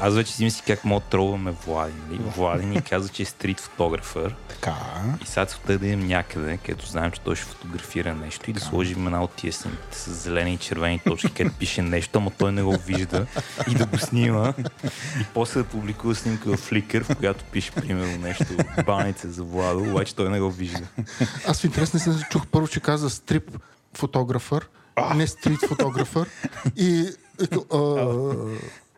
Аз вече си мисля как мога да тролваме Влади. Нали? Влади ни каза, че е стрит фотографър. Така. И сега целта да идем някъде, където знаем, че той ще фотографира нещо и да сложим една от тия снимките с зелени и червени точки, където пише нещо, ама той не го вижда и да го снима. И после да публикува снимка в Flickr, в която пише примерно нещо, баница за Владо, обаче той не го вижда. Аз в интерес не се чух първо, че каза стрип фотографър, не стрит фотографър. И, и а,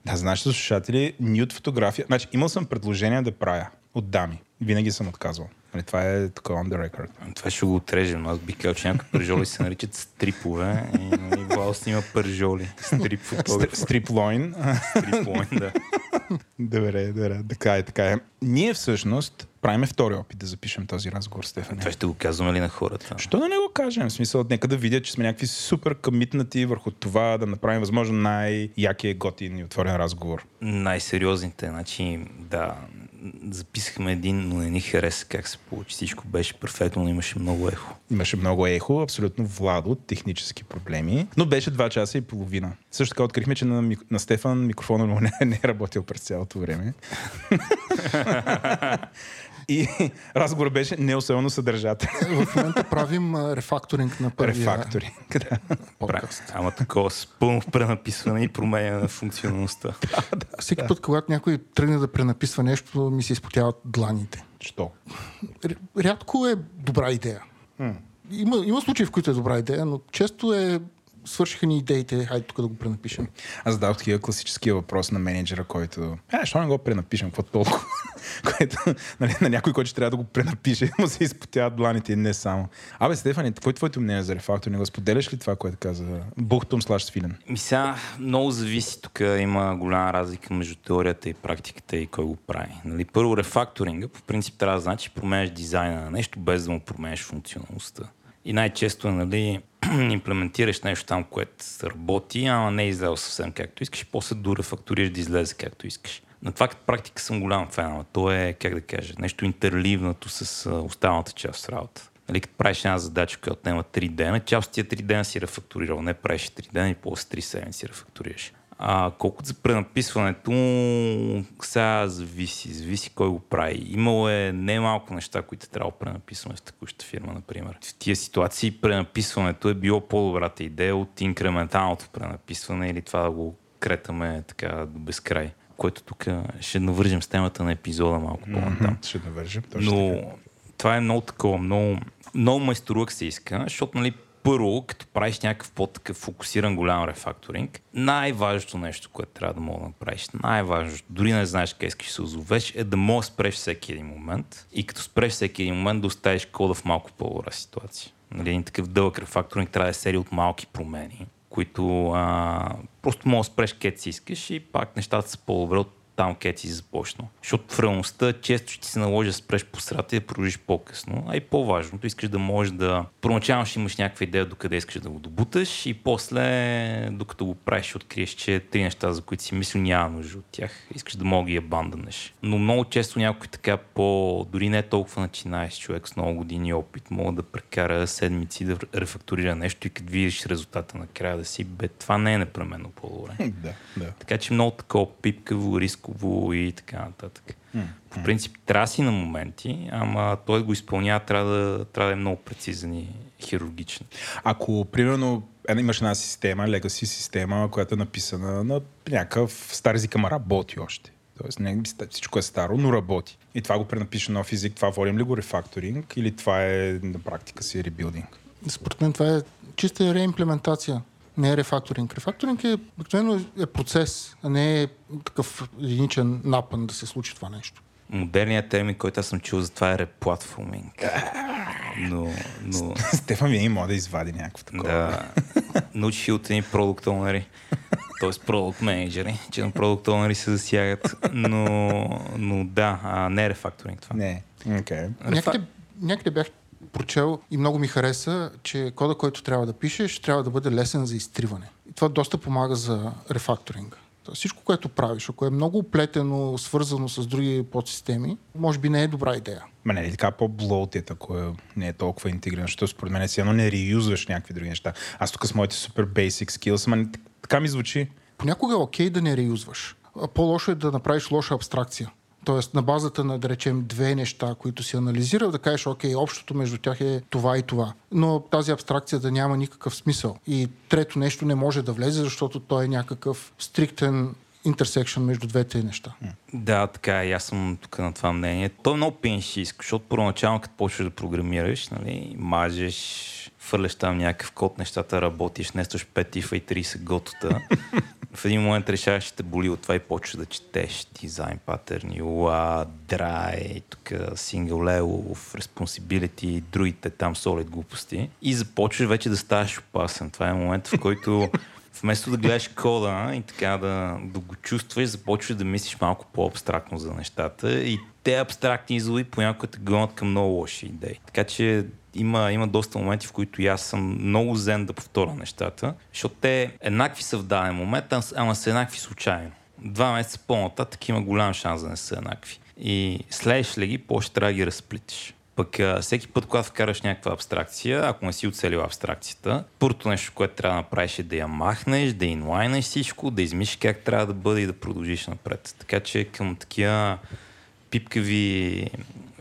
Да, знаеш, слушатели, нюд фотография. Значи, имал съм предложение да правя от дами. Винаги съм отказвал. Нали, това е такова on the record. Това ще го отрежем. Аз би казал, че някои пържоли се наричат стрипове и нали, Владо снима пържоли. Стрип фотограф. Стрип лойн. Стрип лойн, да. добре, добре. Така е, така е. Ние всъщност правиме втори опит да запишем този разговор, Стефан. Това ще го казваме ли на хората? Що да не го кажем? В смисъл, нека да видят, че сме някакви супер къмитнати върху това да направим възможно най-якия готин и отворен разговор. Най-сериозните, значи, да, записахме един, но не ни хареса как се получи. Всичко беше перфектно, но имаше много ехо. Имаше много ехо, абсолютно Владо, технически проблеми, но беше 2 часа и половина. Също така открихме, че на, на Стефан микрофона му не, не е работил през цялото време. и разговор беше не особено съдържателен. в момента правим рефакторинг на първия Рефактори. Да. подкаст. Ама такова с пълно пренаписване и променя на функционалността. Всеки път, когато някой тръгне да пренаписва нещо, ми се изпотяват дланите. Що? Рядко е добра идея. Има, има случаи, в които е добра идея, но често е свършиха ни идеите, хайде тук да го пренапишем. Аз задавах такива класическия въпрос на менеджера, който... Е, защо не го пренапишем? Какво толкова? което, нали, на някой, който ще трябва да го пренапише, му се изпотяват дланите и не само. Абе, Стефани, какво е твоето мнение за рефактор? Не го споделяш ли това, което каза Бухтум слаш Свилен? Ми сега много зависи. Тук има голяма разлика между теорията и практиката и кой го прави. Нали, първо, рефакторинга по принцип трябва да значи, че променяш дизайна на нещо, без да му променяш функционалността. И най-често е, нали, имплементираш нещо там, което работи, ама не е излезе съвсем както искаш, после дорефакторираш да излезе както искаш. На това като практика съм голям фен, ама то е, как да кажа, нещо интерливнато с останалата част от работа. Нали, като правиш една задача, която отнема 3 дена, част от тия 3 дена си рефакторирал, не правиш 3 дена и после 3 седмици рефакторираш. А колкото за пренаписването, сега зависи, зависи кой го прави. Имало е немалко неща, които трябва да пренаписваме в текущата фирма, например. В тия ситуации пренаписването е било по-добрата идея от инкременталното пренаписване или това да го кретаме така до безкрай. Което тук ще навържем с темата на епизода малко по-натам. Ще навържем. Точно Но така. това е много такова, много, много майсторук се иска, защото нали, първо, като правиш някакъв по-такъв фокусиран голям рефакторинг, най-важното нещо, което трябва да мога да направиш, най-важното, дори не знаеш къде да се озовеш, е да можеш да спреш всеки един момент и като спреш всеки един момент да оставиш кода в малко по-добра ситуация. Нали, един такъв дълъг рефакторинг трябва да е серия от малки промени, които а, просто можеш да спреш където си искаш и пак нещата са по-добре от там, където си започнал. Защото в реалността често ще ти се наложи да спреш по средата и да продължиш по-късно. А и по-важното, искаш да можеш да... Първоначално ще имаш някаква идея докъде искаш да го добуташ и после, докато го правиш, ще откриеш, че три неща, за които си мислил, няма нужда от тях. Искаш да мога да ги абанданеш. Но много често някой така по... Дори не толкова начинаеш човек с много години опит, мога да прекара седмици да рефакторира нещо и като видиш резултата накрая да си, бе, това не е непременно по-добре. Да, да. Така че много такова пипкаво, рисково и така нататък. По принцип трябва си на моменти, ама той го изпълнява, трябва да, трябва да е много прецизен и хирургичен. Ако, примерно, една, имаш една система, legacy система, която е написана на някакъв стар език, ама работи още. Тоест, не, всичко е старо, но работи. И това го пренапише на нов език, това водим ли го рефакторинг или това е на практика си ребилдинг? Според мен това е чиста реимплементация. Не е рефакторинг. Рефакторинг е, обикновено е процес, а не е такъв единичен напън да се случи това нещо. Модерният термин, който аз съм чул за това е реплатформинг. Но, но Стефан винаги може да извади някакво такова. да, научих от едни продукт онери, т.е. продукт менеджери, че на продукт онери се засягат, но, но да, а не е рефакторинг това. Не. Okay. Рефа- Някъде, някъде бях прочел и много ми хареса, че кода, който трябва да пишеш, трябва да бъде лесен за изтриване. И това доста помага за рефакторинга. Тоест, всичко, което правиш, ако е много оплетено, свързано с други подсистеми, може би не е добра идея. Ма не е ли така по-блоутед, ако е, не е толкова интегриран, защото според мен си едно не реюзваш някакви други неща. Аз тук с моите супер basic skills, ама така ми звучи. Понякога е окей да не реюзваш. По-лошо е да направиш лоша абстракция. Тоест, на базата на, да речем, две неща, които си анализирал, да кажеш, окей, общото между тях е това и това. Но тази абстракция да няма никакъв смисъл. И трето нещо не може да влезе, защото той е някакъв стриктен интерсекшн между двете неща. Да, така е. и Аз съм тук на това мнение. То е много пеншийско, защото първоначално като почваш да програмираш, нали, мажеш, фърляш там някакъв код, нещата работиш, нестваш 5 ифа и 30 готота. в един момент решаваш, че те боли от това и почваш да четеш дизайн патърни, уа, драй, тук single level, responsibility и другите там solid глупости. И започваш вече да ставаш опасен. Това е момент, в който вместо да гледаш кода и така да, да го чувстваш, започваш да мислиш малко по-абстрактно за нещата и те абстрактни изводи понякога те гонят към много лоши идеи. Така че има, има доста моменти, в които и аз съм много зен да повторя нещата, защото те еднакви са в даден момент, ама са еднакви случайно. Два месеца по-нататък има голям шанс да не са еднакви. И следиш ли ги, по-ще трябва да ги разплитиш. Пък всеки път, когато вкараш някаква абстракция, ако не си оцелил абстракцията, първото нещо, което трябва да направиш е да я махнеш, да инлайнеш всичко, да измислиш как трябва да бъде и да продължиш напред. Така че към такива пипкави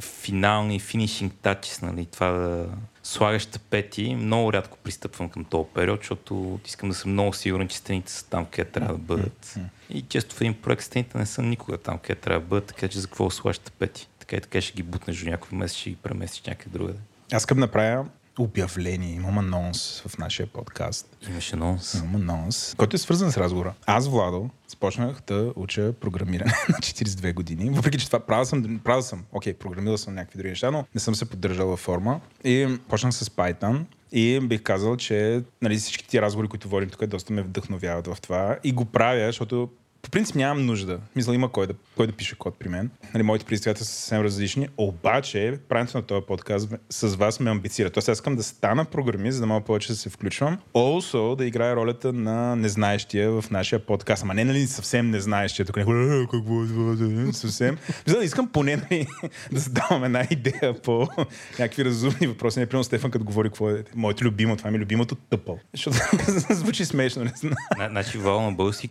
финални финишинг тачис, нали, това да слагаш тапети, много рядко пристъпвам към този период, защото искам да съм много сигурен, че стените са там, къде трябва да бъдат. И често в един проект стените не са никога там, къде трябва да бъдат, така че за какво слагаш тапети? Така и така ще ги бутнеш до някой месец, ще ги преместиш някъде другаде. Аз да направя обявление, имам анонс в нашия подкаст. Имаше анонс. Имам анонс, който е свързан с разговора. Аз, Владо, започнах да уча програмиране на 42 години. Въпреки, че това правил съм, правил съм, окей, програмирал съм някакви други неща, но не съм се поддържал във форма. И почнах с Python. И бих казал, че нали, всички ти разговори, които водим тук, доста ме вдъхновяват в това. И го правя, защото по принцип нямам нужда. Мисля, има кой да, кой да пише код при мен. Нали, моите предизвикателства са съвсем различни, обаче правенето на този подкаст с вас ме амбицира. Тоест аз искам да стана програмист, за да мога повече да се включвам. Also да играя ролята на незнаещия в нашия подкаст. Ама не нали съвсем незнаещия, тук някой, «Е, какво е съвсем. Мисля, искам поне нали, да задавам една идея по някакви разумни въпроси. Например, Стефан, като говори какво е моето любимо, това ми е любимото тъпъл. Защото звучи смешно, не знам. Значи Вал на български.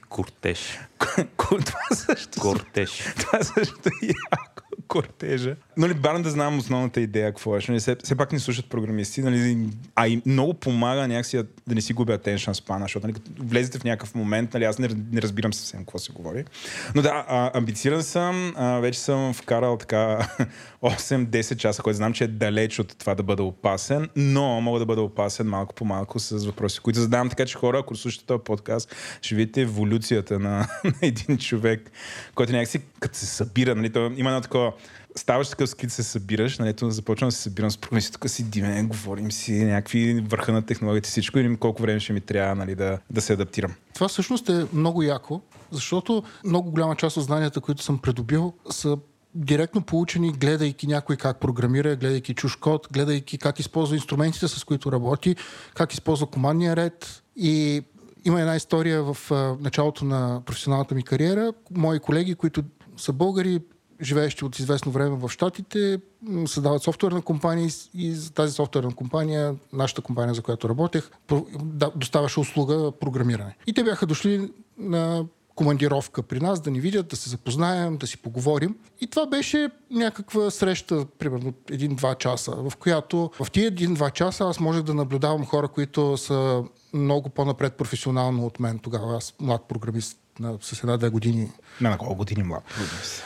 Това също. Кортеж. Това също е яко. Кортежа. Нали, барам да знам основната идея какво е. Нали, все, все пак ни слушат програмисти, нали, а и много помага някакси да, не си губя attention span, защото нали, като влезете в някакъв момент, нали, аз не, не разбирам съвсем какво се говори. Но да, а, амбициран съм, а, вече съм вкарал така 8-10 часа, който знам, че е далеч от това да бъда опасен, но мога да бъда опасен малко по малко с въпроси, които задавам, така че хора, ако слушате този подкаст, ще видите еволюцията на, на един човек, който някакси като се събира, нали, то има едно такова ставаш такъв, с които се събираш, нали, ето започвам да се събирам с програмисти, тук си димен, говорим си някакви върха на технологията, всичко и колко време ще ми трябва нали, да, да се адаптирам. Това всъщност е много яко, защото много голяма част от знанията, които съм придобил, са директно получени, гледайки някой как програмира, гледайки чуж код, гледайки как използва инструментите, с които работи, как използва командния ред. И има една история в началото на професионалната ми кариера. Мои колеги, които са българи, живеещи от известно време в Штатите, създават софтуерна компания и за тази софтуерна компания, нашата компания, за която работех, доставяше услуга програмиране. И те бяха дошли на командировка при нас, да ни видят, да се запознаем, да си поговорим. И това беше някаква среща, примерно един-два часа, в която в тия един-два часа аз можех да наблюдавам хора, които са много по-напред професионално от мен тогава. Аз млад програмист на, с една-две години. На, на колко години млад програмист?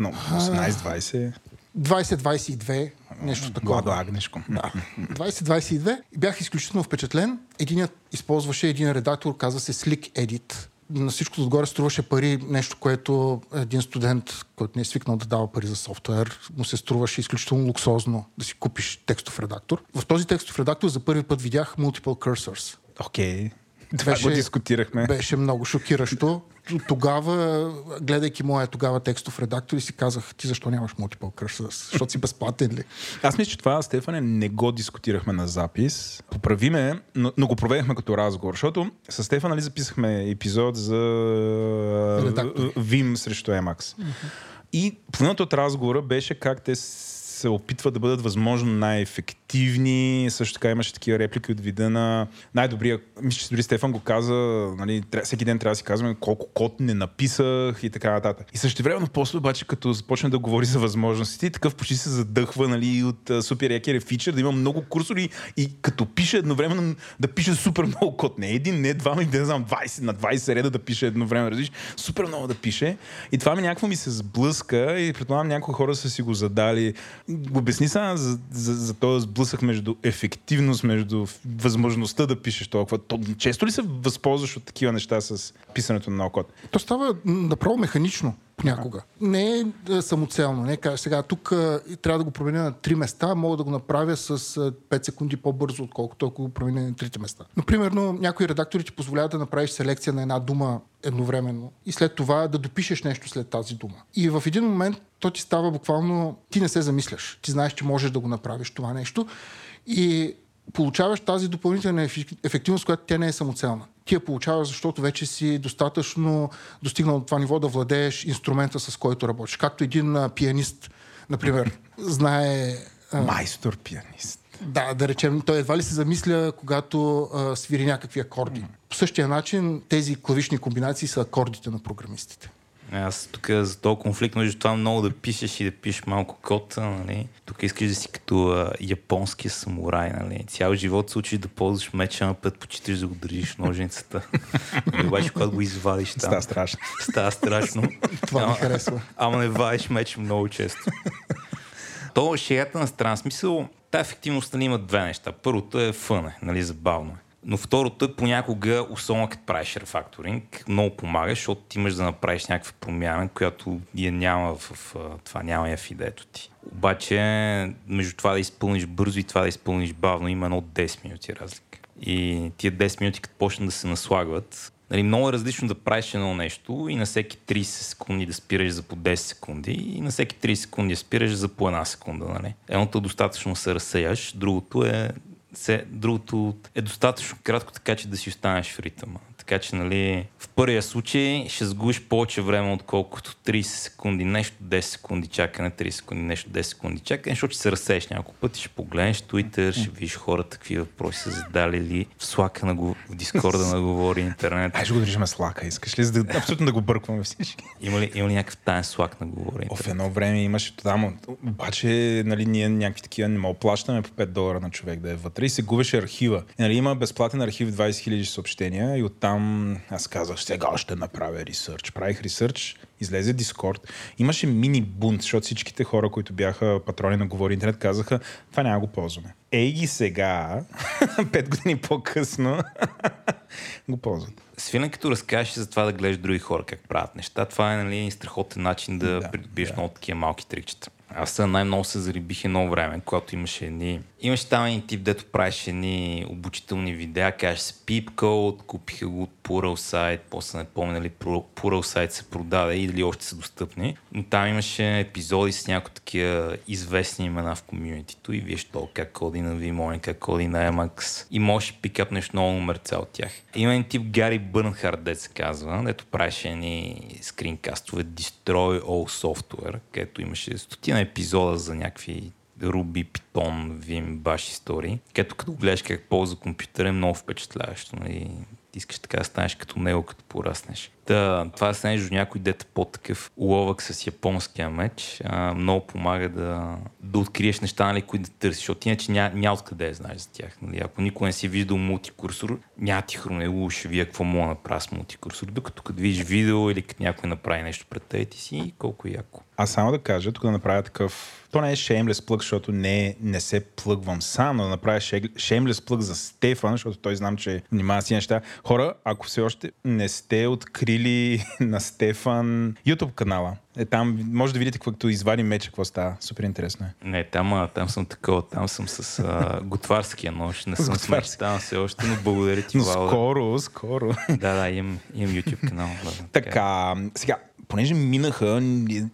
Но 18-20. 20-22, нещо такова. Младо агнешко. Да. 20-22. И бях изключително впечатлен. Единият използваше един редактор, казва се Slick Edit. На всичко отгоре струваше пари, нещо, което един студент, който не е свикнал да дава пари за софтуер, му се струваше изключително луксозно да си купиш текстов редактор. В този текстов редактор за първи път видях multiple cursors. Окей. Okay. Беше, го дискутирахме. Беше много шокиращо. Тогава, гледайки моя тогава текстов редактор и си казах, ти защо нямаш multiple cursors? Защото си безплатен ли? Аз мисля, че това, Стефане, не го дискутирахме на запис. Поправи ме, но, но го проведахме като разговор, защото с Стефан нали, записахме епизод за Vim срещу Emacs. Uh-huh. И половината от разговора беше как те се опитват да бъдат възможно най-ефективни ефективни. Също така имаше такива реплики от вида на най-добрия. Мисля, че дори Стефан го каза, нали, тря, всеки ден трябва да си казваме колко код не написах и така нататък. И също време, после обаче, като започне да говори за възможностите, такъв почти се задъхва нали, от а, супер якия фичър, да има много курсори и като пише едновременно да пише супер много код. Не един, не два, не знам, 20 на 20 реда да пише едновременно. Различ, супер много да пише. И това ми някакво ми се сблъска и предполагам някои хора са си го задали. Обясни сега за, за, за този сблъсък между ефективност, между възможността да пишеш толкова. То, често ли се възползваш от такива неща с писането на код? То става направо механично понякога. Не е е самоцелно. Не кажа сега, тук е, трябва да го променя на три места, мога да го направя с е, 5 секунди по-бързо, отколкото ако го променя на трите места. Но, примерно, някои редактори ти позволяват да направиш селекция на една дума едновременно и след това да допишеш нещо след тази дума. И в един момент то ти става буквално, ти не се замисляш. Ти знаеш, че можеш да го направиш това нещо и получаваш тази допълнителна ефективност, която тя не е самоцелна. Ти я получаваш, защото вече си достатъчно достигнал до това ниво да владееш инструмента, с който работиш. Както един а, пианист, например, знае... а, Майстор пианист. да, да речем, той едва ли се замисля, когато а, свири някакви акорди. По същия начин тези клавишни комбинации са акордите на програмистите. Аз тук за този конфликт между това много да пишеш и да пишеш малко код, нали? Тук искаш да си като а, японски самурай, нали? Цял живот се учиш да ползваш меча, на път почиташ да го държиш ножницата. И обаче, когато го извадиш там, Става страшно. става страшно. Това ми харесва. Ама не вадиш меч много често. То шегата на страна смисъл, тази ефективност нали, има две неща. Първото е фъне, нали, забавно е. Но второто е понякога, особено като правиш рефакторинг, много помага, защото ти имаш да направиш някаква промяна, която я няма в, в това, няма я в идеето ти. Обаче, между това да изпълниш бързо и това да изпълниш бавно, има едно от 10 минути разлика. И тия 10 минути, като почнат да се наслагват, Нали, много е различно да правиш едно нещо и на всеки 30 секунди да спираш за по 10 секунди и на всеки 30 секунди да спираш за по една секунда. Нали. Едното е достатъчно се разсеяш, другото е, се, другото е достатъчно кратко, така че да си останеш в ритъма. Така че, нали, в първия случай ще сгубиш повече време, отколкото 30 секунди, нещо 10 секунди чакане, 30 секунди, нещо 10 секунди чакане, защото ще се разсееш няколко пъти, ще погледнеш Twitter, ще видиш хората какви въпроси са задали ли, в Slack на го, в Дискорда на говори интернет. Ай, ще го държим с лака. Искаш ли за да, абсолютно да го бъркваме всички? Има ли, има ли някакъв таен Slack на говори О, в едно време имаше там, обаче нали, ние някакви такива не мога плащаме по 5 долара на човек да е вътре и се губеше архива. И, нали, има безплатен архив 20 000 съобщения и оттам аз казах, сега ще направя ресърч. Правих ресърч, излезе Дискорд. Имаше мини бунт, защото всичките хора, които бяха патрони на Говори Интернет, казаха, това няма го ползваме. Ей ги сега, 5 години по-късно, го ползват. Свинаги като разкажеш за това да гледаш други хора как правят неща, това е нали, страхотен начин да, Да, придобиеш да. много такива малки трикчета. Аз най-много се зарибих едно време, когато имаше едни... Имаше там един тип, дето правиш едни обучителни видеа, кажеш с Peep Code, купиха го от Pluralsight, после не помня дали Plur- Pluralsight се продаде или още са достъпни. Но там имаше епизоди с някои такива известни имена в комьюнитито и виж то как коди на Vimeo, как коди на Emacs и можеш пикап нещо много номерца от тях. Има един тип Гари Бърнхард, дето се казва, дето правеше едни скринкастове Destroy All Software, където имаше стотина епизода за някакви Ruby, Python, Vim, Bash истории, където като гледаш как ползва компютър е много впечатляващо. Нали? Искаш така да станеш като него, като пораснеш. Та, това да станеш до някой дете по-такъв уловък с японския меч, а, много помага да, да откриеш неща, нали, които да търсиш, защото иначе ня, няма откъде да знаеш за тях. Нали. Ако никой не си виждал мултикурсор, няма ти хронелу, ще вие какво мога да направя с мултикурсор. Докато като видиш видео или като някой направи нещо пред теб, ти си колко яко. Аз само да кажа, тук да направя такъв... То не е shameless плъг, защото не, не се плъгвам сам, но да направя shameless плъг за Стефан, защото той знам, че внимава си неща. Хора, ако все още не сте открили на Стефан YouTube канала, е там, може да видите каквото извади меча, какво става. Супер интересно е. Не, там, а, там съм такова, там съм с а, готварския нож, не съм с там все още, но благодаря ти, Но Вала. скоро, скоро. Да, да, имам, имам YouTube канал. Да, Така, сега, понеже минаха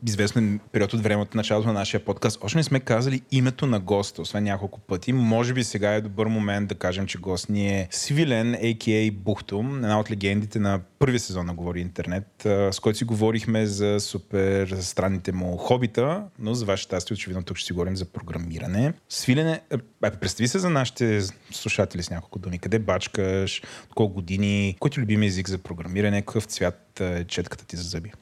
известен период от време от началото на нашия подкаст, още не сме казали името на госта, освен няколко пъти. Може би сега е добър момент да кажем, че гост ни е Свилен, а.к.а. Бухтум, една от легендите на първия сезон на Говори Интернет, с който си говорихме за супер странните му хобита, но за ваше щастие, очевидно тук ще си говорим за програмиране. Свилене, е, представи се за нашите слушатели с няколко думи. Къде бачкаш, колко години, кой ти любим език за програмиране, какъв цвят е четката ти за зъби?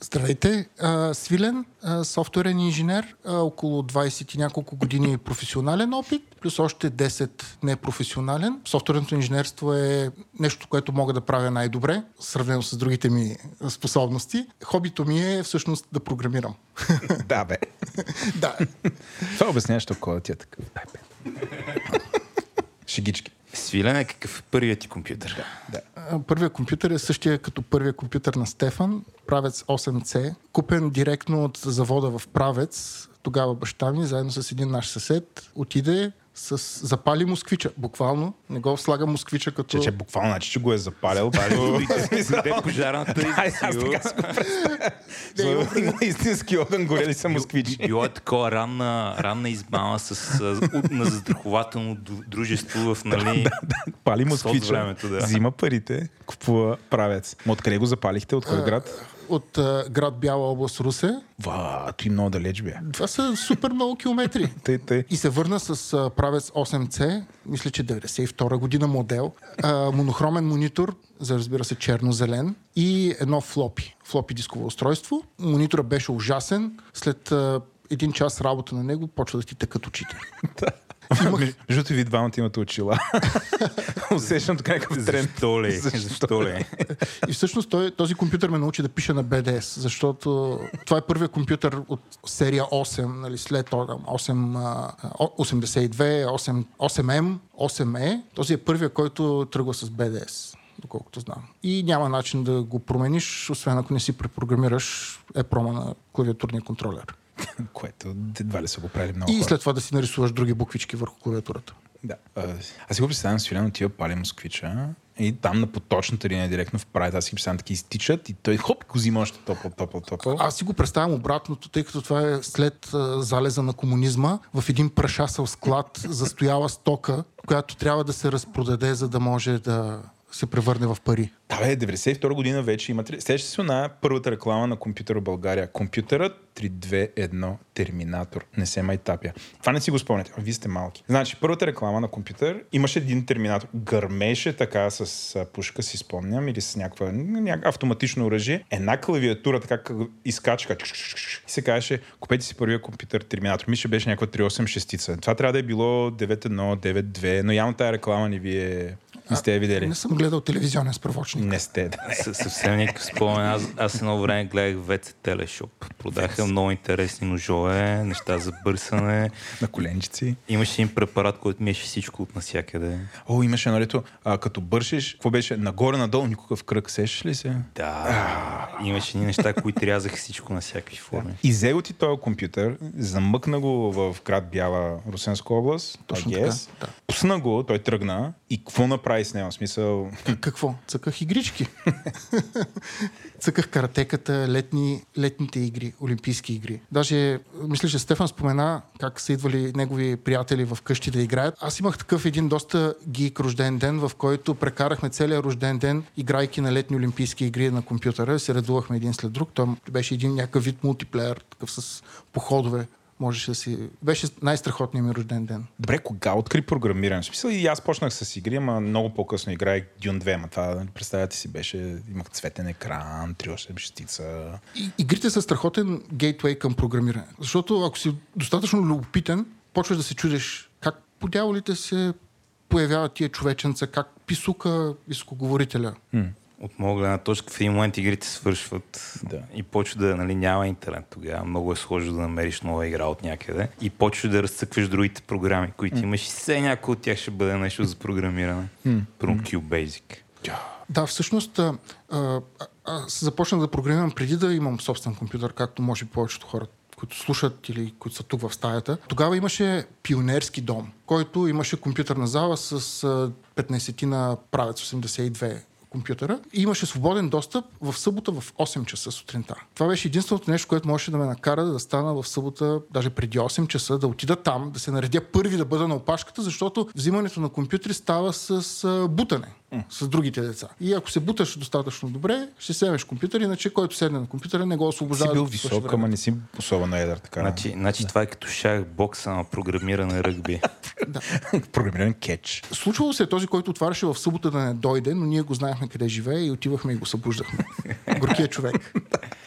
Здравейте, Свилен, софтуерен инженер, около 20 и няколко години професионален опит, плюс още 10 непрофесионален. Софтуерното инженерство е нещо, което мога да правя най-добре, сравнено с другите ми способности. Хобито ми е всъщност да програмирам. Да, бе. да. Това обяснява, що кода ти е такъв. Дай, Свилен е какъв е първият ти компютър? Да. Първият компютър е същия като първия компютър на Стефан, правец 8C, купен директно от завода в правец. Тогава баща ми, заедно с един наш съсед, отиде с запали москвича. Буквално. Не го слага москвича като... Че, че буквално, значи, че го е запалил. Къде пожарната и Има истински огън, горели са москвичи. Било е такова ранна, ранна измама с, на застрахователно дружество в, нали... Пали москвича, взима парите, купува правец. Ма откъде го запалихте? От кой град? От а, град Бяла област Русе. Ва, ти много далеч бе. Това са супер много километри. тъй, тъй. И се върна с а, правец 8C, мисля, че 92 година модел, а, монохромен монитор, за разбира се черно-зелен и едно флопи, флопи дисково устройство. Монитора беше ужасен. След а, един час работа на него почва да ти тъкат очите. Имах... Между ви двамата имате очила. Усещам така някакъв тренд. Защо ли? Защо ли? И всъщност той, този компютър ме научи да пиша на BDS, защото това е първият компютър от серия 8, нали, след 8, 82, 8, 8M, 8E. Този е първият, който тръгва с BDS доколкото знам. И няма начин да го промениш, освен ако не си препрограмираш епрома на клавиатурния контролер. Което едва ли са го правили много И хора. след това да си нарисуваш други буквички върху клавиатурата. Да. Аз си го представям с Филен отива пали москвича и там на поточната линия директно в прайд, аз си представям таки изтичат и той хоп го взима още топъл, топъл, топъл. Аз си го представям обратното, тъй като това е след залеза на комунизма в един прашасъл склад застояла стока, която трябва да се разпродаде, за да може да се превърне в пари. Да, бе, 92 година вече имате. Сеща се на първата реклама на компютъра в България. Компютърът 321 Терминатор. Не се майтапя. Това не си го спомняте. А, вие сте малки. Значи, първата реклама на компютър имаше един терминатор. Гърмеше така с пушка, си спомням, или с някаква, някаква автоматично оръжие. Една клавиатура така изкачка. И се казваше, купете си първия компютър терминатор. Мисля, беше някаква 386. Това трябва да е било 91, 92, но явно тази реклама не ви е не сте я видели. Не съм гледал телевизионен справочник. Не сте, да. Съвсем някакъв спомен. Аз, аз едно време гледах ВЦ Телешоп. Продаха много интересни ножове, неща за бърсане. На коленчици. Имаше един препарат, който миеше всичко от насякъде. О, имаше едно лето, а, като бършиш, какво беше? Нагоре, надолу, никакъв кръг, сещаш ли се? Да. Имаше ни неща, които рязаха всичко на всякакви форми. И взел ти този компютър, замъкна го в град Бяла, Русенска област, Точно така, да. пусна го, той тръгна и какво направи с него? Смисъл... Какво? Цъках игрички. Цъках каратеката, летни, летните игри, олимпийски игри. Даже, мисля, че Стефан спомена как са идвали негови приятели в къщи да играят. Аз имах такъв един доста гик рожден ден, в който прекарахме целия рожден ден, играйки на летни олимпийски игри на компютъра. Се редувахме един след друг. Той беше един някакъв вид мултиплеер, такъв с походове можеше да си... Беше най-страхотният ми рожден ден. Добре, кога откри програмиране? В смисъл и аз почнах с игри, ама много по-късно играех Dune 2, ама това, представете си, беше, имах цветен екран, 3 шестица. И, игрите са страхотен гейтвей към програмиране. Защото ако си достатъчно любопитен, почваш да се чудиш как по дяволите се появяват тия човеченца, как писука високоговорителя. М от моя гледна точка в един момент игрите свършват да. и почва да нали, няма интернет тогава. Много е сложно да намериш нова игра от някъде и почва да разцъкваш другите програми, които mm. имаш и все някой от тях ще бъде нещо за програмиране. Mm. Първо QBasic. Да, всъщност а, а, аз започнах да програмирам преди да имам собствен компютър, както може повечето хора които слушат или които са тук в стаята. Тогава имаше пионерски дом, който имаше компютърна зала с 15 на правец 82 компютъра и имаше свободен достъп в събота в 8 часа сутринта. Това беше единственото нещо, което можеше да ме накара да стана в събота, даже преди 8 часа, да отида там, да се наредя първи да бъда на опашката, защото взимането на компютри става с а, бутане с другите деца. И ако се буташ достатъчно добре, ще седнеш компютър, иначе който седне на компютъра не го освобождава. Си бил да висок, ама не си особено едър. Така. Значи, значи това е като шах бокса на програмиране ръгби. Програмиран кетч. Случвало се е този, който отваряше в събота да не дойде, но ние го знаехме къде живее и отивахме и го събуждахме. Горкият човек.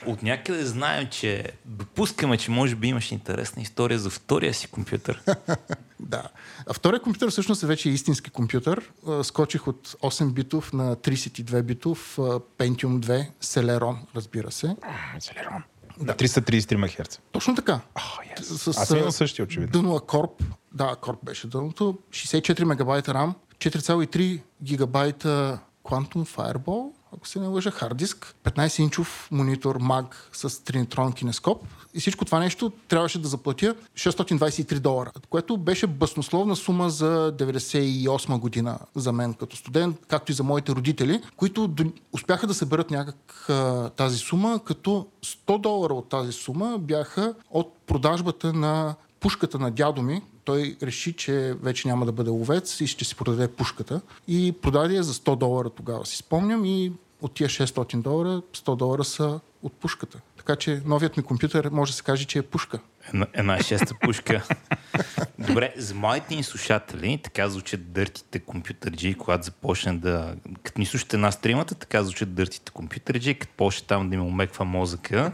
От някъде знаем, че допускаме, че може би имаш интересна история за втория си компютър. Да. А втория компютър всъщност е вече истински компютър. А, Скочих от 8 битов на 32 битов а, Pentium 2 Celeron, разбира се. Целерон. Да. 333 МГц. Точно така. Oh, yes. С, Аз имал същия, очевидно. Дъно Корп. Да, Корп беше дъното. 64 мегабайта RAM, 4,3 гигабайта Quantum Fireball, ако се не лъжа, хард диск, 15-инчов монитор MAG с тринитрон кинескоп. И всичко това нещо трябваше да заплатя 623 долара, което беше баснословна сума за 98 година за мен като студент, както и за моите родители, които успяха да съберат някак а, тази сума, като 100 долара от тази сума бяха от продажбата на пушката на дядо ми. Той реши, че вече няма да бъде ловец и ще си продаде пушката. И продаде я за 100 долара тогава, си спомням. И от тия 600 долара, 100 долара са от пушката. Така че новият ми компютър може да се каже, че е пушка. Една, една шеста пушка. Добре, за моите ни слушатели, така звучат дъртите компютърджи, когато започне да... Като ни слушате една стримата, така звучат дъртите компютърджи, като почне там да им умеква мозъка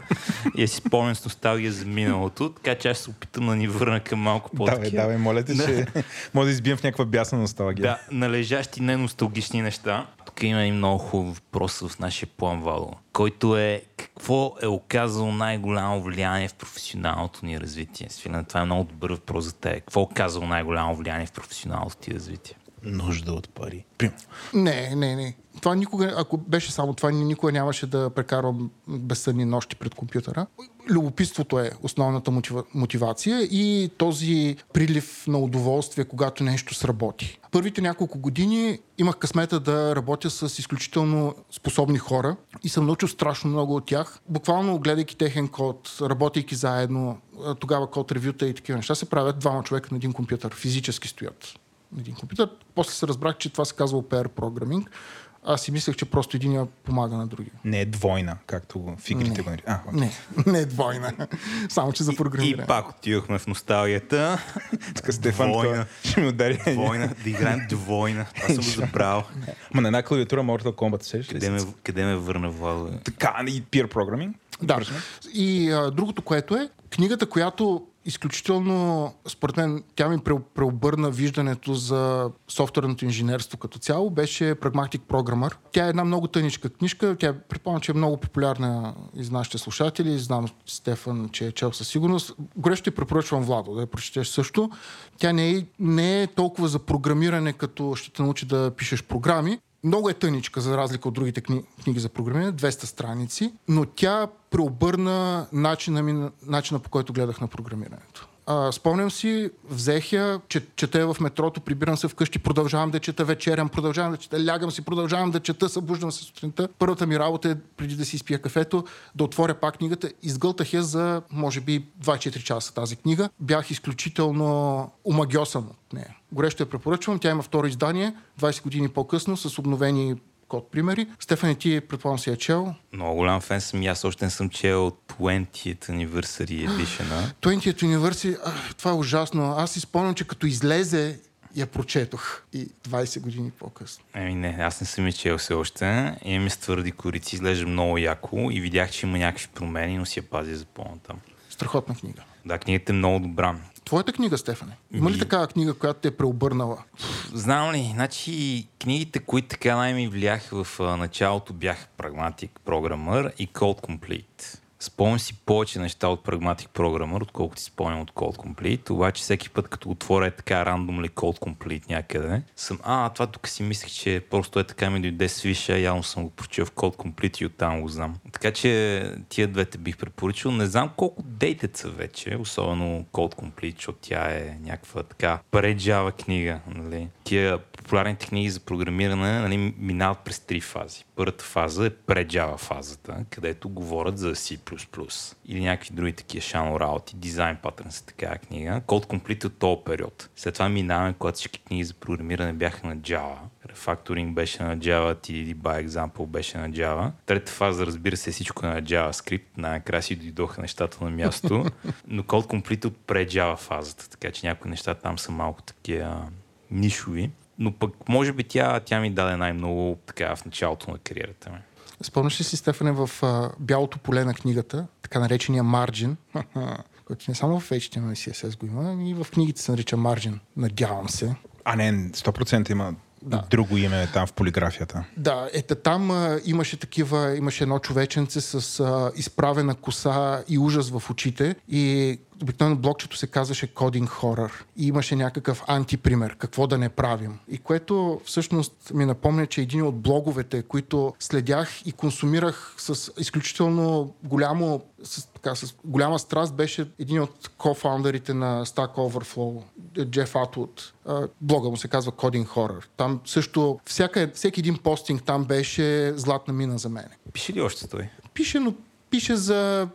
и да си спомням с носталгия за миналото, така че аз ще се опитам да ни върна към малко по Давай, давай, моля те, че може да избием в някаква бясна носталгия. Да, належащи неносталгични неща. Тук има и много хубав въпрос в нашия план, Вало, който е какво е оказало най-голямо влияние в професионалното ни развитие? Свилен, това е много добър въпрос за теб. Какво е оказало най-голямо влияние в професионалното ти развитие? Нужда от пари. Примерно. Не, не, не. Това никога, ако беше само това, никога нямаше да прекарвам безсъдни нощи пред компютъра. Любопитството е основната мотива, мотивация и този прилив на удоволствие, когато нещо сработи. Първите няколко години имах късмета да работя с изключително способни хора и съм научил страшно много от тях. Буквално гледайки техен код, работейки заедно, тогава код ревюта и такива неща се правят двама човека на един компютър. Физически стоят един компютър. После се разбрах, че това се казва OPR програминг. Аз си мислех, че просто един я помага на другия. Не е двойна, както в игрите го наричат. Не, не е двойна. Само, че за И програмиране. пак отивахме в носталгията. Тук Стефан Двойна. това ще ми удари. Двойна, да играем двойна. Това съм го забрал. Ма на една клавиатура Mortal Kombat сеш? Къде ме, къде ме върна, Вало? Така, и peer programming. Да. И а, другото, което е, книгата, която изключително, според мен, тя ми пре- преобърна виждането за софтуерното инженерство като цяло, беше Pragmatic Programmer. Тя е една много тъничка книжка, тя предполагам, че е много популярна из нашите слушатели, знам Стефан, че е чел със сигурност. Горещо ти препоръчвам Владо да я прочетеш също. Тя не е, не е толкова за програмиране, като ще те научи да пишеш програми, много е тъничка, за разлика от другите кни, книги за програмиране, 200 страници, но тя преобърна начина, ми, начина по който гледах на програмирането. А, спомням си, взех я, че, я в метрото, прибирам се вкъщи, продължавам да чета, вечерям, продължавам да чета, лягам си, продължавам да чета, събуждам се сутринта. Първата ми работа е, преди да си изпия кафето, да отворя пак книгата. Изгълтах я за, може би, 24 часа тази книга. Бях изключително омагьосан от нея. Горещо я препоръчвам. Тя има второ издание, 20 години по-късно, с обновени код примери. Стефани, ти предполагам си е чел. Много голям фен съм и аз още не съм чел 20th Anniversary Edition. 20th University, ах, това е ужасно. Аз си спомням, че като излезе, я прочетох. И 20 години по-късно. Еми не, аз не съм я чел все още. Имаме с твърди корици, изглежда много яко и видях, че има някакви промени, но си я пазя за по-натам. Страхотна книга. Да, книгата е много добра. Твоята книга, Стефане? Има ли такава книга, която те е преобърнала? Знам ли, значи книгите, които така най-ми влияха в началото бяха Pragmatic Programmer и Code Complete. Спомням си повече неща от Pragmatic Programmer, отколкото си спомням от Code Complete, обаче всеки път, като отворя е така рандом ли Code Complete някъде, съм, а, това тук си мислех, че просто е така ми дойде свиша, явно съм го прочил в Code Complete и оттам го знам. Така че тия двете бих препоръчал. Не знам колко дейтед са вече, особено Code Complete, защото тя е някаква така преджава книга. Нали? Тия популярните книги за програмиране нали, минават през три фази. Първата фаза е преджава фазата, където говорят за C++ или някакви други такива шано работи, дизайн патърн са такава книга. Code Complete от този период. След това минаваме, когато всички книги за програмиране бяха на Java. Refactoring беше на Java, TDD by Example беше на Java. Трета фаза, разбира се, всичко е на JavaScript. Най-накрая си дойдоха нещата на място. Но Code Complete от pre-Java фазата, така че някои неща там са малко такива нишови. Но пък, може би тя, тя ми даде най-много така в началото на кариерата ми. Спомняш ли си, Стефане, в а, бялото поле на книгата, така наречения марджин, който не само в HTML и CSS го има, и в книгите се нарича марджин. Надявам се. А не, 100% има да. друго име там в полиграфията. Да, ето там а, имаше такива, имаше едно човеченце с а, изправена коса и ужас в очите и обикновено блокчето се казваше Coding Horror и имаше някакъв антипример, какво да не правим. И което всъщност ми напомня, че един от блоговете, които следях и консумирах с изключително голямо, с, така, с голяма страст, беше един от кофаундерите на Stack Overflow, Джеф Атвуд. Блога му се казва Coding Horror. Там също всяка, всеки един постинг там беше златна мина за мен. Пише ли още той? Пише, но пише за,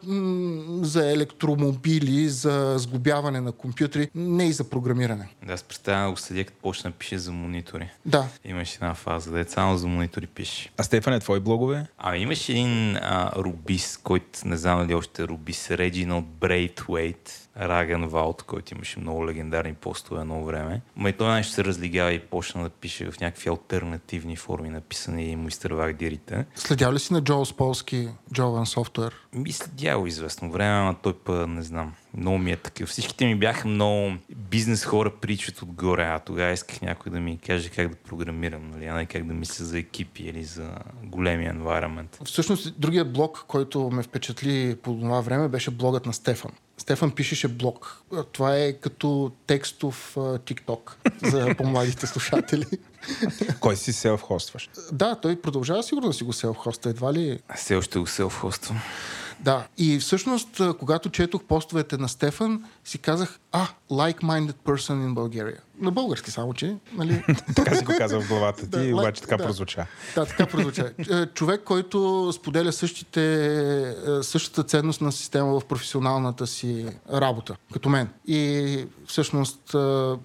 за електромобили, за сглобяване на компютри, не и за програмиране. Да, аз представям да го следя, като почна да пише за монитори. Да. Имаше една фаза, да е само за монитори пише. А Стефане, твои блогове? Ами имаше един а, рубис, който не знам дали още е рубис, Reginald Braithwaite Раген Ваут, който имаше много легендарни постове едно време. Ма и той нещо се разлигава и почна да пише в някакви альтернативни форми, написани и му изтървах дирите. Следял ли си на Джоел Сполски, Jovan Software? Би следял известно време, ама той па не знам. Много ми е такъв. Всичките ми бяха много бизнес хора причат отгоре, а тогава исках някой да ми каже как да програмирам, нали, а не как да мисля за екипи или за големия environment. Всъщност, другият блог, който ме впечатли по това време, беше блогът на Стефан. Стефан пишеше блог. Това е като текстов тикток за по-младите слушатели. Кой си селф-хостваш? Да, той продължава сигурно да си го селф-хоства. Едва ли... Все още го селф-хоствам. Да, и всъщност, когато четох постовете на Стефан, си казах, а, like-minded person in Bulgaria. На български само, че, нали? така си го каза в главата ти, да, обаче така да, прозвуча. Да, така прозвуча. Е, човек, който споделя същите, е, същата ценност на система в професионалната си работа, като мен. И всъщност, е,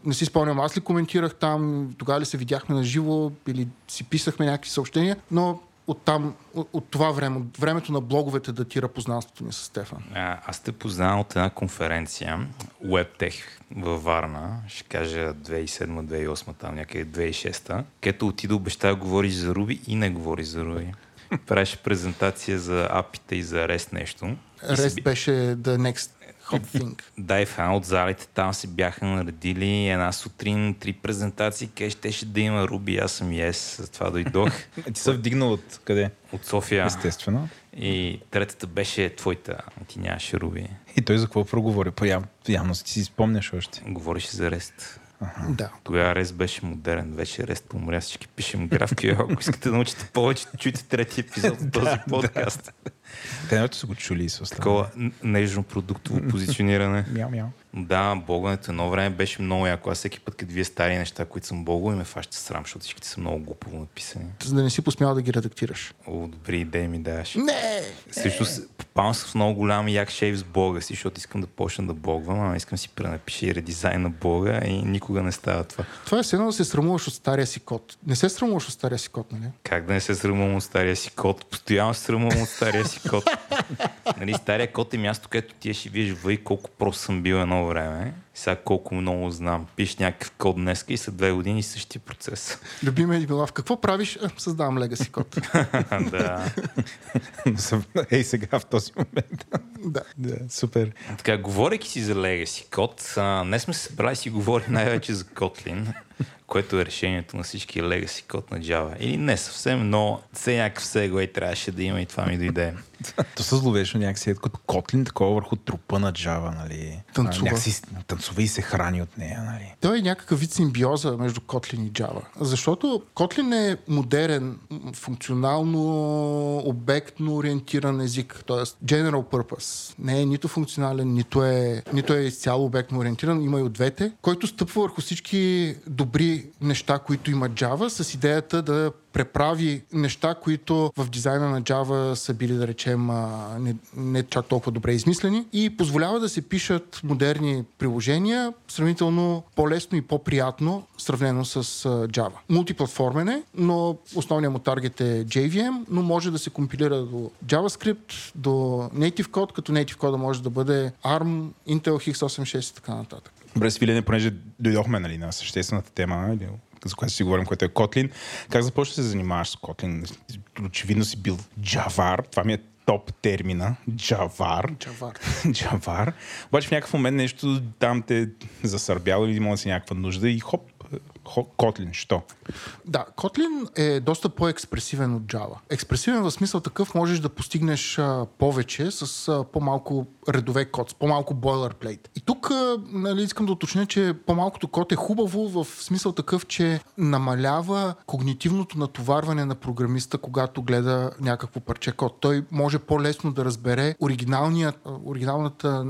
не си спомням, аз ли коментирах там, тогава ли се видяхме на живо или си писахме някакви съобщения, но от там, от, това време, от времето на блоговете датира познанството ни с Стефан? А, аз те познавам от една конференция, WebTech във Варна, ще кажа 2007-2008, там някъде 2006, където отида обеща да говориш за Руби и не говори за Руби. Правеше презентация за апите и за REST нещо. REST беше the next hot thing. Да, и в една от залите там си бяха наредили една сутрин три презентации, къде щеше да има Руби, аз съм yes, за това дойдох. Ти се вдигнал от къде? От София. Естествено. И третата беше твоята, ти нямаше Руби. И той за какво проговори? По явно си спомняш още. Говореше за REST. Ага. Да. Тогава Рест беше модерен, вече Рест помря, всички пишем графки. Ако искате да научите повече, чуйте трети епизод от този подкаст. Не са го чули с Такова нежно продуктово позициониране. мяу, мяу. Да, блогането едно време беше много яко. Аз всеки път, като вие стари неща, които съм блогал, и ме фаща срам, защото всичките са много глупаво написани. За да не си посмял да ги редактираш. О, добри идеи ми даваш. Не! Също попадам с много голям як шейв с блога си, защото искам да почна да блогвам, ама искам си пренапиша и редизайн на блога и никога не става това. Това е едно да се срамуваш от стария си код. Не се срамуваш от стария си код, нали? Как да не се срамувам от стария си код? Постоянно се срамувам от стария си код. нали, стария код е място, където ти ще видиш въй колко прост съм бил едно време. Сега колко много знам. Пиш някакъв код днес и след две години същия процес. Любиме е била в какво правиш? Създавам легаси код. да. Ей сега в този момент. да. да. Супер. Така, говорейки си за Legacy код, днес сме се събрали си говори най-вече за Kotlin. което е решението на всички legacy код на Java. Или не съвсем, но все някакъв сега и трябваше да има и това ми дойде. То се зловеше някакси е като Котлин, такова върху трупа на Java, нали? Танцува. Някакси танцува и се храни от нея, нали? Той е някакъв вид симбиоза между Kotlin и Java. Защото Kotlin е модерен, функционално, обектно ориентиран език, т.е. general purpose. Не е нито функционален, нито е, нито е изцяло обектно ориентиран, има и от двете, който стъпва върху всички добри неща, които има Java, с идеята да преправи неща, които в дизайна на Java са били, да речем, не, не чак толкова добре измислени и позволява да се пишат модерни приложения сравнително по-лесно и по-приятно, сравнено с Java. Мултиплатформен е, но основният му таргет е JVM, но може да се компилира до JavaScript, до Native Code, като Native Code може да бъде ARM, Intel x86 и така нататък. Добре, Свилене, понеже дойдохме нали, на съществената тема, нали, за която си говорим, което е Kotlin. Как започна да се занимаваш с Kotlin? Очевидно си бил джавар. Това ми е топ термина. Джавар. Java. Джавар. Обаче в някакъв момент нещо там те засърбяло или имало си някаква нужда и хоп, хоп Kotlin. Що? Да, Kotlin е доста по-експресивен от Java. Експресивен в смисъл такъв можеш да постигнеш а, повече с а, по-малко редове код, с по-малко boilerplate. И тук нали, искам да уточня, че по-малкото код е хубаво в смисъл такъв, че намалява когнитивното натоварване на програмиста, когато гледа някакво парче код. Той може по-лесно да разбере оригиналната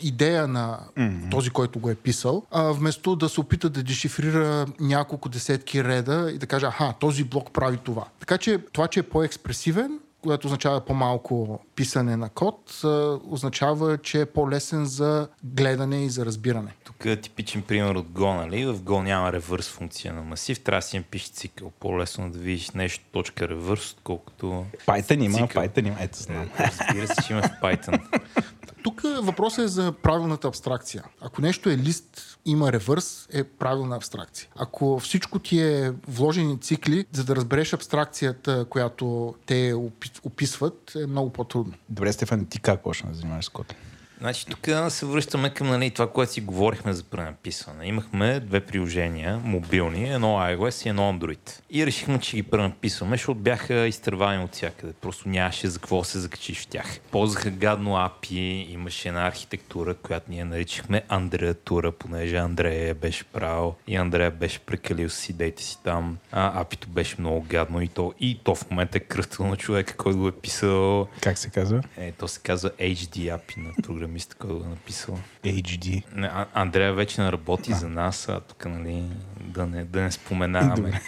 идея на mm-hmm. този, който го е писал, а, вместо да се опита да дешифрира няколко десетки реда и да каже, аха, този блок прави това. Така че това, че е по-експресивен, което означава по-малко писане на код, означава, че е по-лесен за гледане и за разбиране. Тук е типичен пример от Go, нали? В Go няма ревърс функция на масив, трябва да си им пише цикъл. По-лесно да видиш нещо точка ревърс, отколкото Python има, Цикъл. Python има, ето знам. Разбира се, че има в Python. Тук въпросът е за правилната абстракция. Ако нещо е лист, има ревърс, е правилна абстракция. Ако всичко ти е вложени цикли, за да разбереш абстракцията, която те опи- описват, е много по-трудно. Добре, Стефан, ти как почна да занимаваш с Kotlin? Значи тук се връщаме към нали, това, което си говорихме за пренаписване. Имахме две приложения, мобилни, едно iOS и едно Android. И решихме, че ги пренаписваме, защото бяха изтървани от всякъде. Просто нямаше за какво се закачиш в тях. Ползваха гадно API, имаше една архитектура, която ние наричахме Андреатура, понеже Андрея беше правил и Андрея беше прекалил с идеите си там. А API-то беше много гадно и то, и то в момента е кръстил на човека, който го е писал. Как се казва? Е, то се казва HD API на програмиста, който го е написал. HD. Не, А- Андрея вече не работи за нас, а тук, нали, да не, да не споменаваме.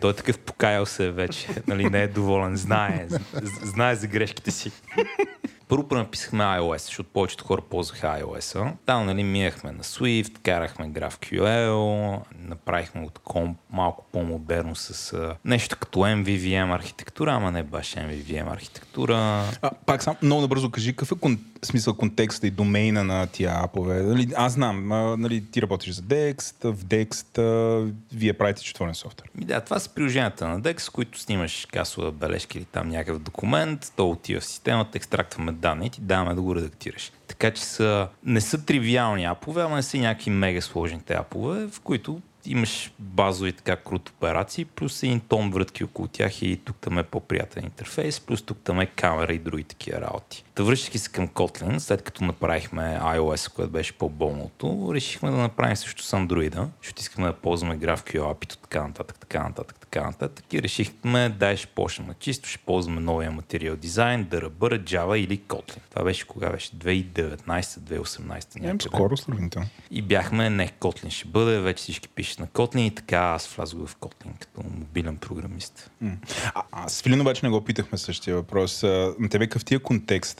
Той е такъв покаял се вече, нали, не е доволен, знае, знае за грешките си. Първо пренаписахме iOS, защото повечето хора ползваха iOS-а. Там нали, минахме на Swift, карахме GraphQL, направихме от комп малко по-модерно с а, нещо като MVVM архитектура, ама не баш MVVM архитектура. А, пак сам, много набързо кажи, какъв е кон, смисъл контекста и домейна на тия апове? Нали, аз знам, а, нали, ти работиш за Dext, в Dext а, вие правите четворен софтуер. Ми да, това са приложенията на DEX, с които снимаш касова бележка или там някакъв документ, то отива в системата, екстрактваме данни и ти даваме да го редактираш. Така че са, не са тривиални апове, ама не са някакви мега сложните апове, в които имаш базови така крут операции, плюс един тон врътки около тях и тук там е по-приятен интерфейс, плюс тук там е камера и други такива работи. Та връщайки се към Kotlin, след като направихме iOS, което беше по-болното, решихме да направим също с Android, защото искаме да ползваме GraphQL API, така нататък, така нататък, така нататък. И решихме, дай ще почнем на чисто, ще ползваме новия материал дизайн, да ръбъра Java или Kotlin. Това беше кога беше? 2019-2018 Нямам някъде. скоро сравнително. И бяхме, не, Kotlin ще бъде, вече всички пишат на Kotlin и така аз влязох в Kotlin като мобилен програмист. М. А, а с Филин обаче не го питахме същия въпрос. На тебе какъв ти е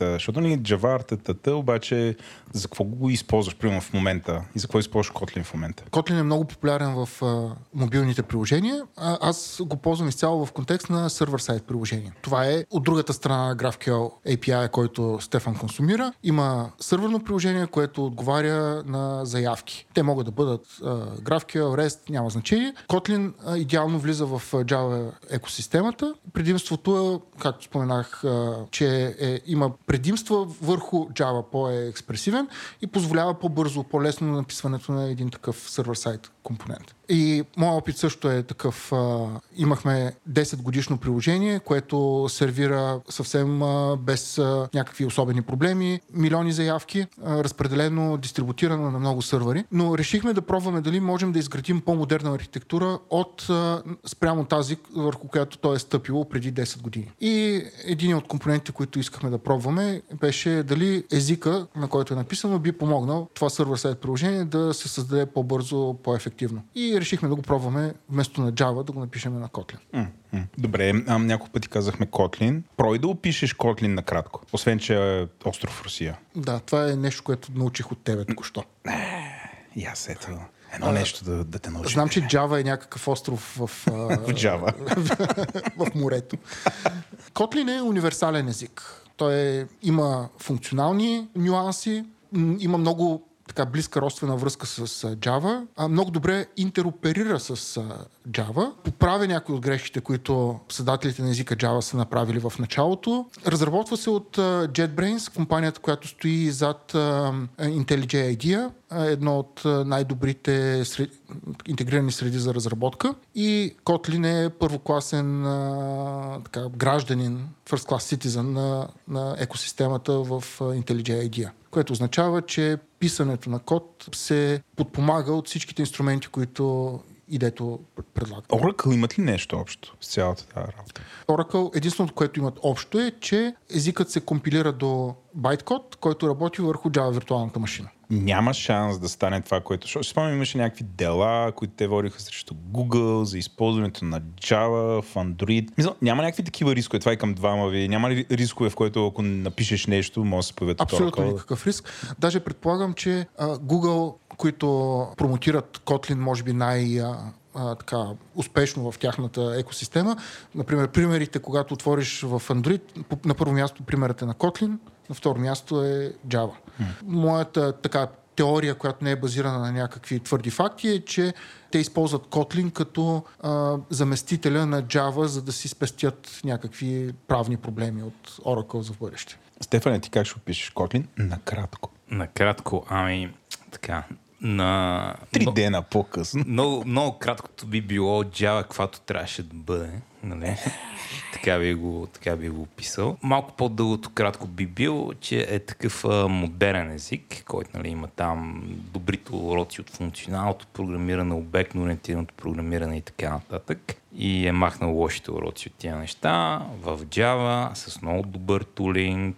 контекста? Защото ни Java, тата, обаче за какво го използваш, примерно в момента? И за какво използваш Kotlin в момента? Kotlin е много популярен в а, мобилните приложения. А, аз го ползвам изцяло в контекст на сервер-сайт приложения. Това е от другата страна на GraphQL API, който Стефан консумира. Има сървърно приложение, което отговаря на заявки. Те могат да бъдат а, GraphQL, REST, няма значение. Kotlin а, идеално влиза в Java екосистемата. Предимството е, както споменах, а, че е, има предимства върху Java, по-експресивен и позволява по-бързо, по-лесно написването на един такъв сервер-сайт компонент. И моят опит също е такъв. А, имахме 10 годишно приложение, което сервира съвсем а, без а, някакви особени проблеми, милиони заявки, а, разпределено, дистрибутирано на много сървъри. Но решихме да пробваме дали можем да изградим по-модерна архитектура от а, спрямо тази, върху която той е стъпило преди 10 години. И един от компонентите, които искахме да пробваме, беше дали езика, на който е написано, би помогнал това сервер сайт приложение да се създаде по-бързо, по-ефективно. И решихме да го пробваме вместо на Java да го напишем на Kotlin. Добре, а, няколко пъти казахме Kotlin. Прой да опишеш Kotlin накратко, освен че е остров в Русия. Да, това е нещо, което научих от тебе току-що. И аз ето. Едно нещо да, да те научи. Знам, че Java е някакъв остров в, а, В Java. в морето. Kotlin е универсален език. Той е, има функционални нюанси, има много така близка родствена връзка с Java, а много добре интероперира с Java, поправя някои от грешките, които създателите на езика Java са направили в началото. Разработва се от JetBrains, компанията, която стои зад IntelliJ IDEA, едно от най-добрите сред... интегрирани среди за разработка. И Kotlin е първокласен така, гражданин, first class citizen на, на екосистемата в IntelliJ IDEA което означава, че писането на код се подпомага от всичките инструменти, които идето предлага. Oracle имат ли нещо общо с цялата тази работа? Oracle, единственото, което имат общо е, че езикът се компилира до байткод, който работи върху Java виртуалната машина. Няма шанс да стане това, което... Си спомням, имаше някакви дела, които те водиха срещу Google за използването на Java в Android. Мисля, няма някакви такива рискове. Това е към двама ви. Няма ли рискове, в което ако напишеш нещо, може да се появят Абсолютно никакъв риск. Даже предполагам, че а, Google, които промотират Kotlin, може би най- а, така, успешно в тяхната екосистема. Например, примерите, когато отвориш в Android, на първо място примерът е на Kotlin, на второ място е Java. Моята така теория, която не е базирана на някакви твърди факти, е, че те използват Kotlin като а, заместителя на Java, за да си спестят някакви правни проблеми от Oracle за в бъдеще. Стефане, ти как ще опишеш Kotlin? Накратко. Накратко, ами, така, на... Три но- дена по-късно. Много, много краткото би било Java, каквато трябваше да бъде. Нали? така, би го, така би го описал. Малко по-дългото кратко би бил, че е такъв а, модерен език, който нали, има там добрите уроци от функционалното програмиране, обектно ориентираното програмиране и така нататък. И е махнал лошите уроци от тия неща в Java с много добър тулинг,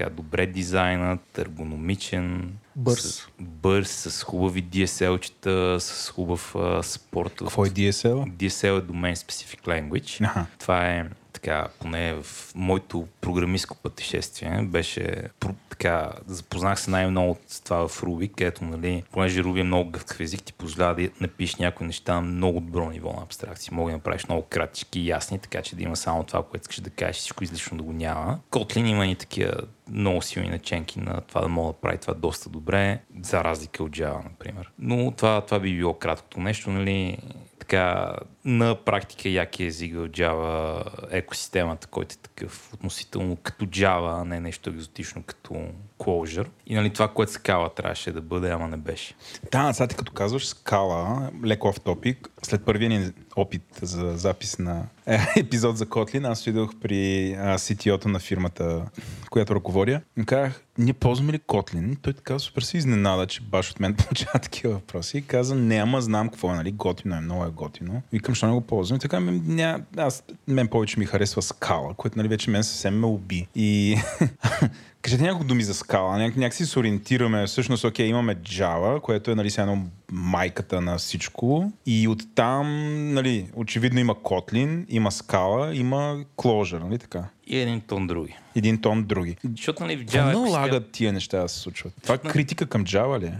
така добре дизайнът, ергономичен, Бърз. с, бърз, с хубави DSL-чета, с хубав а, спорт. Какво е DSL? DSL е Domain Specific Language. Аха. Това е така, поне в моето програмистко пътешествие беше така, запознах се най-много от това в Ruby, където, нали, понеже Ruby е много гъвкав език, ти позволява да напишеш някои неща на много добро ниво на абстракция. Мога да направиш много кратички и ясни, така че да има само това, което искаш да кажеш, всичко излишно да го няма. Kotlin има и такива много силни наченки на това да мога да прави това доста добре, за разлика от Java, например. Но това, това би било краткото нещо, нали, така на практика яки език в Java екосистемата, който е такъв относително като Java, а не нещо екзотично като Clojure. И нали това, което скала трябваше да бъде, ама не беше. Да, сега ти като казваш скала, леко в топик, след първия ни опит за запис на е, епизод за Kotlin, аз отидох при CTO-то на фирмата, която ръководя. И казах, ние ползваме ли Kotlin? Той така супер се изненада, че баш от мен получава такива въпроси. И каза, не, знам какво е, нали? Готино е, много е готино. Викам, що не го ползвам? И така, ме, ня, аз, мен повече ми харесва скала, което нали, вече мен съвсем ме уби. И Кажете няколко думи за скала. Няк, някакси се ориентираме. Всъщност, окей, имаме Java, което е нали, едно майката на всичко. И оттам, нали, очевидно има Kotlin, има скала, има Clojure, нали така? И един тон други. Един тон други. Защото нали, в Какво Java налагат тия неща да се случват? Това е критика към Java ли е?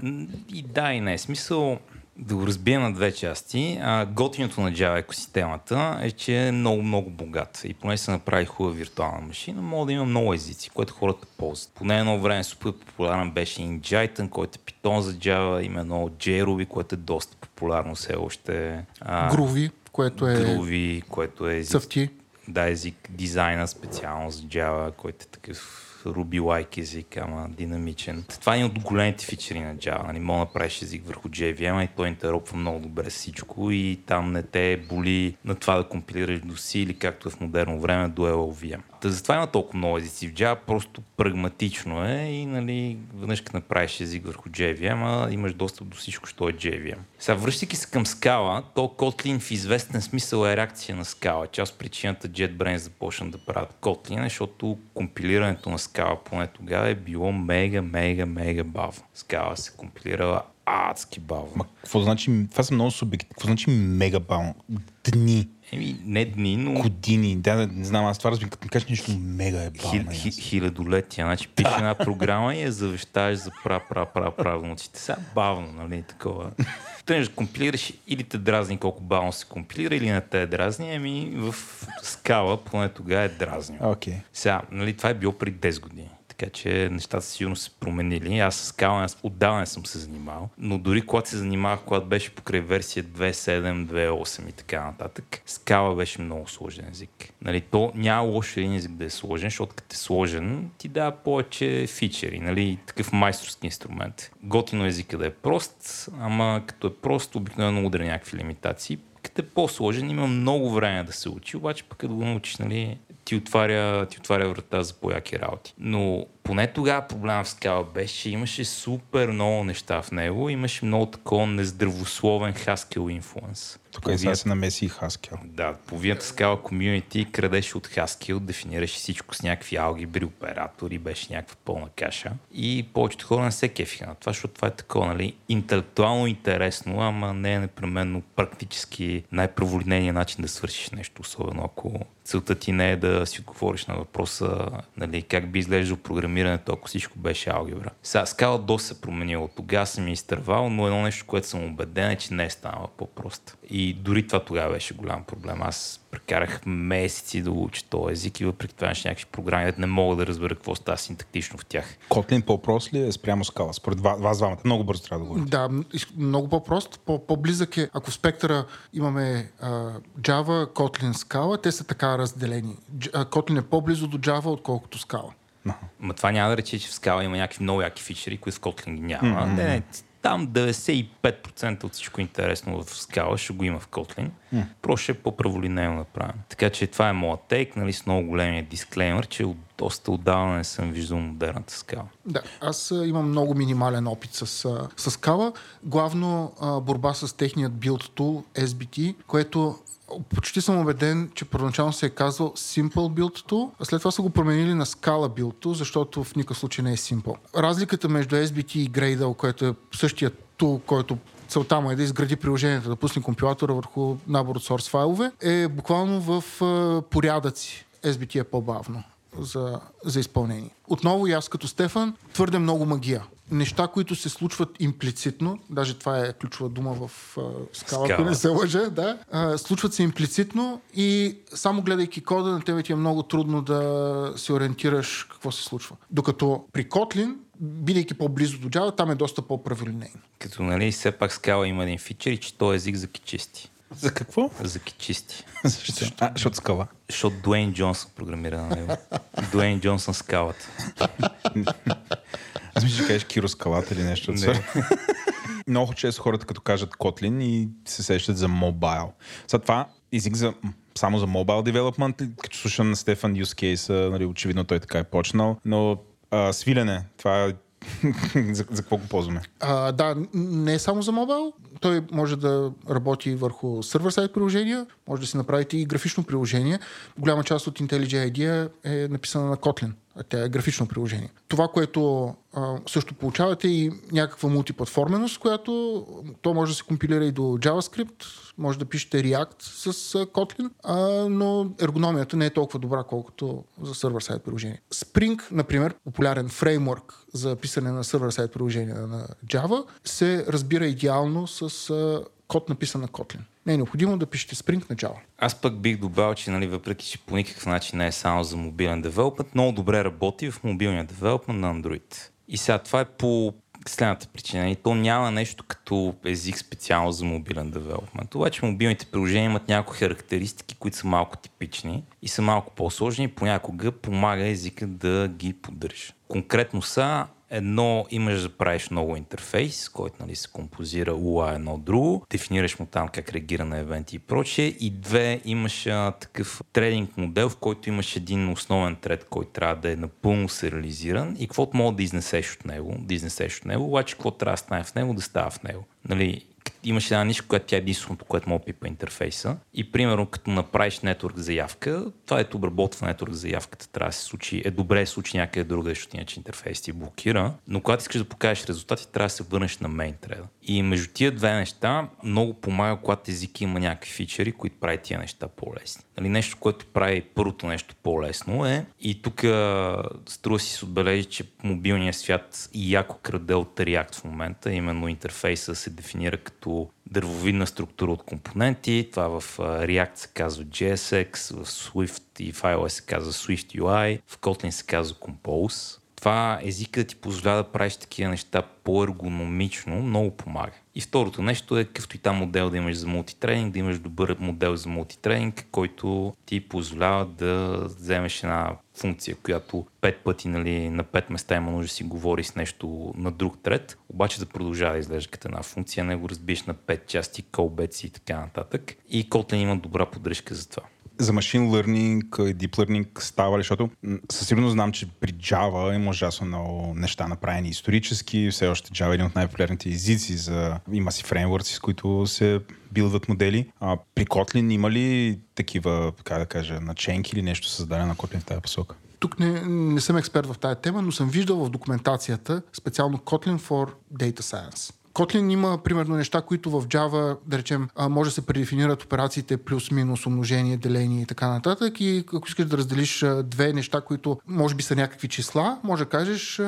И да, и не. Смисъл да го разбия на две части. А, готиното на Java екосистемата е, че е много, много богат. И поне се направи хубава виртуална машина, може да има много езици, което хората ползват. Поне едно време супер популярен беше Injiten, който е Python за Java, има едно JRuby, което е доста популярно все още. А, Груви, което е Groovy, което е език цъфти. да, език, дизайна специално за Java, който е такъв Ruby-like език, ама динамичен. Това е един от големите фичери на Java. Нали? Мога да направиш език върху JVM и той интеропва много добре всичко и там не те боли на това да компилираш до C или както е в модерно време до LLVM. Та затова има толкова много езици в Java, просто прагматично е и нали, веднъж като направиш език върху JVM, а имаш достъп до всичко, що е JVM. Сега връщайки се към скала, то Kotlin в известен смисъл е реакция на скала. Част причината JetBrains започна да правят Kotlin, защото компилирането на скала поне тогава е било мега, мега, мега бавно. Скала се компилирала адски бавно. Ма, какво значи, това са много субективни. Какво значи мега бавно? Дни. Еми, не дни, но... Години. Да, не знам, аз това разбирам, като ми кажеш нещо мега е бавно. Хил, хи, хилядолетия. Значи пише една програма и я завещаваш за пра, пра, пра, правнуците. Сега бавно, нали, такова. Тръгнеш да компилираш или те дразни колко бавно се компилира, или не те е дразни, ами в скала поне тогава е дразнил. Okay. Сега, нали, това е било преди 10 години така че нещата сигурно са променили. Аз с скала отдавна съм се занимавал, но дори когато се занимавах, когато беше покрай версия 2.7, 2.8 и така нататък, скала беше много сложен език. Нали, то няма лошо един език да е сложен, защото като е сложен, ти дава повече фичери, нали, такъв майсторски инструмент. Готино езика да е прост, ама като е прост, обикновено удря някакви лимитации като е по-сложен, има много време да се учи, обаче пък като го научиш, нали, ти отваря, ти отваря врата за по-яки работи. Но поне тогава проблема в скала беше, че имаше супер много неща в него, имаше много такова нездравословен Haskell инфлуенс. Тук и сега се намеси и Haskell. Да, половината скала комьюнити крадеше от Haskell, дефинираше всичко с някакви алгебри, оператори, беше някаква пълна каша. И повечето хора не се кефиха на това, защото това е такова, нали, интелектуално интересно, ама не е непременно практически най-праволинейният начин да свършиш нещо, особено ако целта ти не е да си отговориш на въпроса, нали, как би изглеждал програмирането, ако всичко беше алгебра. Сега скала доста се променило. Тогава съм ми изтървал, но едно нещо, което съм убеден е, че не е станало по-просто. И дори това тогава беше голям проблем. Аз прекарах месеци да уча този език и въпреки това имаше някакви програми, не мога да разбера какво става синтактично в тях. Котлин по-прост ли е спрямо скала? Според вас двамата. Много бързо трябва да говорите. Да, много по-прост. По-близък е, ако в спектъра имаме uh, Java, Kotlin, Scala, те са така разделени. Kotlin е по-близо до Java, отколкото Scala. No. Ма това няма да рече, че в Scala има някакви много яки фичери, които в Kotlin ги няма. Mm-hmm. Не, там 95% от всичко интересно в скала ще го има в Kotlin. Mm. Просто е по-праволинейно направено. Така че това е моят тейк, нали, с много големия дисклеймер, че от доста отдавна не съм виждал модерната скала. Да, аз а, имам много минимален опит с, с скала. Главно а, борба с техният build tool SBT, което почти съм убеден, че първоначално се е казвал Simple Build Tool, а след това са го променили на Scala Build Tool, защото в никакъв случай не е Simple. Разликата между SBT и Gradle, което е същия тул, който целта му е да изгради приложението, да пусне компилатора върху набор от source файлове, е буквално в порядъци. SBT е по-бавно за, за изпълнение. Отново и аз като Стефан, твърде много магия. Неща, които се случват имплицитно, даже това е ключова дума в uh, скала, ако не се лъжа, да, uh, случват се имплицитно и само гледайки кода на тебе ти е много трудно да се ориентираш какво се случва. Докато при Kotlin бидейки по-близо до Java, там е доста по-правилинейно. Като нали, все пак скала има един фичър и че то език за кичисти. За какво? За кичисти. Защо? А, защото скала. Защото Дуейн Джонсън програмира на него. Дуейн Джонсън скалата. Аз мисля, че кажеш Киро скалата или нещо. Не. Много често хората като кажат Kotlin и се сещат за мобайл. За това език за само за мобайл девелопмент, като слушам на Стефан case, нали, очевидно той така е почнал, но а, свилене, това е за, за какво го ползваме? А, да, не е само за мобайл. Той може да работи върху сервер-сайт приложения, може да си направите и графично приложение. Голяма част от IntelliJ IDEA е написана на Kotlin. Тя е графично приложение. Това, което а, също получавате и някаква мултиплатформеност, която то може да се компилира и до JavaScript, може да пишете React с Kotlin, а, но ергономията не е толкова добра, колкото за сервер-сайт приложение. Spring, например, популярен фреймворк за писане на сервер-сайт приложения на Java, се разбира идеално с а, код написан на Kotlin. Не е необходимо да пишете Spring на Java. Аз пък бих добавил, че нали, въпреки, че по никакъв начин не е само за мобилен девелопмент, много добре работи в мобилния девелопмент на Android. И сега това е по следната причина. И то няма нещо като език специално за мобилен девелопмент. Обаче мобилните приложения имат някои характеристики, които са малко типични и са малко по-сложни. Понякога помага езика да ги поддържа. Конкретно са Едно, имаш да правиш много интерфейс, който нали, се композира UI едно друго, дефинираш му там как реагира на евенти и прочее. И две, имаш а, такъв трейдинг модел, в който имаш един основен тред, който трябва да е напълно сериализиран и каквото мога да изнесеш от него, да изнесеш от него, обаче какво трябва да стане в него, да става в него. Нали, имаш една ниша, която тя е единственото, което мога пипа интерфейса. И примерно, като направиш нетворк заявка, това е обработва нетворк заявката, трябва да се случи, е добре да се случи някъде друга, защото иначе интерфейс ти блокира. Но когато искаш да покажеш резултати, трябва да се върнеш на мейн треда. И между тия две неща много помага, когато език има някакви фичери, които прави тия неща по-лесни. Нали, нещо, което прави първото нещо по-лесно е, и тук струва си се отбележи, че мобилният свят и яко краде от React в момента, именно интерфейса се дефинира като дървовидна структура от компоненти. Това в React се казва JSX, в Swift и в iOS се казва Swift UI, в Kotlin се казва Compose това езика ти позволява да правиш такива неща по-ергономично, много помага. И второто нещо е какъвто и там модел да имаш за мултитренинг, да имаш добър модел за мултитренинг, който ти позволява да вземеш една функция, която пет пъти нали, на пет места има нужда да си говори с нещо на друг трет, обаче да продължава да изглежда като една функция, не го разбиеш на пет части, колбеци и така нататък. И Kotlin има добра поддръжка за това за машин learning и deep learning става ли, защото със сигурност знам, че при Java има ужасно много неща направени исторически. Все още Java е един от най-популярните езици. За... Има си фреймворци, с които се билдват модели. А при Kotlin има ли такива, как да кажа, наченки или нещо създадено на Kotlin в тази посока? Тук не, не съм експерт в тази тема, но съм виждал в документацията специално Kotlin for Data Science. Kotlin има, примерно, неща, които в Java, да речем, може да се предефинират операциите плюс-минус, умножение, деление и така нататък. И ако искаш да разделиш две неща, които може би са някакви числа, може да кажеш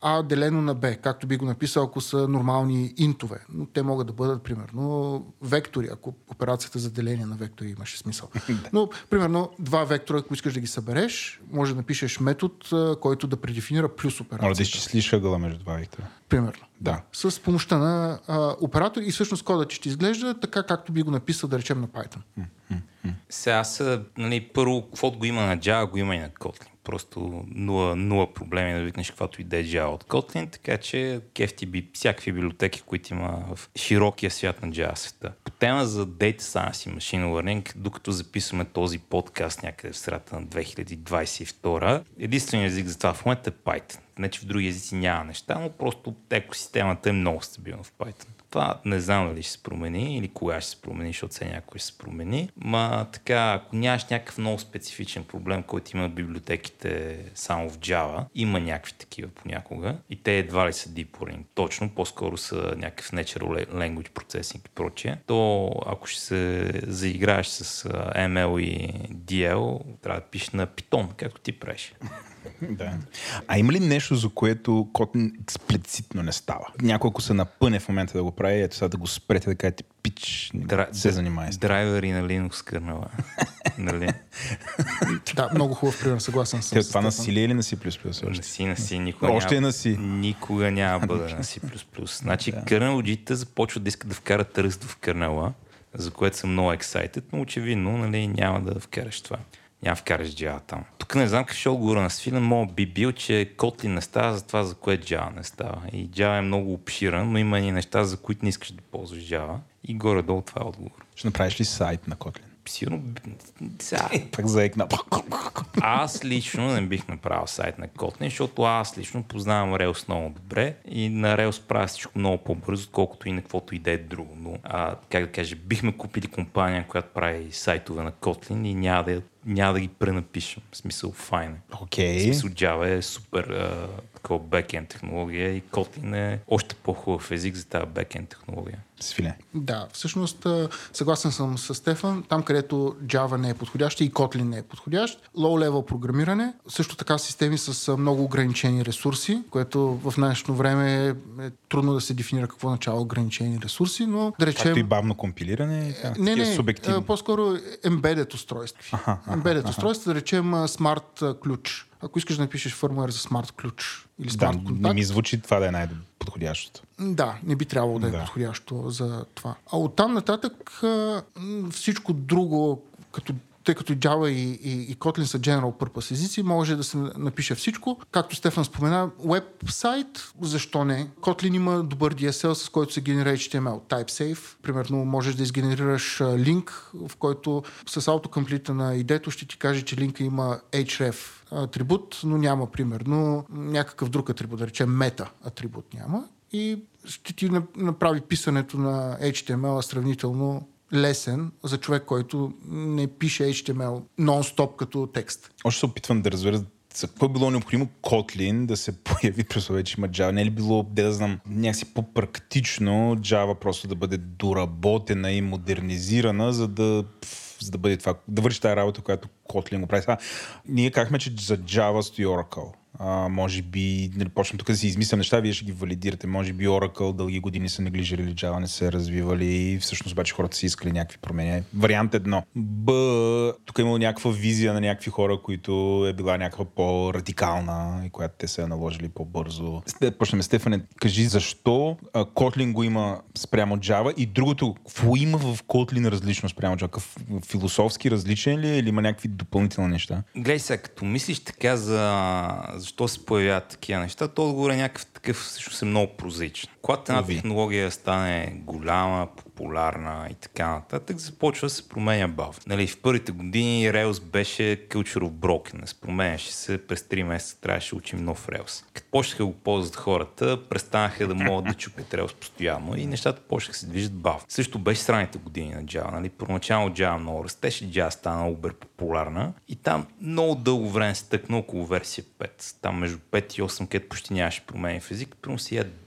А делено на Б, както би го написал, ако са нормални интове. Но те могат да бъдат, примерно, вектори, ако операцията за деление на вектори имаше смисъл. Но, примерно, два вектора, ако искаш да ги събереш, може да напишеш метод, който да предефинира плюс операцията. Може да изчислиш ъгъла между два вектора. Примерно. Да. С помощта на а, оператор и всъщност кодът ще изглежда така, както би го написал, да речем, на Python. Сега аз, нали, първо, каквото го има на Java, го има и на Kotlin. Просто нула, нула проблеми да викнеш каквото и да е Java от Kotlin, така че кефти би всякакви библиотеки, които има в широкия свят на Java света. По тема за Data Science и Machine Learning, докато записваме този подкаст някъде в средата на 2022, единственият език за това в момента е Python. Не, че в други езици няма неща, но просто екосистемата е много стабилна в Python. Това не знам дали ще се промени или кога ще се промени, защото все някой ще се промени. Ма така, ако нямаш някакъв много специфичен проблем, който има библиотеките само в Java, има някакви такива понякога и те едва ли са deep learning. Точно, по-скоро са някакъв natural language processing и прочее. То ако ще се заиграеш с ML и DL, трябва да пишеш на Python, както ти правиш. да. А има ли нещо, за което Kotlin експлицитно не става? Някой, ако се напъне в момента да го прави, ето сега да го спрете да кажете пич, Дра... се занимава с Драйвери на Linux кърнала. нали? да, много хубав пример, съгласен съм. Те, това на C или на C++? Още? На C, на C. Никога още няма, е на C. Никога няма бъде на C++. Значи да. кърнелджите започват да искат да вкарат ръст в кърнела, за което съм много excited, но очевидно нали, няма да вкараш това няма вкараш Java там. Тук не знам какъв ще отговора на Свилен, мога би бил, че Kotlin не става за това, за което Java не става. И Java е много обширен, но има и неща, за които не искаш да ползваш Java. И горе-долу това е отговор. Ще направиш ли сайт на Kotlin? Сигурно. Сега. Пак заекна. Аз лично не бих направил сайт на Kotlin, защото аз лично познавам Rails много добре и на Rails правя всичко много по-бързо, отколкото и на каквото и да е друго. Но, а, как да кажа, бихме купили компания, която прави сайтове на Kotlin и няма да, няма да ги пренапишем. В смисъл, файн. Okay. В смисъл, Java е супер а, такова бекенд технология и Kotlin е още по-хубав език за тази бекенд технология. Свиле. Да, всъщност съгласен съм с Стефан. Там, където Java не е подходяща и Kotlin не е подходящ. Low-level програмиране, също така системи с много ограничени ресурси, което в нашето време е трудно да се дефинира какво начало ограничени ресурси, но да речем... Както и бавно компилиране? Как, не, не, субективни. по-скоро embedded устройства. Аха, Embedded устройства, да речем смарт ключ. Ако искаш да напишеш фърмуер за смарт ключ или Да, смарт не контакт, ми звучи това да е най-подходящото. да, не би трябвало да е Да. подходящо за това. А оттам нататък всичко друго, като тъй като Java и, и, и Kotlin са general purpose езици, може да се напише всичко. Както Стефан спомена, веб-сайт, защо не? Kotlin има добър DSL, с който се генерира HTML. TypeSafe, примерно, можеш да изгенерираш линк, в който с аутокомплита на идето ще ти каже, че линка има href атрибут, но няма, примерно, някакъв друг атрибут, да речем мета атрибут няма. И ще ти нап- направи писането на HTML сравнително лесен за човек, който не пише HTML нон-стоп като текст. Още се опитвам да разбера за какво е било необходимо Kotlin да се появи при условие, че има Java. Не е ли било, де да знам, някакси по-практично Java просто да бъде доработена и модернизирана, за да за да бъде това, да върши тази работа, която Kotlin го прави. Сега, ние казахме, че за Java стои Oracle. А, може би, нали, почнем тук да си измислям неща, вие ще ги валидирате. Може би Oracle дълги години са неглижирали Java, не се развивали и всъщност обаче хората са искали някакви промени. Вариант едно. Б, тук е имало някаква визия на някакви хора, които е била някаква по-радикална и която те са я наложили по-бързо. Почнем, Стефане, кажи защо Kotlin го има спрямо Java и другото, какво има в Kotlin различно спрямо Java? Философски различен ли е или има някакви допълнителни неща? Гледай сега, като мислиш така за защо се появяват такива неща, то отговор е някакъв такъв, всъщност е много прозаичен. Когато една технология стане голяма, популярна и така нататък, започва да се променя бавно. Нали, в първите години Rails беше culture of brokenness. Променяше се, през 3 месеца трябваше да учим нов Rails. Като почнаха го ползват хората, престанаха да могат да чупят Rails постоянно и нещата почнаха да се движат бавно. Също беше сраните години на Java. Нали? Първоначално Java много растеше, Java стана убер популярна и там много дълго време се тъкна около версия 5. Там между 5 и 8, където почти нямаше промени в език, примерно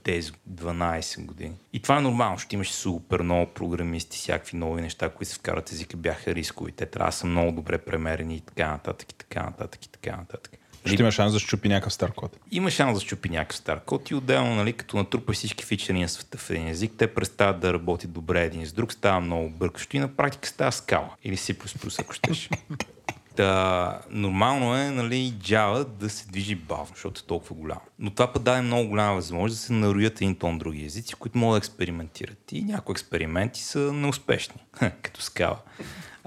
сега 10-12 години. И това е нормално, защото имаше супер много програмисти, всякакви нови неща, които се вкарат езика, бяха рискови. Те трябва да са много добре премерени и така нататък, и така нататък, и така нататък. Ще има шанс да щупи някакъв стар код. Има шанс да щупи някакъв стар код и отделно, нали, като натрупа всички фичери на света в един език, те престават да работят добре един с друг, става много бъркащо и на практика става скала. Или C++, ако щеш. Та, нормално е, нали, Java да се движи бавно, защото е толкова голямо. Но това пък даде много голяма възможност да се нароят един тон други езици, които могат да експериментират. И някои експерименти са неуспешни, като скала.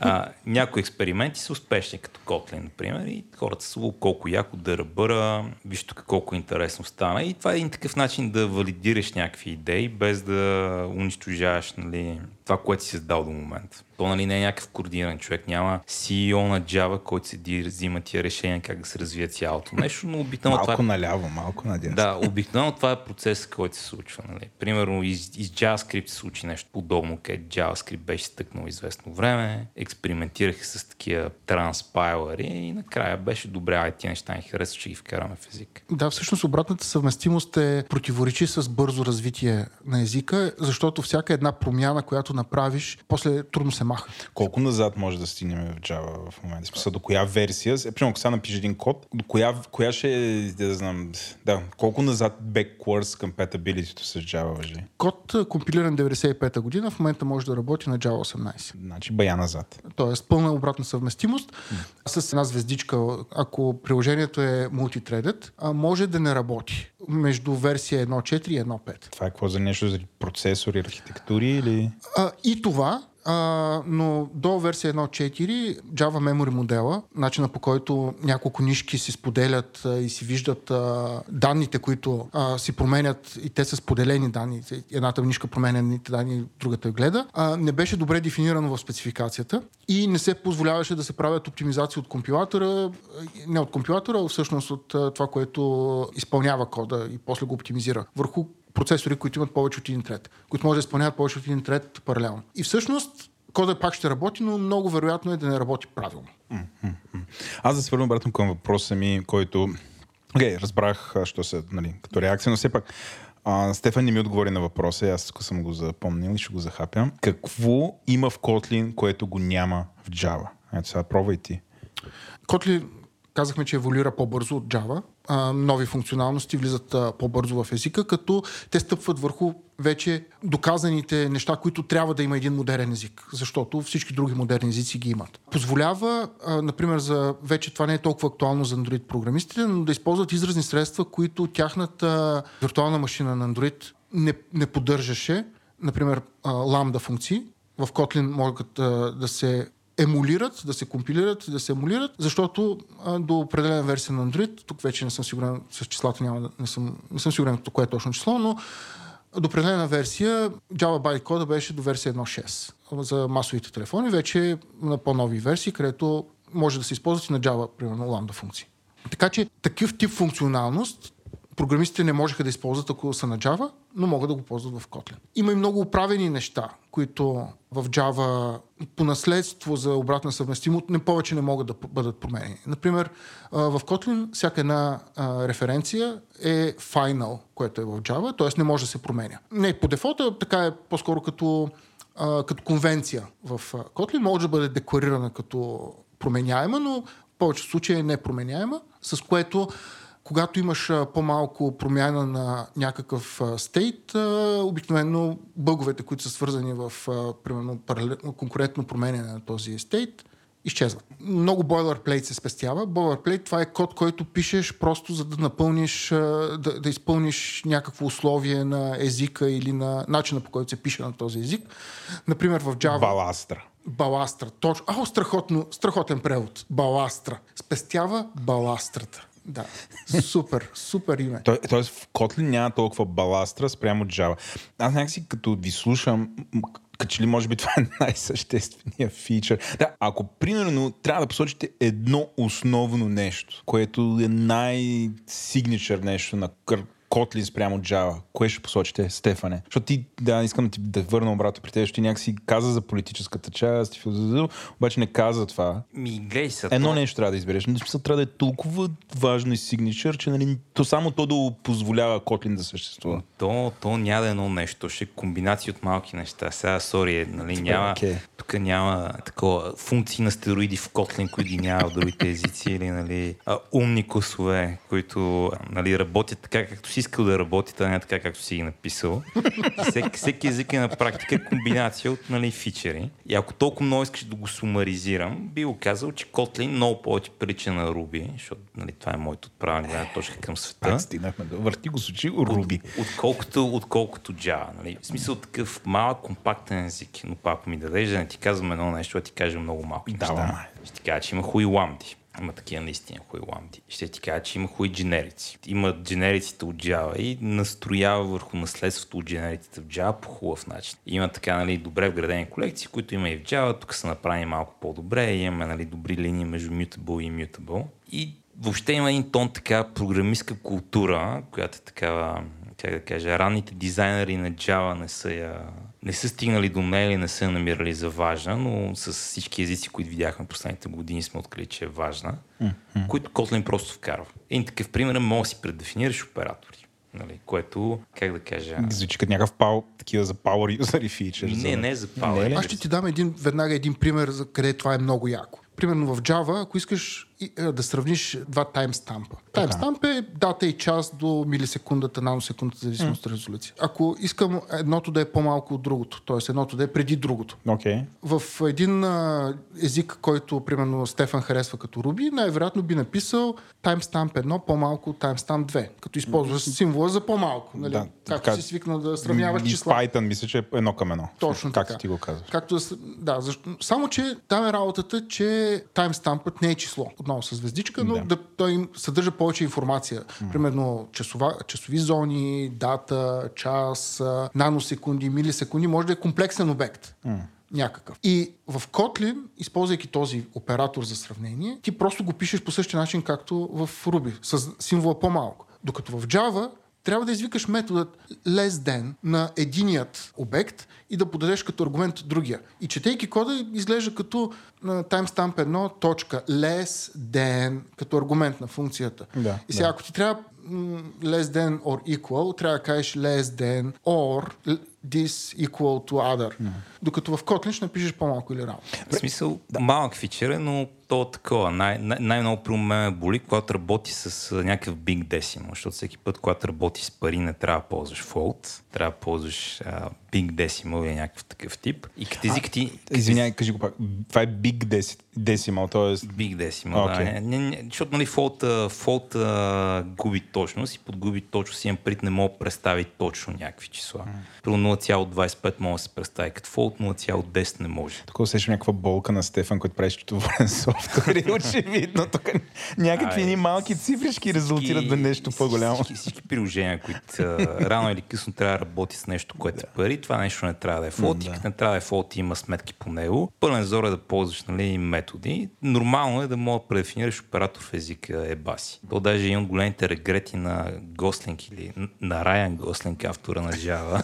А, някои експерименти са успешни, като Kotlin, например, и хората са «О, колко яко да ръбъра, виж тук колко интересно стана. И това е един такъв начин да валидираш някакви идеи, без да унищожаваш нали, това, което си създал до момента. То нали, не е някакъв координиран човек, няма CEO на Java, който седи и взима тия решения как да се развие цялото нещо, но обикновено това Малко е наляво, малко надясно. да, обикновено това е процес, който се случва. Нали. Примерно из, из JavaScript се случи нещо подобно, където JavaScript беше стъкнал известно време, експериментираха с такива транспайлери и накрая беше добре, ай тия неща ни харесва, че ги вкараме в език. Да, всъщност обратната съвместимост е противоречи с бързо развитие на езика, защото всяка една промяна, която направиш, после трудно се маха. Колко назад може да стигнем в Java в момента? Смисъл, до коя версия? Е, Примерно, ако сега напишеш един код, до коя, коя ще е, да знам, да, колко назад backwards compatibility с Java въжи? Код, а, компилиран 95-та година, в момента може да работи на Java 18. Значи бая назад. Тоест пълна обратна съвместимост с една звездичка, ако приложението е а може да не работи между версия 1.4 и 1.5. Това е какво за нещо за процесори, архитектури или... А, и това, а, но до версия 1.4 Java Memory модела, начина по който няколко нишки си споделят а, и си виждат а, данните, които а, си променят и те са споделени данни. Едната нишка променя едните данни, другата гледа. А, не беше добре дефинирано в спецификацията и не се позволяваше да се правят оптимизации от компилатора, не от компилатора, а всъщност от това, което изпълнява кода и после го оптимизира върху процесори, които имат повече от един трет, които може да изпълняват повече от един трет паралелно. И всъщност кода пак ще работи, но много вероятно е да не работи правилно. Аз да се върна обратно към въпроса ми, който... Окей, okay, разбрах, що се, нали, като реакция, но все пак а, Стефан не ми отговори на въпроса, аз съм го запомнил и ще го захапя. Какво има в Kotlin, което го няма в Java? Ето сега, пробвай ти. Котли казахме, че еволюира по-бързо от Java. Нови функционалности влизат по-бързо в езика, като те стъпват върху вече доказаните неща, които трябва да има един модерен език, защото всички други модерни езици ги имат. Позволява, например, за вече това не е толкова актуално за Android програмистите, но да използват изразни средства, които тяхната виртуална машина на Android не, не поддържаше. Например, ламда функции. В Kotlin могат да се емулират, да се компилират, да се емулират, защото а, до определена версия на Android, тук вече не съм сигурен с числата, няма, не, съм, не съм сигурен кое е точно число, но до определена версия Java bytecode беше до версия 1.6 за масовите телефони, вече на по-нови версии, където може да се използват и на Java, примерно, ламда функции. Така че такъв тип функционалност програмистите не можеха да използват, ако са на Java, но могат да го ползват в Kotlin. Има и много управени неща, които в Java по наследство за обратна съвместимост не повече не могат да бъдат променени. Например, в Kotlin всяка една референция е final, което е в Java, т.е. не може да се променя. Не по дефолта, така е по-скоро като, като конвенция в Kotlin. Може да бъде декларирана като променяема, но в повечето случаи е непроменяема, с което когато имаш а, по-малко промяна на някакъв а, стейт, а, обикновено бъговете, които са свързани в а, примерно конкурентно променяне на този стейт, изчезват. Много boilerplate се спестява. Boilerplate това е код, който пишеш просто за да напълниш, а, да, да изпълниш някакво условие на езика или на начина по който се пише на този език. Например в Java... Баластра. Баластра. Точно. Ао, страхотно, страхотен превод. Баластра. Спестява баластрата. Да. Супер, супер име. Той, тоест в Kotlin няма толкова баластра спрямо Java. Аз някакси като ви слушам, м- като че ли може би това е най-същественият фичър. Да, ако примерно трябва да посочите едно основно нещо, което е най-сигничър нещо на Kotlin спрямо Java, кое ще посочите, Стефане? Защото ти, да, искам да ти да върна обратно при теб, защото ти някакси каза за политическата част, и философията, обаче не каза това. Ми, гледай се. Едно то- нещо трябва да избереш. В смисъл трябва да е толкова важно и сигничър, че нали, то само то да позволява Kotlin да съществува. То, то няма да е едно нещо, ще е комбинация от малки неща. Сега, сори, нали, няма, окей. тук няма такова функции на стероиди в Kotlin, които ги няма в другите езици, или нали, умни класове, които нали, работят така, както си искал да работят, а не така, както си ги написал. И всеки, език е на практика комбинация от нали, фичери. И ако толкова много искаш да го сумаризирам, би го казал, че Kotlin много повече прилича на Ruby, защото нали, това е моето отправна гледна точка към света. Пак стигнахме до върти го с очи, Руби. От, отколкото, отколкото Java. Нали? В смисъл такъв малък, компактен език. Но пак ми дадеш да не ти казвам едно нещо, а ти кажа много малко май. Ще ти кажа, че има хуи ламди. Има такива наистина хуи ламди. Ще ти кажа, че има хуи дженерици. Има дженериците от Java и настроява върху наследството от дженериците в Java по хубав начин. Има така нали, добре вградени колекции, които има и в Java. Тук са направени малко по-добре. Имаме нали, добри линии между mutable и immutable. И въобще има един тон така програмистка култура, която е такава, как да кажа, ранните дизайнери на Java не са я не са стигнали до нея или не са намирали за важна, но с всички езици, които видяхме последните години, сме открили, че е важна, mm-hmm. които Kotlin просто вкарва. Един такъв пример е, може да си предефинираш оператори. Нали, което, как да кажа... Звучи като някакъв пау, такива за power user и feature. Не, не за Power. Не ли? Аз ще ти дам един, веднага един пример, за къде това е много яко. Примерно в Java, ако искаш и, е, да сравниш два таймстампа. Таймстамп е дата и час до милисекундата, наносекундата, зависимост от резолюция. Ако искам едното да е по-малко от другото, т.е. едното да е преди другото, Окей. в един а, език, който примерно Стефан харесва като Руби, най-вероятно би написал timestamp 1 по-малко от timestamp 2, като използва символа за по-малко. Нали? Да, Както така- си свикнал да сравняваш числа. Python мисля, че е едно към едно. Точно Както така. ти го казваш. Както да, защо, само, че там е работата, че таймстампът не е число, отново с звездичка, но Да. да. той им съдържа повече информация. Примерно часова, часови зони, дата, час, наносекунди, милисекунди, може да е комплексен обект. Някакъв. И в Kotlin, използвайки този оператор за сравнение, ти просто го пишеш по същия начин, както в Ruby, с символа по-малко. Докато в Java трябва да извикаш методът less than на единият обект и да подадеш като аргумент другия. И четейки кода изглежда като на timestamp 1 точка less than като аргумент на функцията. Да, и сега, ако ти трябва less than or equal, трябва да кажеш less than or this equal to other. Докато в Kotlin ще напишеш по-малко или равно. В смисъл, да. малък фичър е, но то е такова. Най- най- най-много при мен ме боли, когато работи с някакъв big decimal, защото всеки път, когато работи с пари, не трябва да ползваш float, трябва да ползваш а, big decimal или някакъв такъв тип. И като език ти... Извинявай, кажи го пак. Това е big deci- decimal, т.е. Big decimal, Окей. да. Не, не, защото нали, фолта, фолта губи точност и подгуби точност. Имам пред не мога да представи точно някакви числа. При 0,25 мога да се представи като фолт, 0,10 не може. Тук усещам някаква болка на Стефан, който прави счетоводен софтуер и очевидно тук някакви Ай, ни малки цифрички резултират до нещо по-голямо. Всички, всички приложения, които а, рано или късно трябва да работи с нещо, което е пари, това нещо не трябва да е флот. и като не трябва да е флот, има сметки по него. Пълен зор е да ползваш нали, методи. Нормално е да мога да предефинираш оператор в езика ебаси. То даже от големите регрети на Гослинг или на Райан Гослинг, автора на Java.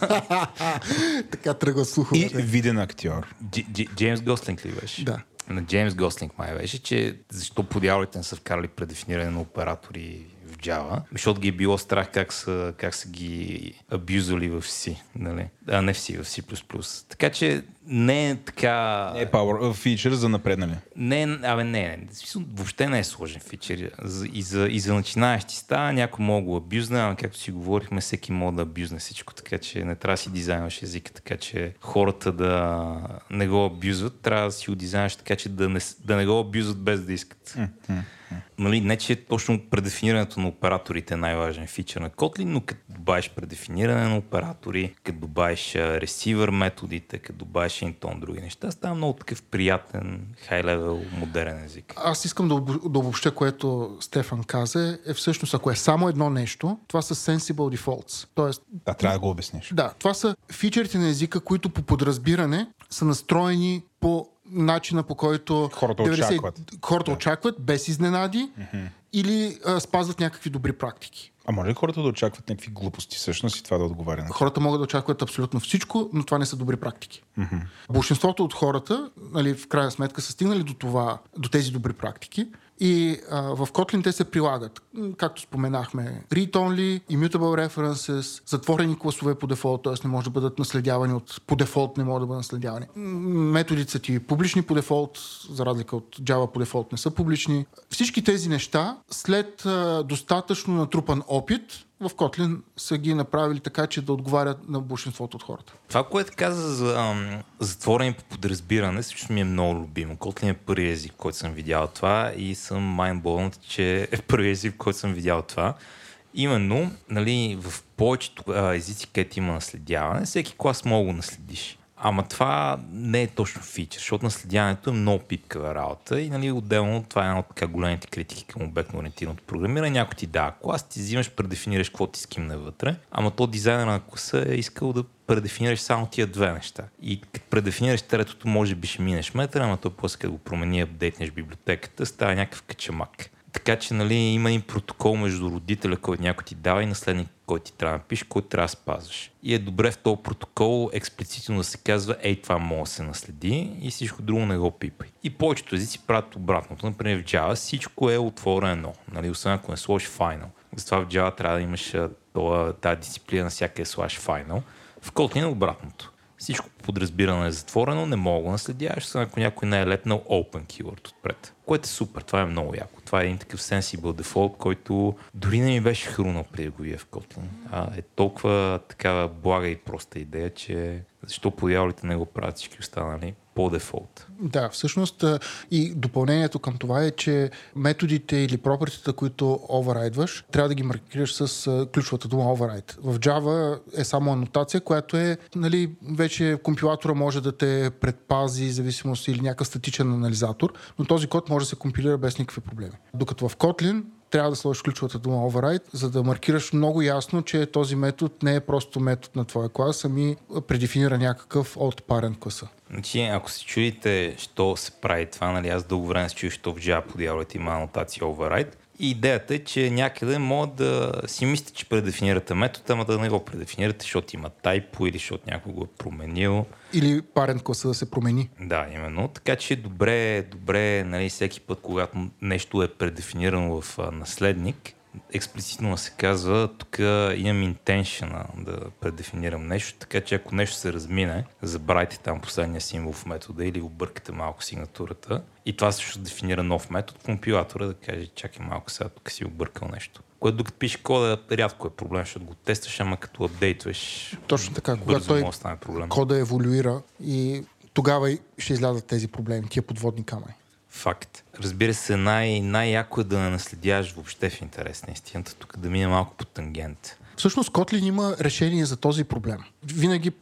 така тръгва слухове. И виден актьор. Дж- Дж- Джеймс Гослинг ли беше? Да. На Джеймс Гослинг май беше, че защо по дяволите не са вкарали предефиниране на оператори в Java, защото ги е било страх как са, как са ги абюзали в C, нали? А не в C, в C++. Така че не е така... Не е power feature за напреднали. Не, абе не, не. Смисъл, въобще не е сложен фичър. И за, и за начинаещи става, някой мога да го абюзне, ама както си говорихме, всеки може да абюзне всичко, така че не трябва да си дизайнваш езика, така че хората да не го абюзват, трябва да си го дизайнваш така, че да не, да не го абюзват без да искат. Нали, не, че точно предефинирането на операторите е най-важен фичър на Kotlin, но като добавиш предефиниране на оператори, като добавиш а, ресивър методите, като добавиш и тон други неща, става много такъв приятен, хай-левел, модерен език. Аз искам да, да обобщя, което Стефан каза, е всъщност, ако е само едно нещо, това са sensible defaults. Тоест, Да, трябва да го обясниш. да, това са фичерите на езика, които по подразбиране са настроени по начина по който Хората очакват. хората очакват без изненади или а, спазват някакви добри практики. А може ли хората да очакват някакви глупости всъщност и това да отговаря на Хората могат да очакват абсолютно всичко, но това не са добри практики. Большинството от хората, нали, в крайна сметка, са стигнали до, това, до тези добри практики и а, в Kotlin те се прилагат. Както споменахме, read-only, immutable references, затворени класове по дефолт, т.е. не може да бъдат наследявани от, по дефолт не могат да бъдат наследявани. Методите са ти публични по дефолт, за разлика от Java по дефолт не са публични. Всички тези неща, след а, достатъчно натрупан опит, в Kotlin са ги направили така, че да отговарят на большинството от хората. Това, което каза за ам, затворени по подразбиране, също ми е много любимо. Kotlin е първи език, който съм видял това и съм майнболнат, че е първи език, който съм видял това. Именно, нали, в повечето а, езици, където има наследяване, всеки клас мога го наследиш. Ама това не е точно фичър, защото наследяването е много пипкава работа и нали, отделно това е една от така големите критики към обектно ориентираното програмиране. Някой ти дава клас, ти взимаш, предефинираш какво ти скимне вътре, ама то дизайнер на класа е искал да предефинираш само тия две неща. И като предефинираш третото, може би ще минеш метър, ама то после като го промени, апдейтнеш библиотеката, става някакъв качамак. Така че нали, има един протокол между родителя, който някой ти дава и наследник, който ти трябва да напишеш, който трябва да спазваш. И е добре в този протокол експлицитно да се казва, ей, това може да се наследи и всичко друго не го пипай. И повечето езици правят обратното. Например, в Java всичко е отворено, нали, освен ако не сложиш final. Затова в Java трябва да имаш тази дисциплина на всяка е slash final. В Kotlin е обратното. Всичко по подразбиране е затворено, не мога да наследяваш, ако някой не е лепнал open keyword отпред. Което е супер, това е много яко. Това е един такъв sensible default, който дори не ми беше хрумнал преди го в Kotlin. А, е толкова такава блага и проста идея, че защо по дяволите не го правят всички останали по дефолт. Да, всъщност и допълнението към това е, че методите или пропертите, които оверрайдваш, трябва да ги маркираш с ключовата дума override. В Java е само анотация, която е, нали, вече компилатора може да те предпази, зависимост или някакъв статичен анализатор, но този код може да се компилира без никакви проблеми. Докато в Kotlin трябва да сложиш ключовата дума override, за да маркираш много ясно, че този метод не е просто метод на твоя клас, ами предефинира някакъв от parent класа. Значи, ако се чуете, що се прави това, нали, аз дълго време се чуя, що в Java по дяволите има анотация override. И идеята е, че някъде могат да си мислите, че предефинирате метод, ама да не го предефинирате, защото има тайпо или защото някой го е променил. Или parent класа да се промени. Да, именно. Така че добре, добре, нали, всеки път, когато нещо е предефинирано в наследник, експлицитно се казва, тук имам intention да предефинирам нещо, така че ако нещо се размине, забравяйте там последния символ в метода или объркате малко сигнатурата. И това също дефинира нов метод, компилатора да каже, чакай малко сега, тук си объркал нещо. Което докато пише кода, рядко е проблем, защото го тестваш, ама като апдейтваш, Точно така, когато той кода еволюира и тогава ще излязат тези проблеми, тия подводни камъни. Факт. Разбира се, най- най-яко е да не наследяваш въобще в интерес на истината, тук да мине малко по тангент. Всъщност Kotlin има решение за този проблем. Винаги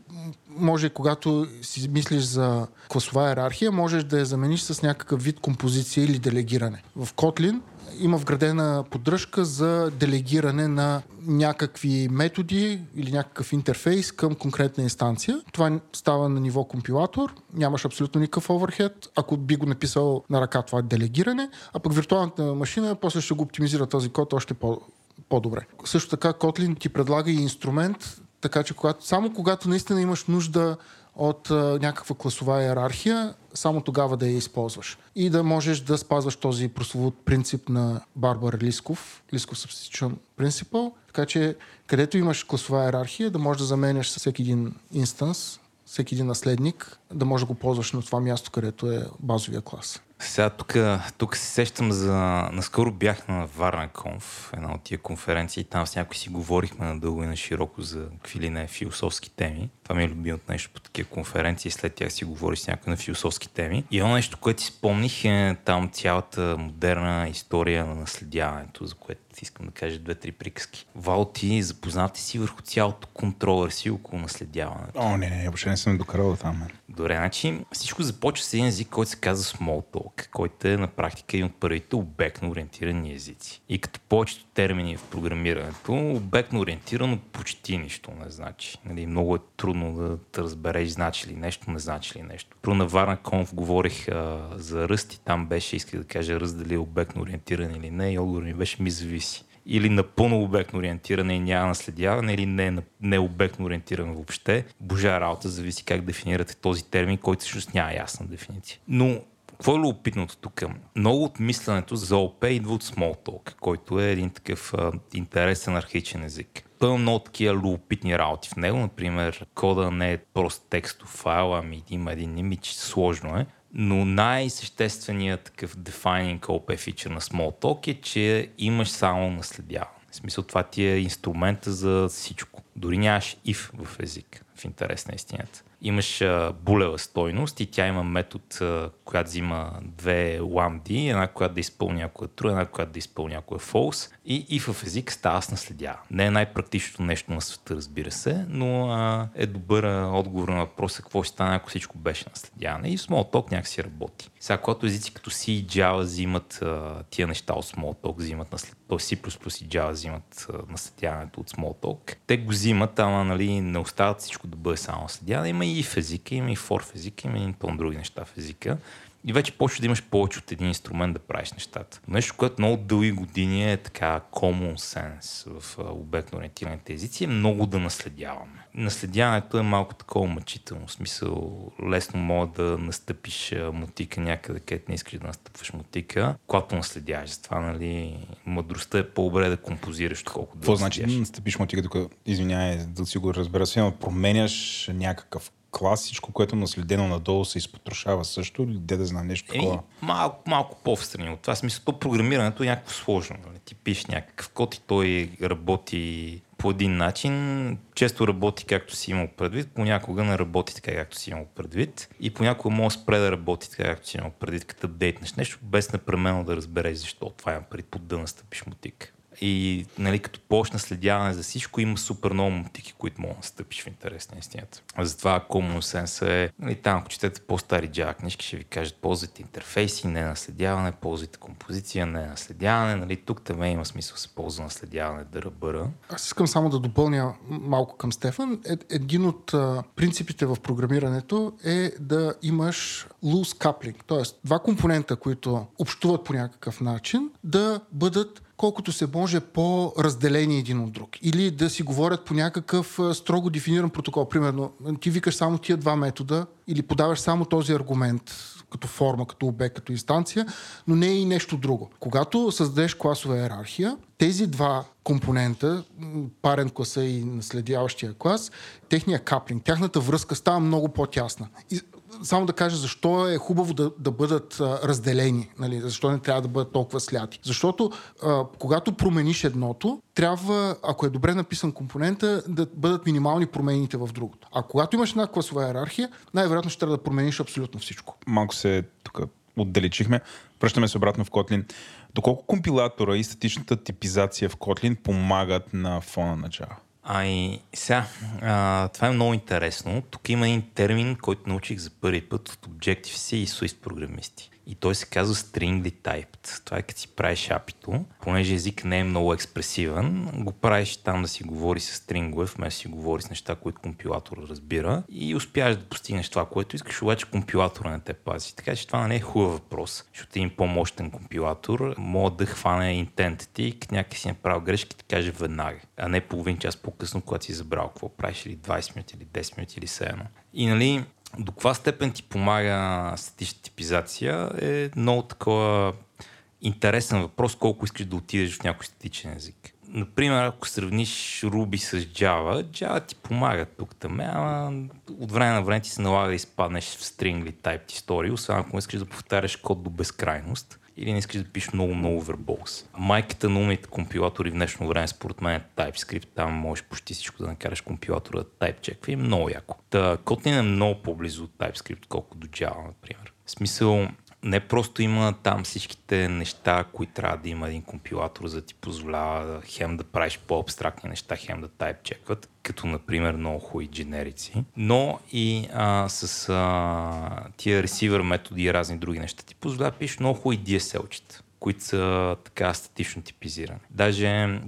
може, когато си мислиш за класова иерархия, можеш да я замениш с някакъв вид композиция или делегиране. В Kotlin има вградена поддръжка за делегиране на някакви методи или някакъв интерфейс към конкретна инстанция. Това става на ниво компилатор, нямаш абсолютно никакъв оверхед. Ако би го написал на ръка, това делегиране, а пък виртуалната машина после ще го оптимизира този код още по- по-добре. Също така Kotlin ти предлага и инструмент, така че когато, само когато наистина имаш нужда от а, някаква класова иерархия, само тогава да я използваш. И да можеш да спазваш този прословут принцип на Барбар Лисков, Лисков Substitution Principle, така че където имаш класова иерархия, да можеш да заменяш всеки един инстанс, всеки един наследник, да можеш да го ползваш на това място, където е базовия клас. Сега тук, тук се сещам за... Наскоро бях на Варна Конф, една от тия конференции. Там с някой си говорихме надълго и на широко за какви ли не философски теми. Това ми е любимото нещо по такива конференции. След тях си говори с някой на философски теми. И едно нещо, което си спомних е там цялата модерна история на наследяването, за което искам да кажа две-три приказки. Вал, ти запознати си върху цялото контроверси около наследяването. О, не, не, въобще не съм докарал до там. Добре, значи всичко започва с един език, който се казва Smalltalk, който е на практика един от първите обектно ориентирани езици. И като повечето термини в програмирането, обектно ориентирано почти нищо не значи. Нали, много е трудно да, да разбереш значи ли нещо, не значи ли нещо. Про на Варна Конф говорих а, за ръст и там беше, исках да кажа ръст дали е обектно ориентиран или не и отговор ми беше ми зависи или напълно обектно ориентиране и няма наследяване, или не, не обектно ориентиране въобще. Божа работа, зависи как дефинирате този термин, който всъщност няма ясна дефиниция. Но какво е любопитното тук? Много от мисленето за ОП идва от Smalltalk, който е един такъв а, интересен архаичен език. Той има много такива любопитни работи в него. Например, кода не е просто текстов файл, ами има един имидж, сложно е. Но най-същественият такъв defining OP фичър на Smalltalk е, че имаш само наследяване. В смисъл това ти е инструмента за всичко. Дори нямаш if в език, в интерес на истината. Имаш булева стойност и тя има метод, която взима две ламди, една, която да изпълни ако е true, една, която да изпълни ако е false. И, и в език става с наследява. Не е най-практичното нещо на света, разбира се, но а, е добър отговор на въпроса какво ще стане, ако всичко беше наследяване. И Smalltalk някакси работи. Сега, когато езици като C и Java взимат а, тия неща от Smalltalk, взимат наслед... то C++ и Java взимат наследяването от Smalltalk, те го взимат, ама нали, не остават всичко да бъде само наследяване. Има и в езика, има и for в езика, има и пълно други неща в езика. И вече почва да имаш повече от един инструмент да правиш нещата. Нещо, което много дълги години е така common sense в обектно ориентираните езици, е много да наследяваме. Наследяването е малко такова мъчително. В смисъл, лесно може да настъпиш мотика някъде, където не искаш да настъпваш мотика, когато наследяваш. Затова, нали, мъдростта е по-добре да композираш, колкото да Какво значи да настъпиш мотика, докато, извинявай, да си го разбера, си, променяш някакъв клас, всичко, което е наследено надолу се изпотрошава също или де да знам нещо Еми, такова? малко, малко по-встрани от това. Смисъл, то програмирането е някакво сложно. Нали? Ти пишеш някакъв код и той работи по един начин. Често работи както си имал предвид, понякога не работи така както си имал предвид. И понякога може спре да работи така както си имал предвид, като апдейтнеш нещо, без непременно да разбереш защо. Това има преди под да настъпиш мотик. И нали, като почна следяване за всичко, има супер много мотики, които могат да стъпиш в интерес на истината. Затова Common Sense е, нали, там ако четете по-стари Java книжки, ще ви кажат ползвайте интерфейси, не наследяване, ползвайте композиция, не наследяване. Нали, тук там има смисъл се ползва наследяване да ръбъра. Аз искам само да допълня малко към Стефан. Един от принципите в програмирането е да имаш loose coupling, т.е. два компонента, които общуват по някакъв начин, да бъдат колкото се може по-разделени един от друг. Или да си говорят по някакъв строго дефиниран протокол. Примерно, ти викаш само тия два метода или подаваш само този аргумент като форма, като обект, като инстанция, но не е и нещо друго. Когато създадеш класова иерархия, тези два компонента, парен класа и наследяващия клас, техния каплинг, тяхната връзка става много по-тясна. И само да кажа защо е хубаво да, да бъдат а, разделени, нали? защо не трябва да бъдат толкова сляти. Защото а, когато промениш едното, трябва, ако е добре написан компонента, да бъдат минимални промените в другото. А когато имаш една класова иерархия, най-вероятно ще трябва да промениш абсолютно всичко. Малко се тук отдалечихме. Връщаме се обратно в Kotlin. Доколко компилатора и статичната типизация в Kotlin помагат на фона на Java? Ай, сега, а, това е много интересно. Тук има един термин, който научих за първи път от Objective-C и Swift програмисти. И той се казва stringly typed. Това е като си правиш апито, понеже език не е много експресивен, го правиш там да си говори с стрингове, вместо си говори с неща, които компилатор разбира и успяваш да постигнеш това, което искаш, обаче компилатора не те пази. Така че това не е хубав въпрос, защото един по-мощен компилатор може да хване и като някак си направил грешки, да каже веднага, а не половин час по-късно, когато си забрал какво правиш или 20 минути или 10 минути или все едно. И нали, до каква степен ти помага статична типизация е много такова интересен въпрос, колко искаш да отидеш в някой статичен език. Например, ако сравниш Ruby с Java, Java ти помага тук там, ама от време на време ти се налага да изпаднеш в string type истории, освен ако искаш да повтаряш код до безкрайност или не искаш да пишеш много-много verbose. Майката на умните компилатори в днешно време, според мен е TypeScript. Там можеш почти всичко да накараш компилатора да type и е много яко. Та, Kotlin е много по-близо от TypeScript, колкото до Java, например. В смисъл, не просто има там всичките неща, които трябва да има един компилатор, за да ти позволява хем да правиш по-абстрактни неща, хем да тайп чекват, като например много хубави дженерици, но и а, с а, тия ресивър методи и разни други неща ти позволява да пишеш много хубави DSL-чета които са така статично типизирани. Даже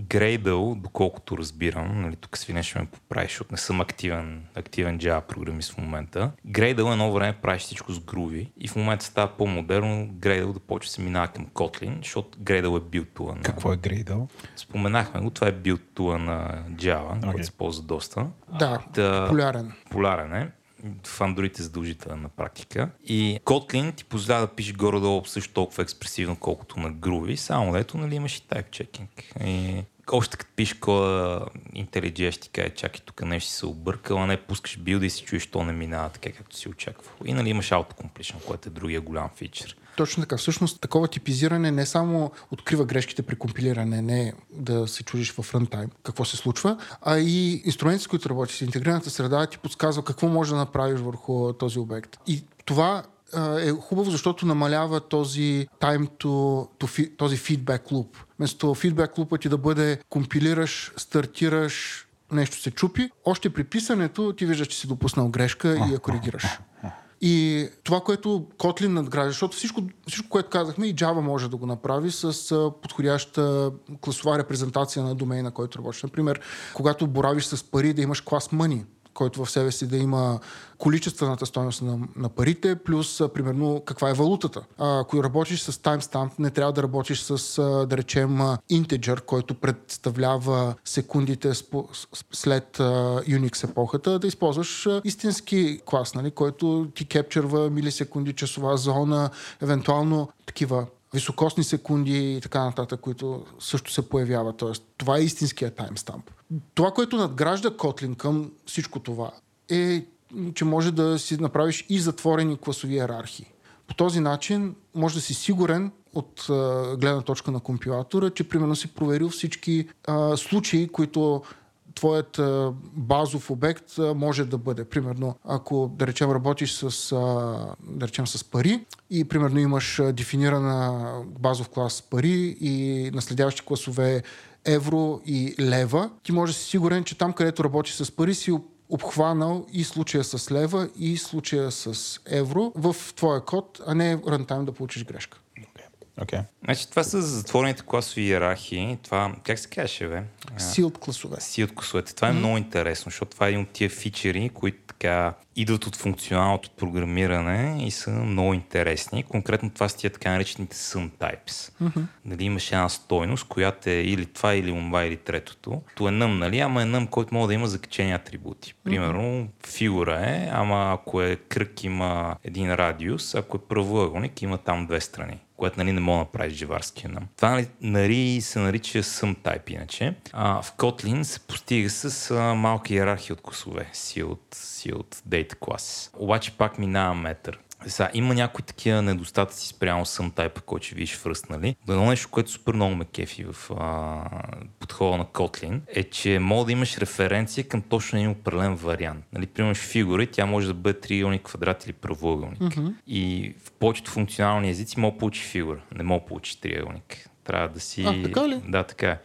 Gradle, доколкото разбирам, нали, тук свине ще ме поправиш, защото не съм активен, активен Java програмист в момента. Gradle едно време правиш всичко с Groovy и в момента става по-модерно Gradle да почне се минава към Kotlin, защото Gradle е билтула на... Какво е Gradle? Споменахме го, това е билтула на Java, okay. който се ползва доста. Да, да популярен. Популярен е в Android е задължителен на практика. И Kotlin ти позволява да пишеш горе-долу също толкова експресивно, колкото на Groovy, само дето нали, имаш и type checking. И още като пишеш кода IntelliJ ще ти каже, чакай тук нещо си се объркал, а не пускаш билда и си чуеш, то не минава така, както си очаквал. И нали имаш autocompletion, което е другия голям фичър. Точно така. Всъщност такова типизиране не само открива грешките при компилиране, не да се чудиш в рънтайм какво се случва, а и инструменти, с които работиш, интегрираната среда ти подсказва какво може да направиш върху този обект. И това е хубаво, защото намалява този time to, to този feedback loop. Вместо feedback loop ти да бъде компилираш, стартираш, нещо се чупи, още при писането ти виждаш, че си допуснал грешка и я коригираш. И това, което Kotlin надгражда, защото всичко, всичко, което казахме, и Java може да го направи с подходяща класова репрезентация на домейна, който работиш. Например, когато боравиш с пари, да имаш клас money, който в себе си да има количествената стоеност на, на парите, плюс а, примерно каква е валутата. А, ако работиш с timestamp, не трябва да работиш с, а, да речем, integer, който представлява секундите спо, след а, Unix епохата, да използваш а, истински клас, нали, който ти кепчерва милисекунди, часова зона, евентуално такива високосни секунди и така нататък, които също се появяват. Тоест, това е истинския таймстамп. Това, което надгражда Kotlin към всичко това е, че може да си направиш и затворени класови иерархии. По този начин може да си сигурен от гледна точка на компилатора, че примерно си проверил всички а, случаи, които твоят базов обект може да бъде. Примерно, ако да речем работиш с, да речем, с пари и примерно имаш дефинирана базов клас пари и наследяващи класове евро и лева, ти може да си сигурен, че там, където работиш с пари, си обхванал и случая с лева и случая с евро в твоя код, а не рантайм да получиш грешка. Окей. Значи това са затворените класови иерархии. Това, как се казваше, бе? Си от класове. Си от класовете. Това е много интересно, защото това е един от тия фичери, които така идват от функционалното програмиране и са много интересни. Конкретно това са тия така наречените sum types. Нали, имаш една стойност, която е или това, или онова, или третото. То е нъм, нали? Ама е нъм, който може да има закачени атрибути. Примерно, фигура е, ама ако е кръг има един радиус, ако е правоъгълник има там две страни което нали, не мога да направиш джаварския нам. Това нали, нали, се нарича sum type иначе. А, в Kotlin се постига с а, малка иерархия от класове, си от, си от data class. Обаче пак минава метър. Сега, има някои такива недостатъци спрямо съм тайпа, който ще видиш в ръст, нали? Но едно нещо, което супер много ме кефи в а, подхода на Kotlin, е, че мога да имаш референция към точно един определен вариант. Нали, примерно фигура и тя може да бъде триъгълник, квадрат или правоъгълник. Mm-hmm. И в повечето функционални езици мога да получи фигура, не мога да получи триъгълник. Трябва да си... А, така ли? Да, така е.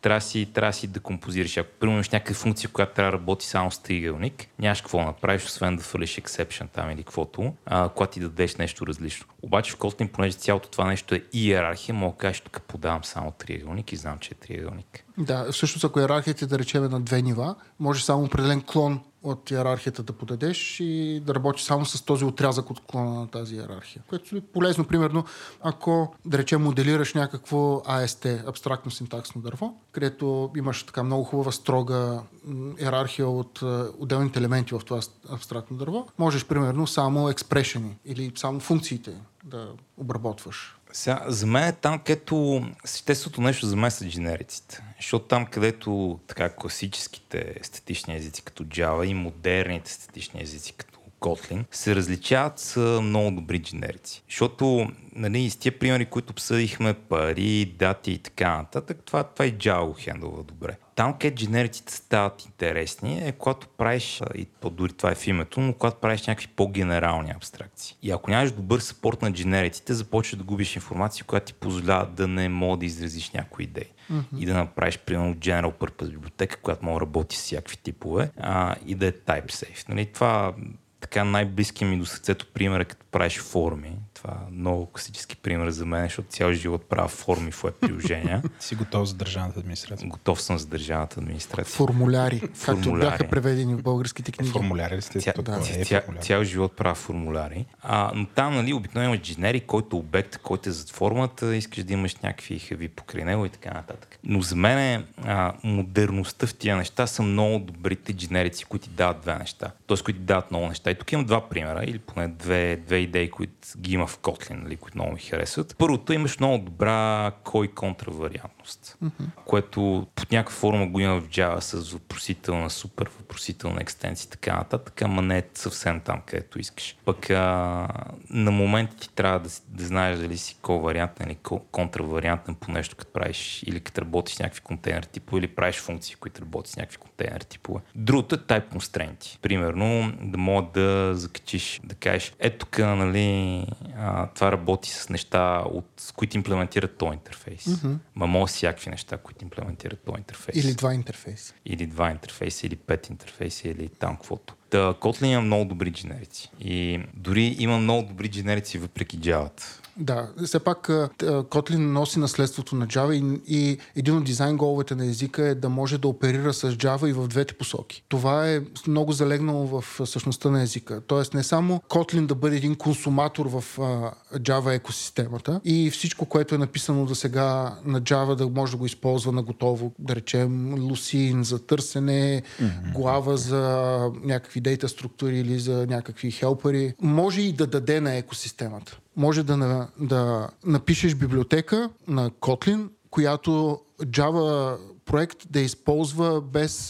Трябва да си, трябва да си декомпозираш. Ако примерно имаш някаква функция, която трябва да работи само с триъгълник, нямаш какво да направиш, освен да фалиш exception там или каквото, а, когато ти дадеш нещо различно. Обаче в Kotlin, понеже цялото това нещо е иерархия, мога да кажеш, тук подавам само триъгълник и знам, че е триъгълник. Да, всъщност ако иерархията е да речем на две нива, може само определен клон от иерархията да подадеш и да работиш само с този отрязък от клона на тази иерархия. Което е полезно, примерно, ако, да речем, моделираш някакво AST, абстрактно синтаксно дърво, където имаш така много хубава, строга иерархия от отделните елементи в това абстрактно дърво, можеш, примерно, само експрешени или само функциите да обработваш. Сега, за мен е там, където съществото нещо за мен са дженериците. Защото там, където така класическите статични езици като Java и модерните статични езици като Kotlin се различават с много добри дженерици. Защото нали, с тия примери, които обсъдихме, пари, дати и така нататък, това, това и Java хендълва добре. Там, където дженериците стават интересни, е когато правиш, и то дори това е в името, но когато правиш някакви по-генерални абстракции. И ако нямаш добър съпорт на дженериците, започваш да губиш информация, която ти позволява да не мога да изразиш някои идеи. Mm-hmm. И да направиш, примерно, General Purpose библиотека, която може да работи с всякакви типове а, и да е type safe. Нали, това така най-близкият ми до сърцето пример е като правиш форми. Това е много класически пример за мен, защото цял живот правя форми в приложения. Си готов за държавната администрация. Готов съм за държавната администрация. Формуляри, формуляри. както бяха преведени в българските книги. Формуляри ли сте? Ця, да, ця, ця, цял живот правя формуляри. А, но там, нали, обикновено имаш дженери, който е обект, който е зад формата, искаш да имаш някакви хави покрай него и така нататък. Но за мен а, модерността в тия неща са много добрите дженерици, които ти дават две неща. Тоест, които ти дават много неща. И тук имам два примера, или поне две, две идеи, които ги има в Kotlin, нали, които много ми харесват. Първото имаш много добра кой контравариантност, mm-hmm. което под някаква форма го има в Java с въпросителна, супер въпросителна екстенция и така нататък, ама не е съвсем там, където искаш. Пък а, на момента ти трябва да, да знаеш дали си ко-вариантен или контравариантен по нещо, като правиш или като работиш с някакви контейнер типове или правиш функции, които работят с някакви контейнер типове. Другото е type constraint. Примерно да мога да закачиш, да кажеш, ето тук, нали, а, това работи с неща, от, с които имплементират този интерфейс. Mm-hmm. Ма може всякакви неща, които имплементират този интерфейс. Или два интерфейса. Или два интерфейса, или пет интерфейса, или там каквото. Та, Kotlin има много добри дженерици. И дори има много добри дженерици въпреки Java. Да, все пак Kotlin носи наследството на Java и, и един от дизайн головете на езика е да може да оперира с Java и в двете посоки. Това е много залегнало в същността на езика. Тоест не само Kotlin да бъде един консуматор в uh, Java екосистемата и всичко, което е написано до сега на Java да може да го използва на готово, да речем Lucene за търсене, mm-hmm. глава за някакви дейта структури или за някакви хелпери, може и да даде на екосистемата. Може да, да напишеш библиотека на Kotlin, която Java проект да използва без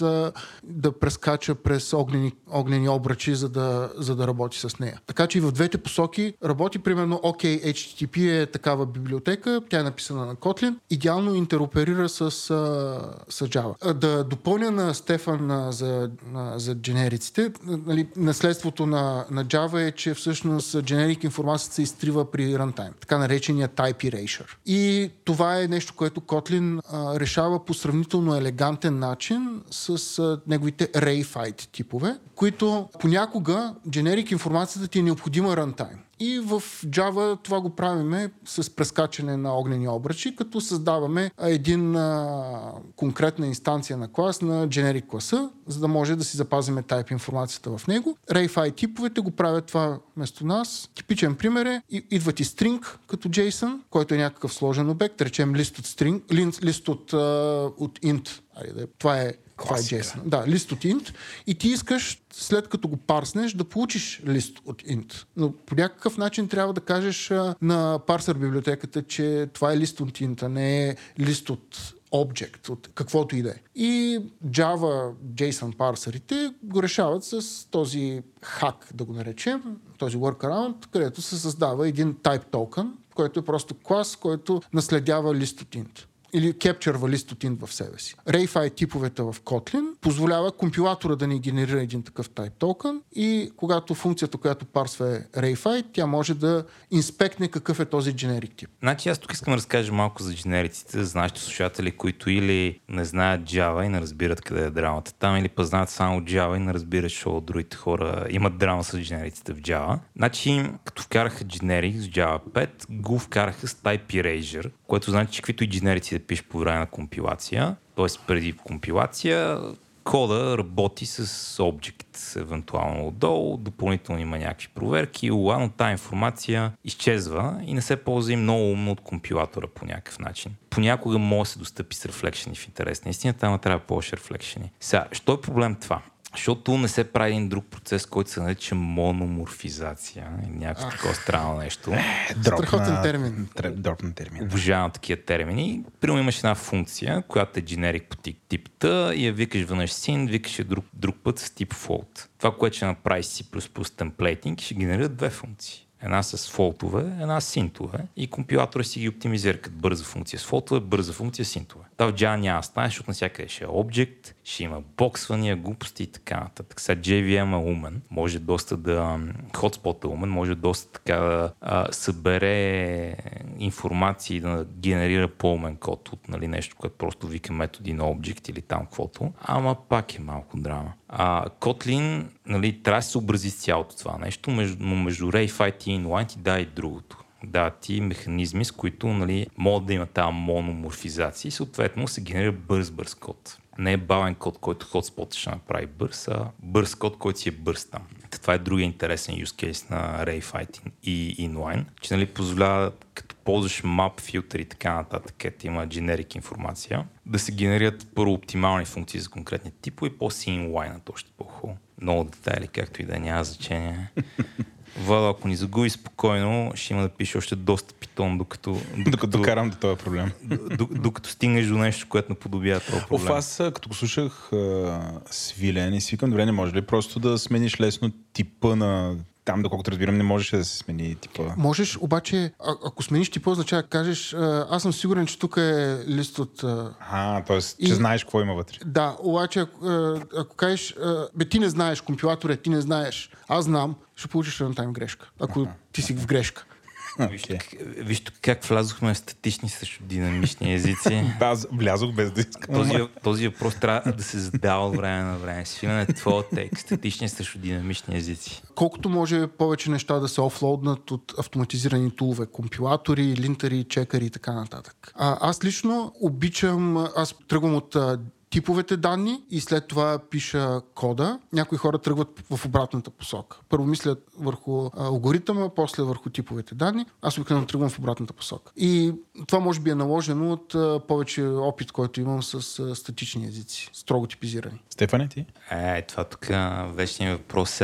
да прескача през огнени, огнени обръчи, за да, за да работи с нея. Така че и в двете посоки работи примерно OK, HTTP е такава библиотека, тя е написана на Kotlin, идеално интероперира с, с Java. Да допълня на Стефан за, а, за дженериците, нали, наследството на, на Java е, че всъщност дженерик информацията се изтрива при runtime, така наречения type erasure. И това е нещо, което Kotlin а, решава по сравнително сравнително елегантен начин с а, неговите Rayfight типове, които понякога дженерик информацията ти е необходима рантайм. И в Java това го правиме с прескачане на огнени обръчи, като създаваме един а, конкретна инстанция на клас на generic класа, за да може да си запазиме type информацията в него. RayFi типовете го правят това вместо нас. Типичен пример е, идва ти string като JSON, който е някакъв сложен обект, речем лист от string, лист от, uh, от int. Айде, това е това е JSON. Да, лист от int. И ти искаш, след като го парснеш, да получиш лист от int. Но по някакъв начин трябва да кажеш а, на парсър библиотеката, че това е лист от int, а не е лист от object, от каквото и да е. И Java JSON парсерите го решават с този хак, да го наречем, този workaround, където се създава един type token, който е просто клас, който наследява лист от int или capture лист от int в себе си. RayFi типовете в Kotlin позволява компилатора да ни генерира един такъв type token и когато функцията, която парсва е RayFi, тя може да инспектне какъв е този generic тип. Значи аз тук искам да разкажа малко за генериците, за нашите слушатели, които или не знаят Java и не разбират къде е драмата там, или познават само Java и не разбират, защото другите хора имат драма с генериците в Java. Значи, като вкараха generic с Java 5, го вкараха с Type Erasure, което значи, че каквито и generici да пишеш по време на компилация, т.е. преди компилация, кода работи с Object, евентуално отдолу, допълнително има някакви проверки, но тази информация изчезва и не се ползва и много умно от компилатора по някакъв начин. Понякога може да се достъпи с рефлекшени в интерес на истината, трябва повече рефлекшени. Сега, що е проблем това? Защото не се прави един друг процес, който се нарича мономорфизация. Някакво такова странно нещо. Е, Страхотен термин. Дропна термин. Обожавам такива термини. Примерно имаш една функция, която е generic по тип, тип T и я викаш веднъж sin, викаш я друг, друг път с тип float. Това, което ще направи C++ темплейтинг, ще генерира две функции една с фолтове, една с синтове и компилатора си ги оптимизира като бърза функция с фолтове, бърза функция с синтове. Та в Java няма стане, защото навсякъде ще е Object, ще има боксвания, глупости и така нататък. Сега JVM е умен, може доста да... Hotspot е умен, може доста така да а, събере информация и да генерира по-умен код от нали, нещо, което просто вика методи на Object или там каквото. Ама пак е малко драма. А, Kotlin нали, трябва да се съобрази с цялото това нещо, но между RayFight и Inline ти да и другото да, ти механизми, с които нали, могат да има тази мономорфизация и съответно се генерира бърз-бърз код. Не е бавен код, който хотспот ще направи бърз, а бърз код, който си е бърз там. Това е другия интересен use case на RayFight и Inline, че нали, позволява ползваш map, филтър и така нататък, където има generic информация, да се генерират първо оптимални функции за конкретни типове и после inline още по-хубаво. Много детайли, както и да няма значение. Вала, ако ни загуби спокойно, ще има да пише още доста питон, докато... Докато, докато карам до този проблем. Докато стигнеш до нещо, което наподобява този проблем. Оф, аз като го слушах свилен и свикам, добре, не може ли просто да смениш лесно типа на там, доколкото разбирам, не можеш да се смени типа. Можеш, обаче, а, ако смениш типа, означава да кажеш, аз съм сигурен, че тук е лист от... А, т.е. че и... знаеш какво има вътре. Да, обаче, ако, ако кажеш, бе, ти не знаеш, компилатор е, ти не знаеш, аз знам, ще получиш рантайм грешка, ако ти си в грешка. Вижте, виж как влязохме в статични срещу динамични езици. да, влязох без да искам. Този, този въпрос трябва да се задава от време на време. Свиване е твоя текст. Статични срещу динамични езици. Колкото може повече неща да се офлоуднат от автоматизирани тулове, компилатори, линтери, чекари и така нататък. А, аз лично обичам, аз тръгвам от типовете данни и след това пиша кода. Някои хора тръгват в обратната посока. Първо мислят върху алгоритъма, после върху типовете данни. Аз обикновено тръгвам в обратната посока. И това може би е наложено от повече опит, който имам с статични езици, строго типизирани. Стефане ти? Е, това тук вечният въпрос.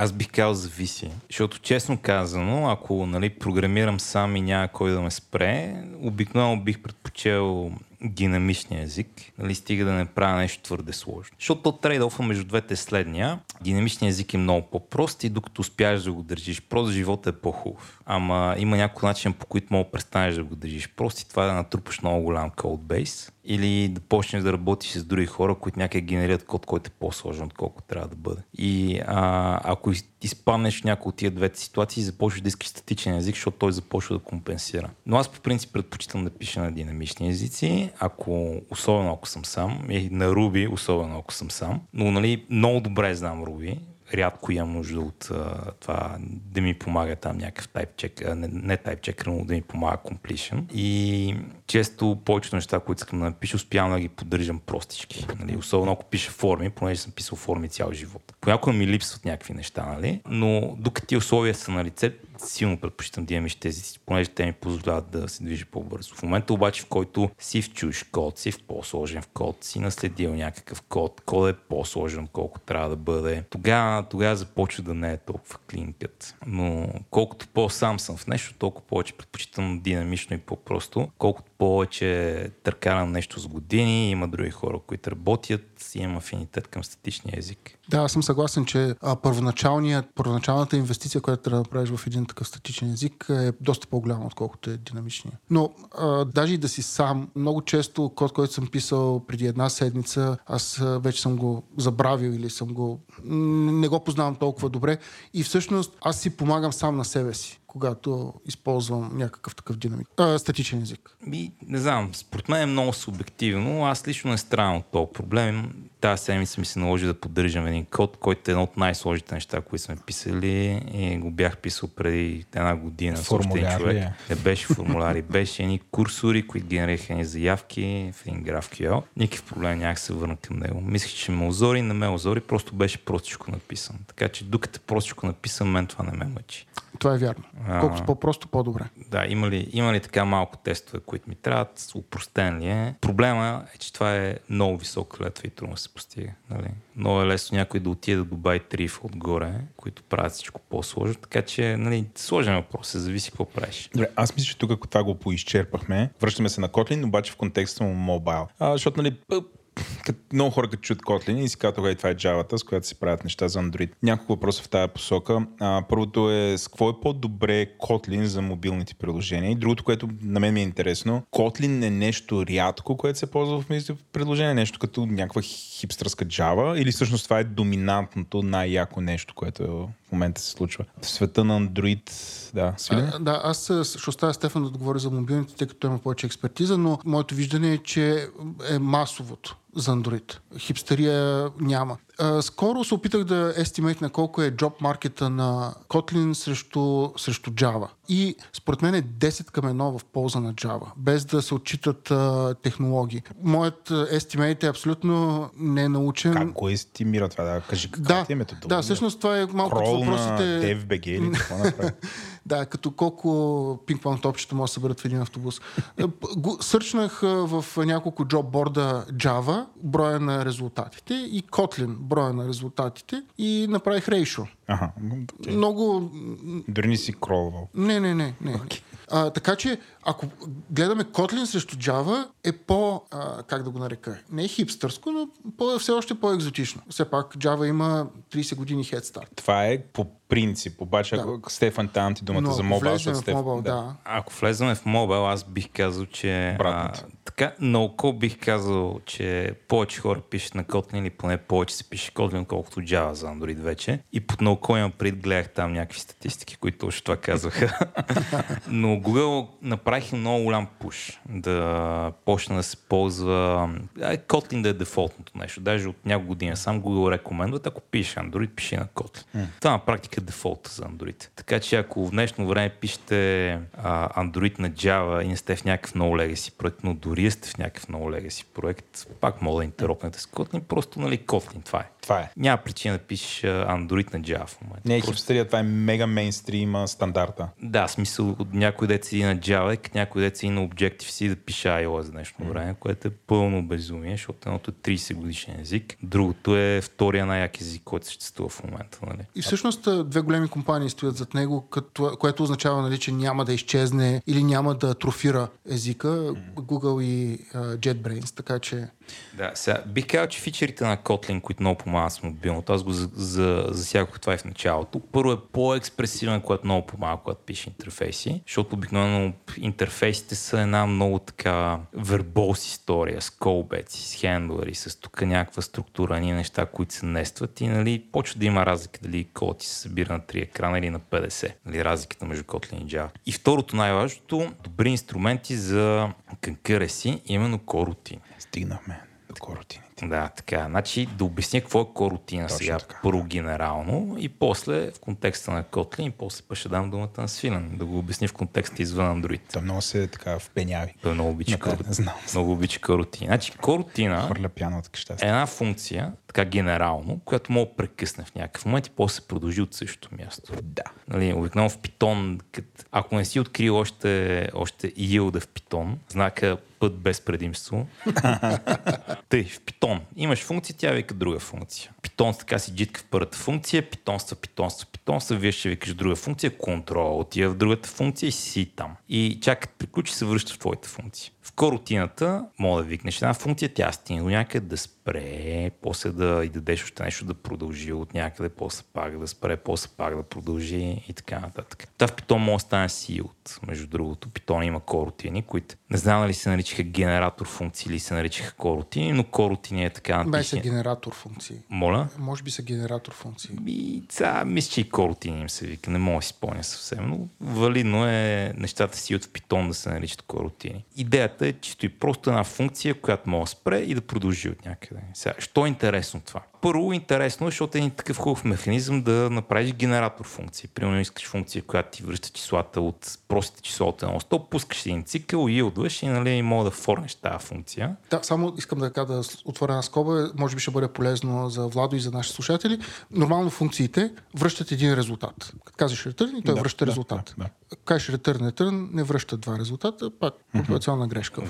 Аз бих казал зависи. Защото честно казано, ако нали, програмирам сам и няма кой да ме спре, обикновено бих предпочел динамичния език, нали, стига да не правя нещо твърде сложно. Защото трейд-офа между двете е следния. Динамичният език е много по-прост и докато успяеш да го държиш прост, живота е по-хубав. Ама има някой начин, по който мога да престанеш да го държиш прост това е да натрупаш много голям кодбейс или да почнеш да работиш с други хора, които някъде генерират код, който е по-сложен, отколкото трябва да бъде. И а, ако изпаднеш някои от тия двете ситуации, започваш да искаш статичен език, защото той започва да компенсира. Но аз по принцип предпочитам да пиша на динамични езици, ако, особено ако съм сам, и на Ruby, особено ако съм сам. Но нали, много добре знам Ruby, рядко имам нужда от а, това да ми помага там някакъв тайпчек, не, не тайпчек, но да ми помага completion. И често повечето неща, които искам да напиша, успявам да ги поддържам простички. Нали? Особено ако пиша форми, понеже съм писал форми цял живот. Понякога ми липсват някакви неща, нали? но докато ти условия са на лице, силно предпочитам имам тези, понеже те ми позволяват да се движи по-бързо. В момента обаче, в който си в чуж код, си в по-сложен в код, си наследил някакъв код, код е по-сложен, колко трябва да бъде, тогава, тогава започва да не е толкова клинкът. Но колкото по-сам съм в нещо, толкова повече предпочитам динамично и по-просто. Колкото повече търкарам нещо с години, има други хора, които работят, имам афинитет към статичния език. Да, аз съм съгласен, че а, първоначалната инвестиция, която трябва да направиш в един такъв статичен език е доста по-голяма, отколкото е динамичния. Но а, даже и да си сам, много често код, който съм писал преди една седмица, аз вече съм го забравил или съм го... не го познавам толкова добре и всъщност аз си помагам сам на себе си когато използвам някакъв такъв динамик. А, статичен език. И, не знам, според мен е много субективно. Аз лично не страдам от този проблем. Тази седмица ми се наложи да поддържам един код, който е едно от най-сложните неща, които сме писали и го бях писал преди една година с още един човек. е. Беше формуляри, беше едни курсори, които генерираха едни заявки в един GraphQL. Никакъв проблем нямах се върна към него. Мислех, че ме озори, не ме озори, просто беше простичко написан. Така че докато е простичко написан, мен това не ме мъчи. Това е вярно. Колкото по-просто, по-добре. Да, има ли, има ли така малко тестове, които ми трябват? Упростен ли е? Проблема е, че това е много висока летва и трудно да се постига. Нали? Много е лесно някой да отиде да добави триф отгоре, които правят всичко по-сложно. Така че, нали, сложен въпрос, се зависи какво правиш. Добре, аз мисля, че тук, ако това го поизчерпахме, връщаме се на Kotlin, обаче в контекста му мобайл. А, защото, нали, много хора като чуят Kotlin и си казват, окей, това е Java, с която се правят неща за Android. Няколко въпроса в тази посока. А, първото е с какво е по-добре Kotlin за мобилните приложения? И другото, което на мен ми е интересно, Kotlin е нещо рядко, което се ползва в мобилните приложения, нещо като някаква хипстърска Java или всъщност това е доминантното, най-яко нещо, което в момента се случва. В света на Android, да, свиля? А, да, аз ще оставя Стефан да говори за мобилните, тъй като има повече експертиза, но моето виждане е, че е масовото за Android. Хипстерия няма. А, скоро се опитах да естимейт на колко е джоб маркета на Kotlin срещу, срещу Java. И според мен е 10 към 1 в полза на Java, без да се отчитат а, технологии. Моят естимейт е абсолютно ненаучен. Как го естимира това? Да, кажи каква Да, е методология? да, всъщност това е малко Крол на въпросите... DFBG или какво направи? Да, като колко пинг-понг топчета може да съберат в един автобус. Е, Сърчнах а, в няколко джобборда Java, броя на резултатите и Kotlin, броя на резултатите и направих рейшо. Окей. Много... Дори не си кролвал. Не, не, не. не. А, така че, ако гледаме Kotlin срещу Java, е по, а, как да го нарека, не е хипстърско, но по, все още по-екзотично. Все пак Java има 30 години head start. Това е по принцип, обаче Да. ако Стефан там ти думата Но за ако мобайл, влезем защото в Стеф... мобайл, да. Ако влезваме в мобайл, аз бих казал, че... Обратното. така, на око бих казал, че повече хора пишат на Kotlin или поне повече се пише Kotlin, колкото Java за Android вече. И под на око имам пред, гледах там някакви статистики, които точно това казваха. Но Google направиха много голям пуш да почне да се ползва Kotlin да е дефолтното нещо. Даже от няколко години сам Google рекомендват, ако пишеш Android, пиши на Kotlin. Това на практика е дефолт за Android. Така че ако в днешно време пишете а, Android на Java и не сте в някакъв много legacy проект, но дори сте в някакъв много legacy проект, пак мога да интеропнете с Kotlin, просто нали Kotlin, това е. Това е. Няма причина да пишеш Android на Java в момента. Не е Просто- хипстерия, това е мега мейнстрим а, стандарта. да, смисъл от някой дет седи на Java, и някой дет седи на Objective-C да пише iOS за днешно време, което е пълно безумие, защото едното е 30 годишен език, другото е втория най-як език, който съществува в момента. Нали? И всъщност две големи компании стоят зад него, като, което означава, нали, че няма да изчезне или няма да атрофира езика, Google и а, JetBrains, така че Да, сега бих казал, че фичерите на Kotlin, които много помагат с мобилното, аз го за, за, засягах това и в началото. Първо е по-експресивен, което много помага, когато пише интерфейси, защото обикновено интерфейсите са една много така вербоз история с колбеци, с хендлери, с тук някаква структура, ни неща, които се нестват и нали, почва да има разлика дали код ти се събира на 3 екрана или на 50. Нали, разликата между Kotlin и Java. И второто най-важното, добри инструменти за concurrency, именно корутини. Стигнахме до коротините. Да, така. Значи да обясня какво е корутина Точно сега, така. първо генерално и после в контекста на Kotlin и после пък ще дам думата на Свилен да го обясни в контекста извън Android. Той много се така впеняви. Той много обича корутина. не знам. Много обича корутина. Значи корутина Хвърля пяна от е една функция, така генерално, която може да прекъсне в някакъв момент и после се продължи от същото място. Да. Нали, обикновено в Python, кът, ако не си открил още, още yield в Python, знака път без предимство. Тъй, в Python имаш функция, тя вика друга функция. Python така си джитка в първата функция, питонства, питонства, питонства, вие ще викаш друга функция, контрол, отива в другата функция и си там. И чак като приключи се връща в твоята функция. В корутината мога да викнеш една функция, тя стигне до някъде да спре, после да и дадеш още нещо да продължи от някъде, после пак да спре, после пак да продължи и така нататък. Та в Python може да стане силт, между другото. Python има корутини, които не знам дали се наричаха генератор функции или се наричаха корутини, но корутини е така са натисни. генератор функции. Моля? Може би са генератор функции. И ца, мисля, че и корутини им се вика, не мога да си спомня съвсем, но валидно е нещата си от в Python да се наричат корутини. Идеята е чисто и просто една функция, която може да спре и да продължи от някъде. Сега, що е интересно това? Първо интересно, е, защото е един такъв хубав механизъм да направиш генератор функции. Примерно искаш функция, която ти връща числата от простите числа от 1 100, пускаш един цикъл, йилдваш и нали, мога да форнеш тази функция. Да, само искам да, да отворя една скоба, може би ще бъде полезно за Владо и за нашите слушатели. Нормално функциите връщат един резултат. Като казваш return, той Да, връща да, резултат. да, да. Кажеш return, return, не връща два резултата, пак компилационна грешка.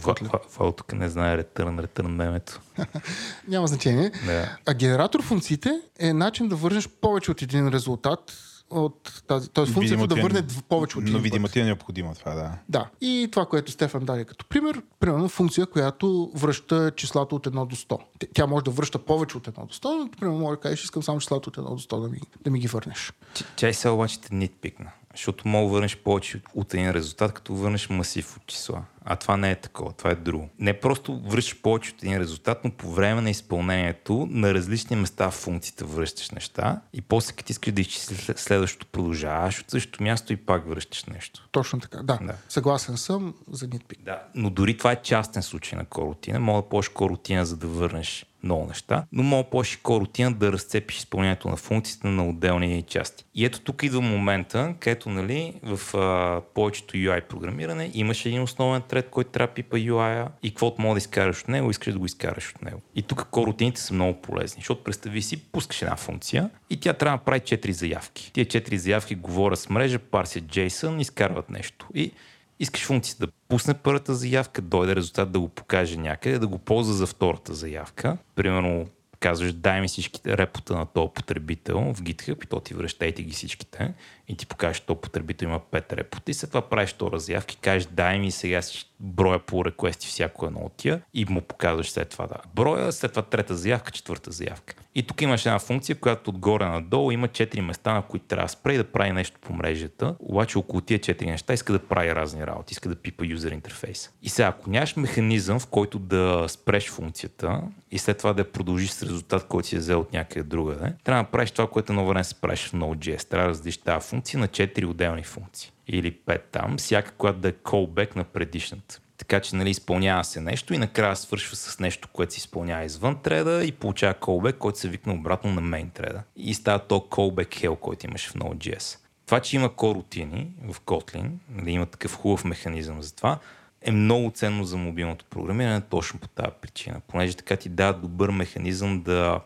Вал тук не знае ретърн, ретърн мемето. Няма значение. Да. А генератор функциите е начин да върнеш повече от един резултат от тази. Тоест функцията Видимо да е- върне дв- повече от един Но път. видимо ти е необходимо това, да. Да. И това, което Стефан даде като пример, примерно функция, която връща числата от 1 до 100. Т- Тя може да връща повече от 1 до 100, но примерно може да кажеш, искам само числата от 1 до 100 да ми, да ми ги върнеш. Чай се обаче те нитпикна. Защото мога да върнеш повече от един резултат, като върнеш масив от числа. А това не е такова, това е друго. Не просто връщаш повече от един резултат, но по време на изпълнението на различни места в функцията връщаш неща и после като искаш да изчислиш следващото продължаваш от същото място и пак връщаш нещо. Точно така. Да. Да. Съгласен съм за нитпик. Да. Но дори това е частен случай на корутина. Мога да ползваш корутина, за да върнеш много неща, но мога да ползваш и корутина да разцепиш изпълнението на функциите на отделни части. И ето тук идва момента, където нали, в а, повечето UI програмиране имаш един основен тред, който трябва пипа UI-а и каквото мога да изкараш от него, искаш да го изкараш от него. И тук корутините са много полезни, защото представи си, пускаш една функция и тя трябва да прави 4 заявки. Тия 4 заявки говорят с мрежа, парсят JSON, изкарват нещо. И искаш функцията да пусне първата заявка, дойде резултат да го покаже някъде, да го ползва за втората заявка. Примерно казваш, дай ми всичките репота на този потребител в GitHub и то ти връщайте ги всичките и ти покажеш, този потребител има 5 репота след това правиш втора заявка и кажеш, дай ми сега броя по реквести всяко едно от тия и му показваш след това да. Броя, след това трета заявка, четвърта заявка. И тук имаш една функция, която отгоре надолу има 4 места, на които трябва да спре и да прави нещо по мрежата. Обаче около тия 4 неща иска да прави разни работи, иска да пипа юзер интерфейса. И сега, ако нямаш механизъм, в който да спреш функцията и след това да я продължиш с резултат, който си е взел от някъде другаде, трябва да правиш това, което едно време се правиш в Node.js. Трябва да разделиш тази функция на 4 отделни функции. Или 5 там, всяка, която да е callback на предишната. Така че нали, изпълнява се нещо и накрая свършва с нещо, което се изпълнява извън треда и получава callback, който се викна обратно на main треда. И става то callback hell, който имаш в Node.js. Това, че има корутини в Kotlin, нали, има такъв хубав механизъм за това, е много ценно за мобилното програмиране точно по тази причина, понеже така ти дава добър механизъм да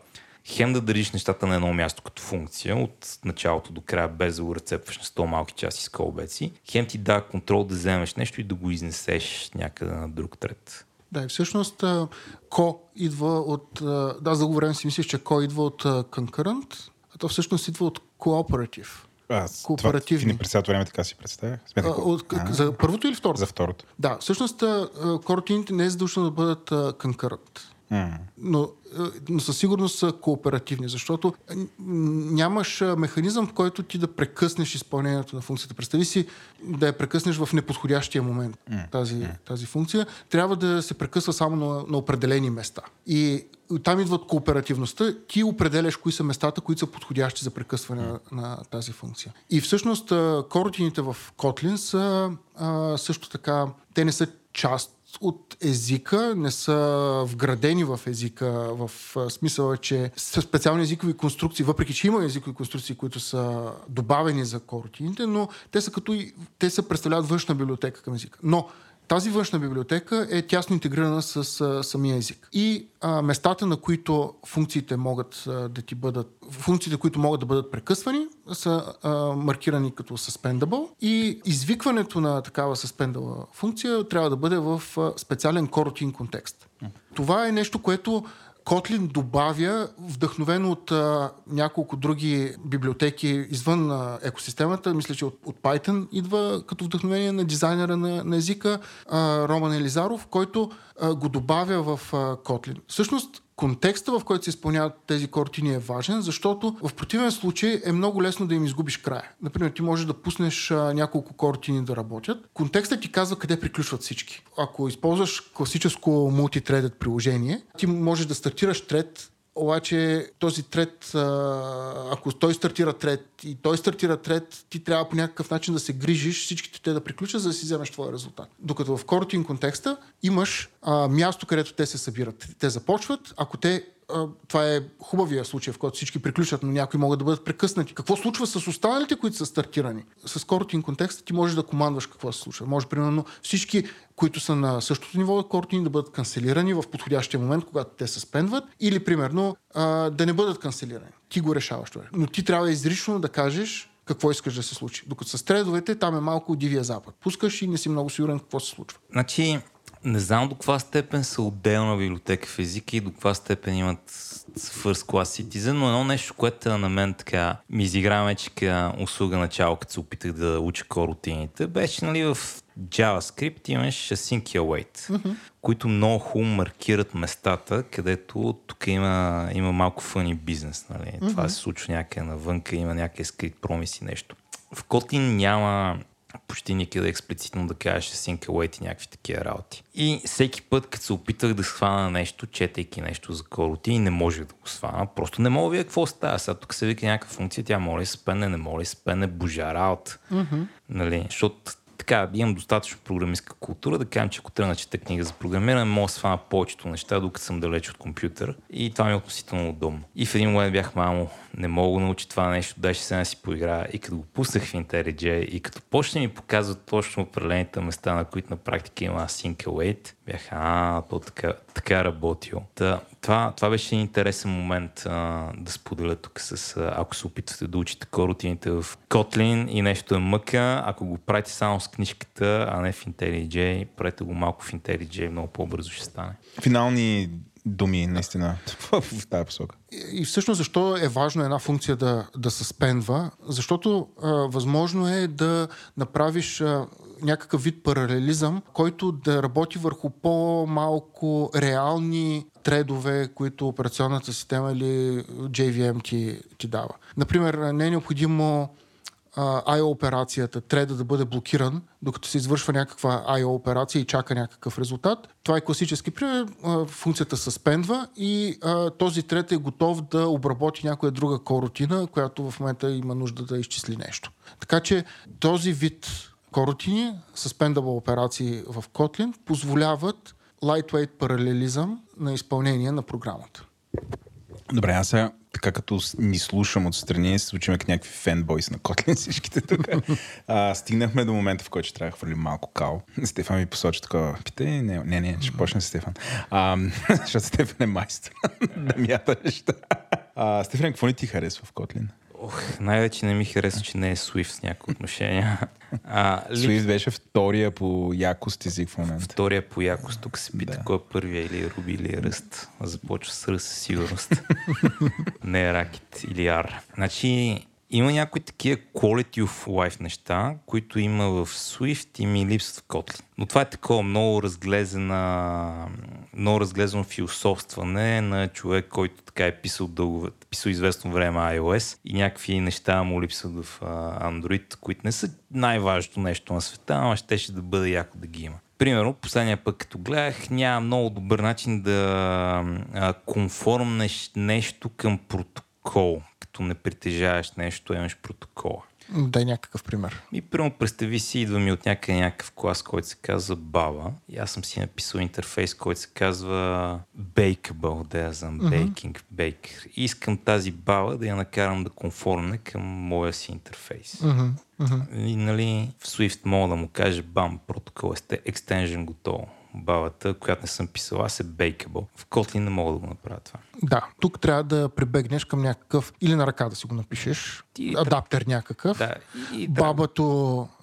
хем да държиш нещата на едно място като функция от началото до края, без да го разцепваш на 100 малки части с колбеци, хем ти дава контрол да вземеш нещо и да го изнесеш някъде на друг трет. Да, и всъщност ко идва от... Да, за дълго време си мислиш, че ко идва от concurrent, а то всъщност идва от cooperative. Аз, това, Кооперативни. ти не през цялото време така си. А, от, а, за първото или второто? за второто. Да, всъщност корутините не е задължено да бъдат concurrent. Но, а, но със сигурност са кооперативни, защото н- нямаш а, механизъм, в който ти да прекъснеш изпълнението на функцията. Представи си да я прекъснеш в неподходящия момент тази, тази функция. Трябва да се прекъсва само на, на определени места. И там идват кооперативността. Ти определяш кои са местата, които са подходящи за прекъсване на, на тази функция. И всъщност а, корутините в Kotlin са а, също така, те не са част от езика, не са вградени в езика, в смисъла, че са специални езикови конструкции, въпреки че има езикови конструкции, които са добавени за коротините, но те са като и, те се представляват външна библиотека към езика. Но тази външна библиотека е тясно интегрирана с а, самия език. И а, местата, на които функциите могат а, да ти бъдат, функциите, които могат да бъдат прекъсвани, са а, маркирани като suspendable и извикването на такава suspendable функция трябва да бъде в а, специален коротин контекст. Това е нещо, което Котлин добавя, вдъхновено от а, няколко други библиотеки извън а, екосистемата, мисля, че от, от Python идва като вдъхновение на дизайнера на, на езика а, Роман Елизаров, който а, го добавя в а, Котлин. Всъщност, контекста, в който се изпълняват тези кортини е важен, защото в противен случай е много лесно да им изгубиш края. Например, ти можеш да пуснеш а, няколко кортини да работят. Контекстът ти казва къде приключват всички. Ако използваш класическо мултитредът приложение, ти можеш да стартираш тред обаче този трет, ако той стартира трет и той стартира трет, ти трябва по някакъв начин да се грижиш всичките те да приключат, за да си вземеш твоя резултат. Докато в кортин контекста имаш а, място, където те се събират. Те започват, ако те това е хубавия случай, в който всички приключват, но някои могат да бъдат прекъснати. Какво случва с останалите, които са стартирани? С кортин контекста ти можеш да командваш какво се случва. Може, примерно, всички, които са на същото ниво кортин, да бъдат канцелирани в подходящия момент, когато те се спендват, или, примерно, да не бъдат канцелирани. Ти го решаваш това. Но ти трябва изрично да кажеш какво искаш да се случи. Докато с тредовете, там е малко дивия запад. Пускаш и не си много сигурен какво се случва. Значи, не знам до каква степен са отделна библиотека в езика и до каква степен имат First Class Citizen, но едно нещо, което на мен така ми изигра вече услуга начало, като се опитах да уча коротините, беше нали, в JavaScript имаш async await, mm-hmm. които много хубаво маркират местата, където тук има, има малко фъни бизнес. Нали? Mm-hmm. Това се случва някъде навънка, има някъде скрит промиси нещо. В Kotlin няма почти никъде експлицитно да кажеш sync await и някакви такива работи. И всеки път, като се опитах да схвана нещо, четейки нещо за и не можех да го схвана, просто не мога вие какво става. Сега тук се вика някаква функция, тя моли спене, не моли спене, божа работа. Mm-hmm. Нали? Защото така, имам достатъчно програмистка култура, да кажем, че ако тръгна чета книга за програмиране, мога да свана повечето неща, докато съм далеч от компютър. И това ми е относително удобно. И в един момент бях, мамо, не мога да научи това нещо, дай ще сега си поиграя. И като го пуснах в IntelliJ и като почне ми показват точно определените места, на които на практика има Sync Await, бях, а, то така, така работил. Та, това, това беше интересен момент а, да споделя тук с, а, ако се опитвате да учите коротините в Kotlin и нещо е мъка, ако го правите само с книжката, а не в IntelliJ, правете го малко в IntelliJ, много по-бързо ще стане. Финални думи, наистина, в тази посока. И всъщност защо е важно една функция да, да се спендва? Защото а, възможно е да направиш а, някакъв вид паралелизъм, който да работи върху по-малко реални тредове, които операционната система или JVM ти, ти дава. Например, не е необходимо IO операцията, треда да бъде блокиран, докато се извършва някаква IO операция и чака някакъв резултат. Това е класически пример. Функцията се спендва и а, този тред е готов да обработи някоя друга коротина, която в момента има нужда да изчисли нещо. Така че този вид коротини, suspendable операции в Kotlin, позволяват lightweight паралелизъм на изпълнение на програмата. Добре, аз сега така като ни слушам отстрани, се случиме като някакви фенбойс на Kotlin всичките тук. а, стигнахме до момента, в който ще трябва да хвърлим малко кал. Стефан ми посочи такова. Питай, не, не, не, ще почне Стефан. А, защото Стефан е майстор да мята неща. А, Стефан, какво ни ти харесва в Kotlin? Ох, най-вече не ми харесва, че не е Swift с някои отношения. А, Swift беше втория по якост език в момента. Втория по якост. Тук се пита да. кой е първия или Ruby или Rust. Започва с Rust със сигурност. не е Racket или R. Значи, има някои такива quality of life неща, които има в Swift и ми липсват в Kotlin. Но това е такова много разглезена, много разглезено философстване на човек, който така е писал дълго, писал известно време iOS и някакви неща му липсват в Android, които не са най-важното нещо на света, ама ще, ще да бъде яко да ги има. Примерно, последния път, като гледах, няма много добър начин да конформнеш нещо към протокол като не притежаваш нещо, имаш протокола. Дай някакъв пример. И примерно представи си, идва ми от някъде някакъв клас, който се казва Баба. И аз съм си написал интерфейс, който се казва Bakeable, да я знам, Baking, Baker. И искам тази баба да я накарам да конформне към моя си интерфейс. Мгм, мгм. И нали, в Swift мога да му каже бам, протокол, екстенжен готово. Бабата, която не съм писал, аз е Bakeable. В Kotlin не мога да го направя това. Да, тук трябва да прибегнеш към някакъв, или на ръка да си го напишеш, Ти- адаптер някакъв, Да, и, и бабато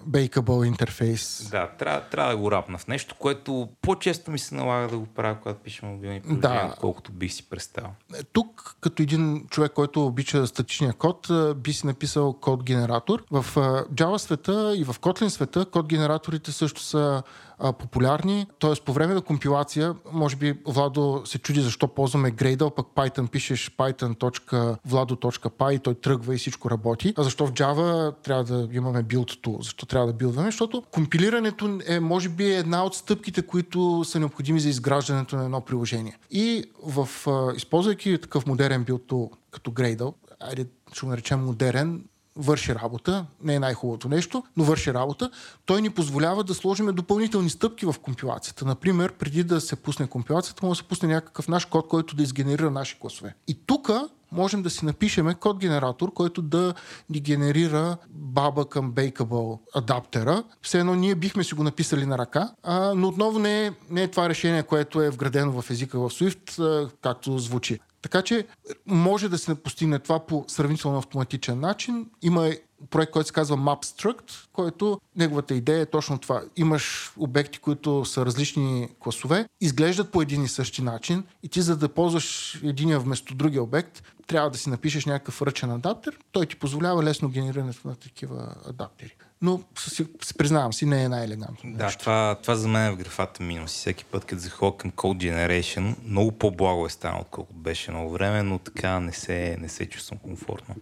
Bakeable интерфейс. Да, трябва, трябва да го рапна в нещо, което по-често ми се налага да го правя, когато пиша мобилни приложения, Да. колкото бих си представил. Е, Тук, като един човек, който обича статичния код, а, би си написал код генератор. В а, Java света и в Kotlin света код генераторите също са а, популярни. Тоест, по време на компилация, може би Владо се чуди защо ползваме Gradle, пък Python пишеш python.vlado.py и той тръгва и всичко работи. А защо в Java трябва да имаме build tool? Защо трябва да билдваме? Защото компилирането е, може би, една от стъпките, които са необходими за изграждането на едно приложение. И в, а, използвайки такъв модерен билд tool, като Gradle, айде ще го наречем модерен, върши работа, не е най-хубавото нещо, но върши работа, той ни позволява да сложим допълнителни стъпки в компилацията. Например, преди да се пусне компилацията, може да се пусне някакъв наш код, който да изгенерира наши класове. И тук можем да си напишеме код генератор, който да ни генерира баба към Bakeable адаптера. Все едно ние бихме си го написали на ръка, а, но отново не е, не е това решение, което е вградено в езика в Swift, а, както звучи. Така че може да се постигне това по сравнително автоматичен начин. Има проект, който се казва MapStruct, който неговата идея е точно това. Имаш обекти, които са различни класове, изглеждат по един и същи начин и ти за да ползваш единия вместо другия обект, трябва да си напишеш някакъв ръчен адаптер. Той ти позволява лесно генерирането на такива адаптери. Но си, си признавам си, не е най-елегантно. Да, това, това за мен е в графата минус. Всеки път, като заходя към Code Generation, много по-благо е станало, отколкото беше много време, но така не се, не се чувствам комфортно.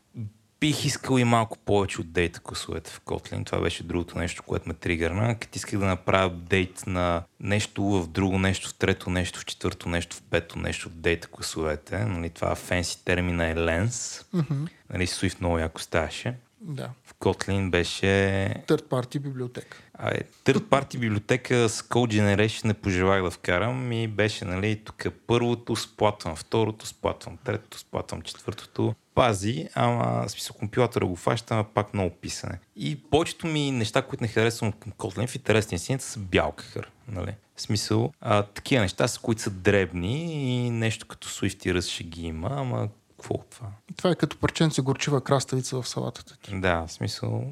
Бих искал и малко повече от дейта класовете в Kotlin. Това беше другото нещо, което ме тригърна. Като исках да направя апдейт на нещо в друго нещо, в трето нещо, в четвърто нещо, в пето нещо в дейта класовете. Нали, това фенси термина е lens. Мгм. Нали, Swift много яко ставаше. Да. В Kotlin беше Third party библиотека. а, е, third party библиотека с Code Generation не пожелах да вкарам и беше, нали, тук първото сплатвам, второто сплатвам, третото сплатвам, четвъртото. Пази, ама смисъл компилатора го фаща, ама пак много писане. И повечето ми неща, които не харесвам към Kotlin в интересния си са бялкахър, нали. В смисъл, а, такива неща са, които са дребни и нещо като Swift и Rust ще ги има, ама какво от това? Това е като парченце горчива краставица в салатата ти. Да, в смисъл,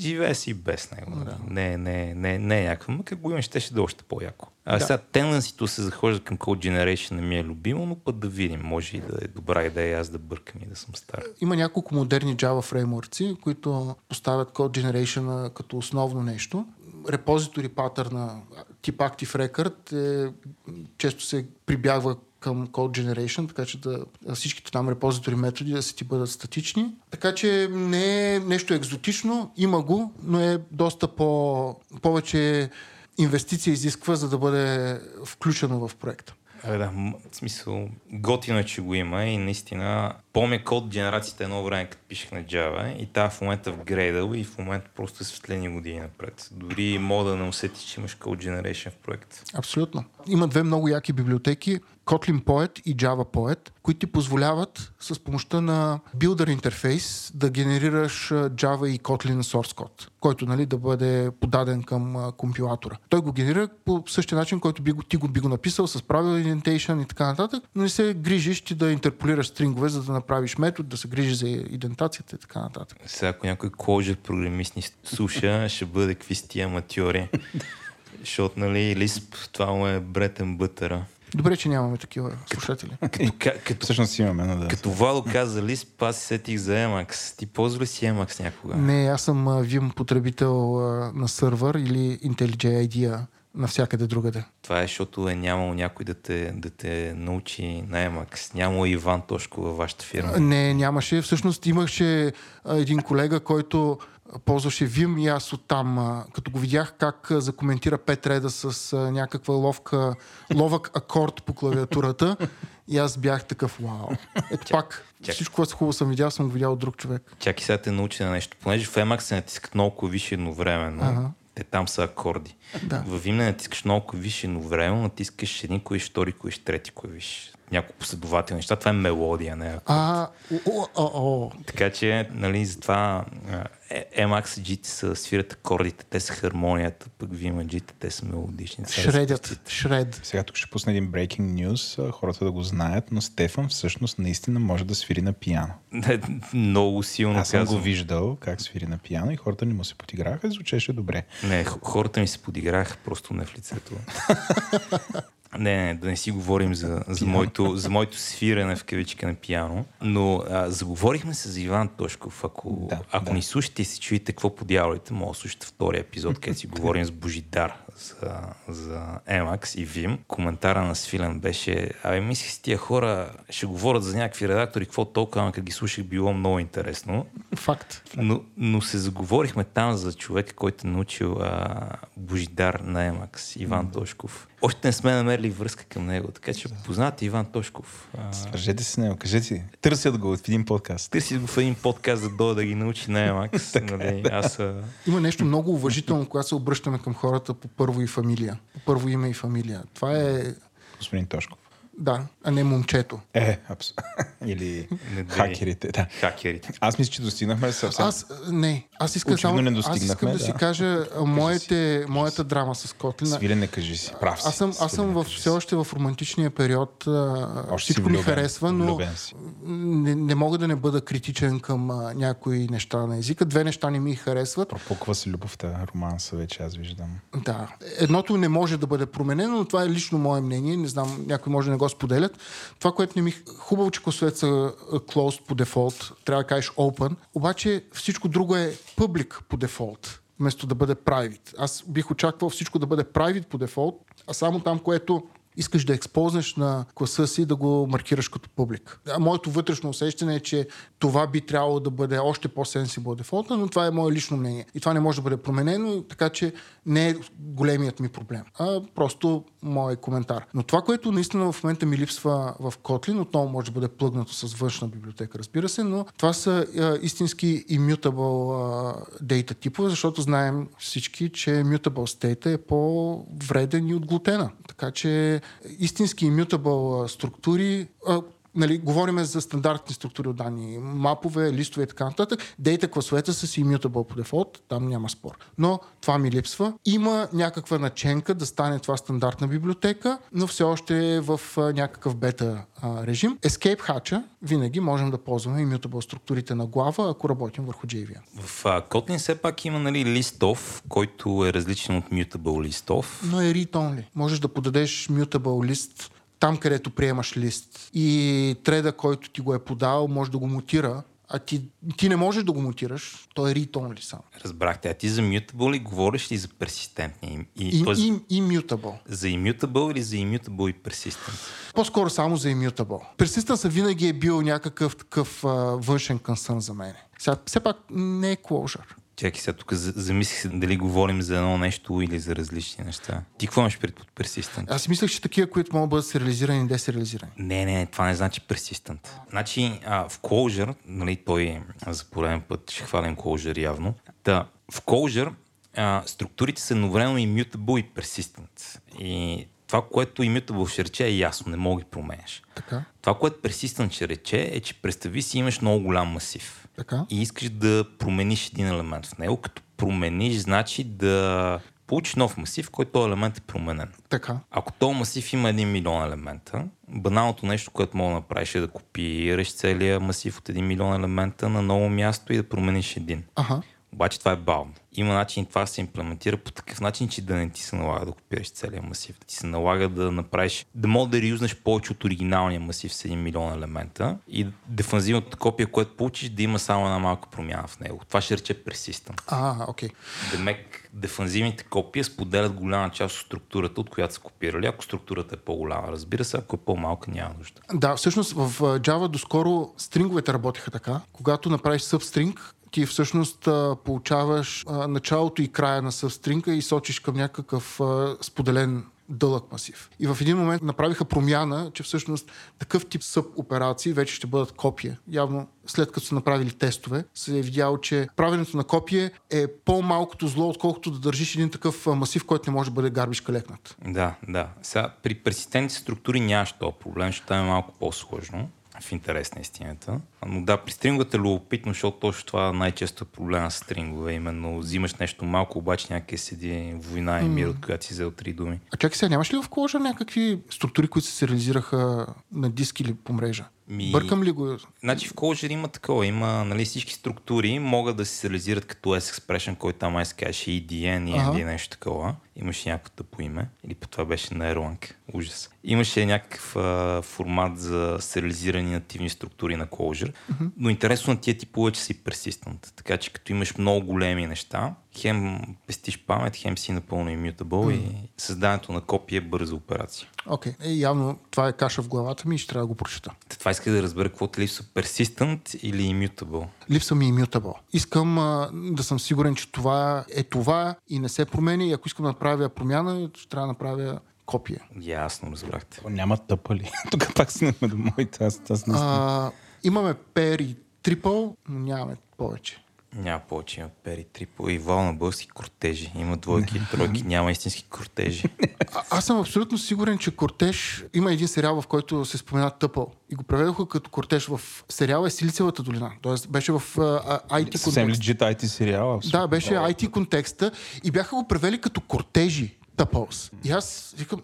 живее си без него. Да. Не, не, не, не е някакво. Ма как го имаш, ще да е още по-яко. А Да. да. сега тенденсито се захожда към Code Generation не ми е любимо, но път да видим. Може и да е добра идея аз да бъркам и да съм стар. Има няколко модерни Java фреймворци, които поставят Code Generation като основно нещо. Репозитори патърна тип Active Record е, често се прибягва към Code Generation, така че да всичките там репозитори методи да си ти бъдат статични. Така че не е нещо екзотично, има го, но е доста по, повече инвестиция изисква, за да бъде включено в проекта. Абе да, в смисъл, готино е, че го има и наистина помня код генерацията едно време, като пишех на Java и та в момента в Gradle и в момента просто е светлени години напред. Дори мога да не усетиш, че имаш Code Generation в проект. Абсолютно. Има две много яки библиотеки, Kotlin Poet и Java Poet, които ти позволяват с помощта на Builder интерфейс да генерираш Java и Kotlin source код, който нали, да бъде подаден към компилатора. Той го генерира по същия начин, който би го, ти го би го написал с правил indentation и така нататък, но не се грижиш ти да интерполираш стрингове, за да направиш метод, да се грижи за идентацията и така нататък. Сега, ако някой кожа програмист ни слуша, ще бъде какви с тия аматьори. Защото, нали, Лисп, това му е бретен бътъра. Добре, че нямаме такива слушатели. Като, ка- като, Всъщност имаме, но да. като Вало каза Лисп, аз се сетих за Emacs. Ти ползва ли си Emacs някога? Не, аз съм а, Vim потребител а, на сървър или IntelliJ IDEA навсякъде другаде. Това е, защото е нямало някой да те, да те научи на Emacs. Нямало и Иван Тошко във вашата фирма. Не, нямаше. Всъщност имаше един колега, който ползваше Vim и аз оттам, като го видях как закоментира пет реда с някаква ловка, ловък акорд по клавиатурата И аз бях такъв, вау. Ето пак, чак. всичко, което хубаво съм видял, съм го видял от друг човек. Чакай сега те научи на нещо. Понеже в Emacs се натискат много клавиши едновременно. Ага. Те там са акорди. Да. В Vim не натискаш много клавиши едновременно, натискаш един клавиш, втори клавиш, трети клавиш. Няколко последователни неща. Това е мелодия, не е акорд. А, о, о, о, Така че, нали, затова е, MXG са свират акордите, те са хармонията, пък VMG те са мелодични. Шредят, шред. Сега тук ще пусна един breaking news, хората да го знаят, но Стефан всъщност наистина може да свири на пиано. Много силно Аз съм казвам. го виждал как свири на пиано и хората не му се потиграха и звучеше добре. Не, хората ми се подиграха просто не в лицето. Не, не, да не си говорим за, за, моето, за моето свирене в кавичка на пиано. Но а, заговорихме се за Иван Тошков. Ако, Да, ако да. ни слушате и си чуете какво по дяволите, може да слушате втория епизод, където си говорим с Божидар за, за Emacs и Vim. Коментара на Свилен беше, абе, мислих си тия хора ще говорят за някакви редактори, какво толкова, ама като ги слушах, било много интересно. Факт. Но, но се заговорихме там за човека, който е научил а, Божидар на Емакс, Иван Тошков. Още не сме намерили връзка към него, така че познавате Иван Тошков. А, Свържете се с него, кажете. Търсят го в един подкаст. търси го в един подкаст да дойде да ги научи на Емакс. нали, аз а, Има нещо много уважително, когато се обръщаме към хората по първо и фамилия. По първо име и фамилия. Това е, Господин Тошков. Да, а не момчето. Е, абсолютно. Или хакерите, да. хакерите. Аз мисля, че достигнахме съвсем. Аз, не, аз искам само, не аз искам достигнахме, да, си да. кажа моите, моята драма с Котлина. Свиле, не кажи си. Прав си. Аз съм, аз съм в, все си. още в романтичния период. Още си всичко ми харесва, но си. не, не мога да не бъда критичен към а, някои неща на езика. Две неща не ми харесват. Пропуква се любовта, романса вече, аз виждам. Да. Едното не може да бъде променено, но това е лично мое мнение. Не знам, някои може да не го споделят. Това, което не ми... Хубаво, че класовете са closed по дефолт. Трябва да кажеш open. Обаче всичко друго е public по дефолт вместо да бъде private. Аз бих очаквал всичко да бъде private по дефолт, а само там, което искаш да експознеш на класа си, да го маркираш като публик. Моето вътрешно усещане е, че това би трябвало да бъде още по-сенсибъл дефолта, но това е мое лично мнение. И това не може да бъде променено, така че не е големият ми проблем, а просто мой коментар. Но това, което наистина в момента ми липсва в Kotlin, отново може да бъде плъгнато с външна библиотека, разбира се, но това са а, истински immutable а, data типове, защото знаем всички, че mutable state е по-вреден и от глутена. Така че истински а, структури Нали, говорим за стандартни структури от данни, мапове, листове и така нататък. Дейта класовете са си immutable по дефолт, там няма спор. Но това ми липсва. Има някаква наченка да стане това стандартна библиотека, но все още е в а, някакъв бета а, режим. Escape hatch винаги можем да ползваме immutable структурите на глава, ако работим върху JVM. В а, Kotlin все пак има нали, list-off, който е различен от mutable list-off. но е read-only. Можеш да подадеш mutable лист там, където приемаш лист и треда, който ти го е подал, може да го мутира, а ти, ти не можеш да го мутираш, то е read-only само. Разбрахте, а ти за mutable ли говориш ли за persistentни? И, И, тоест, и, immutable. За immutable или за immutable и persistent? По-скоро само за immutable. Persistence винаги е бил някакъв такъв а, външен консърн за мен. Сега, все пак не е closure. Чакай сега, тук за- замислих се дали говорим за едно нещо или за различни неща. Ти какво имаш пред под persistent? Аз си мислех, че такива, които могат да бъдат сериализирани и десериализирани. Не, не, това не значи persistent. Значи а, в Clojure, нали, той за пореден път ще хвалим Clojure явно. Та, в Clojure а, структурите са едновременно immutable и persistent. И това, което immutable ще рече е ясно, не мога да ги променяш. Така, Това, което persistent ще рече е, че представи си имаш много голям масив. така. и искаш да промениш един елемент в него. Като промениш, значи да получиш нов масив, в който този елемент е променен. Така. Ако този масив има 1 милион елемента, баналното нещо, което мога да направиш е да копираш целия масив от 1 милион елемента на ново място и да промениш един. Аха. Обаче това е бавно. Има начин това да се имплементира по такъв начин, че да не ти се налага да копираш целия масив. Да ти се налага да направиш, да мога да реюзнеш повече от оригиналния масив с 1 милион елемента и дефанзивното копие, което получиш, да има само една малка промяна в него. Това ще рече persistent. А, окей. Демек, дефанзивните копия споделят голяма част от структурата, от която са копирали, ако структурата е по-голяма. Разбира се, ако е по-малка, няма нужда. Да, всъщност в Java доскоро стринговете работеха така. Когато направиш substring, ти всъщност а, получаваш а, началото и края на substring и сочиш към някакъв а, споделен дълъг масив. И в един момент направиха промяна, че всъщност такъв тип съб операции вече ще бъдат копия. Явно след като са направили тестове, се е видяло, че правенето на копие е по-малкото зло, отколкото да държиш един такъв масив, който не може да бъде гарбиш калекнат. Да, да. Сега при персистентните структури нямаш този проблем, ще е малко по-сложно в интерес на истината. Но да, при стринговете е любопитно, защото точно това най-често е проблема с стрингове. Именно взимаш нещо малко, обаче някъде седи война и мир, от която си взел три думи. А чакай сега, нямаш ли в Clojure някакви структури, които се реализираха на диск или по мрежа? Ми... Бъркам ли го? Значи в Clojure има такова. Има нали, всички структури могат да се реализират като S-Expression, който там май се казваше EDN, END, ага. нещо такова. Имаше някакво по име. Или по това беше на Erlang. Ужас. Имаше някакъв а, формат за сериализирани нативни структури на Clojure. Mm-hmm. Но интересно на тия типове, че си persistent. Така че като имаш много големи неща, хем пестиш памет, хем си напълно immutable mm. и създаването на копия е бърза операция. Окей, okay. е, явно това е каша в главата ми и ще трябва да го прочета. Това иска да разбера какво те липсва, persistent или immutable? Липсва ми immutable. Искам а, да съм сигурен, че това е това и не се променя и ако искам да направя промяна, ще трябва да направя копия. Ясно, разбрахте. О, няма тъпали. Тук пак снимаме до моите. Аз, аз не а, имаме пер и трипъл, но нямаме повече. Няма повече, има пери, трипо и вал на български кортежи. Има двойки и тройки, няма истински кортежи. А, аз съм абсолютно сигурен, че кортеж има един сериал, в който се спомена тъпъл. И го преведоха като кортеж в сериала е Силицевата долина. Тоест беше в uh, IT контекст. Съвсем legit IT сериал. Да, беше IT контекста и бяха го превели като кортежи. Тъпълс. И аз викам,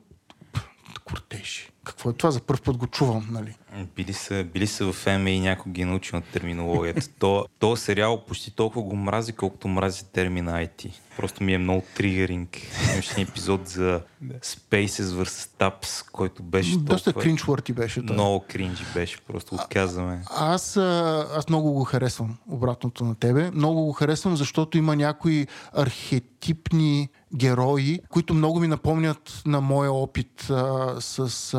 кортежи. Какво е това? За първ път го чувам, нали? Били са, били са в ЕМЕ и някой ги научил на терминологията. то, то сериал почти толкова го мрази, колкото мрази термина IT. Просто ми е много тригеринг. Имаше един епизод за Spaces vs. Taps, който беше Доста кринчворти беше. Това. Много кринжи беше, просто отказваме. А, аз, аз много го харесвам, обратното на тебе. Много го харесвам, защото има някои архетипни герои, които много ми напомнят на моя опит а, с, а,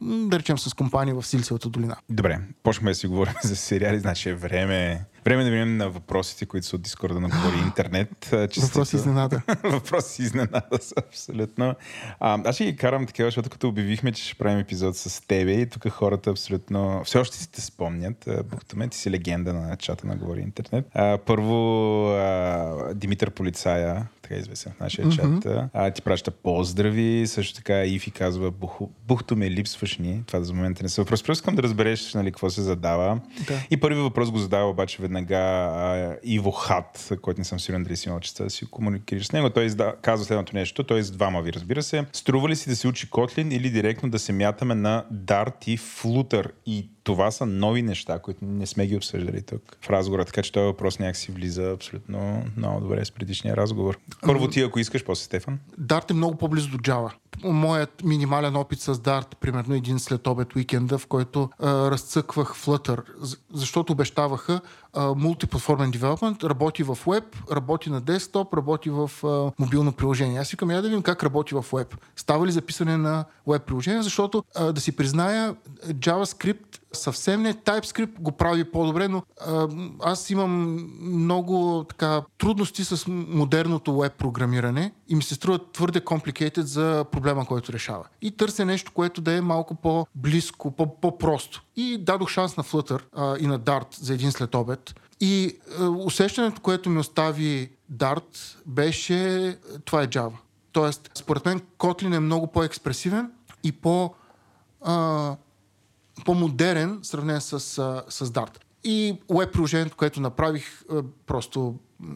да речем, с компания в Силицевата долина. Добре, почнахме да си говорим за сериали, значи е време Време да минем на въпросите, които са от Дискорда на Говори Интернет. Въпроси изненада. въпроси изненада са, абсолютно. А, аз ще ги карам такива, защото като обявихме, че ще правим епизод с тебе и тук хората абсолютно все още си те спомнят. Бухтаме, ти си легенда на чата на Говори Интернет. А, първо а, Димитър Полицая, така известен в нашия mm-hmm. чат, а, ти праща поздрави, също така Ифи казва Бухто ме липсваш ни. Това за момента не се въпрос. Просто искам да разбереш нали, какво се задава. Да. И първи въпрос го задава обаче веднага а, Иво Хат, който не съм сигурен дали си имал честа си комуникираш с него. Той изда, казва следното нещо, той е с двама ви, разбира се. Струва ли си да се учи Котлин или директно да се мятаме на Dart и Flutter? И това са нови неща, които не сме ги обсъждали тук в разговора, така че този въпрос някакси влиза абсолютно много добре с предишния разговор. Първо ти, ако искаш, после Стефан. Dart е много по-близо до Java. Моят минимален опит с Dart, примерно един след обед уикенда, в който а, разцъквах Flutter, защото обещаваха мултиплатформен девелопмент, работи в веб, работи на десктоп, работи в а, мобилно приложение. Аз викам, я да видим как работи в веб. Става ли записане на веб приложение, защото а, да си призная, JavaScript съвсем не TypeScript го прави по-добре, но а, аз имам много така трудности с модерното веб програмиране и ми се струва твърде complicated за проблема, който решава. И търся нещо, което да е малко по-близко, по-просто. И дадох шанс на Flutter а, и на Dart за един след обед. И а, усещането, което ми остави Dart, беше това е Java. Тоест, според мен Kotlin е много по-експресивен и по- а, по-модерен, сравнен с, с Dart. И веб приложението, което направих, просто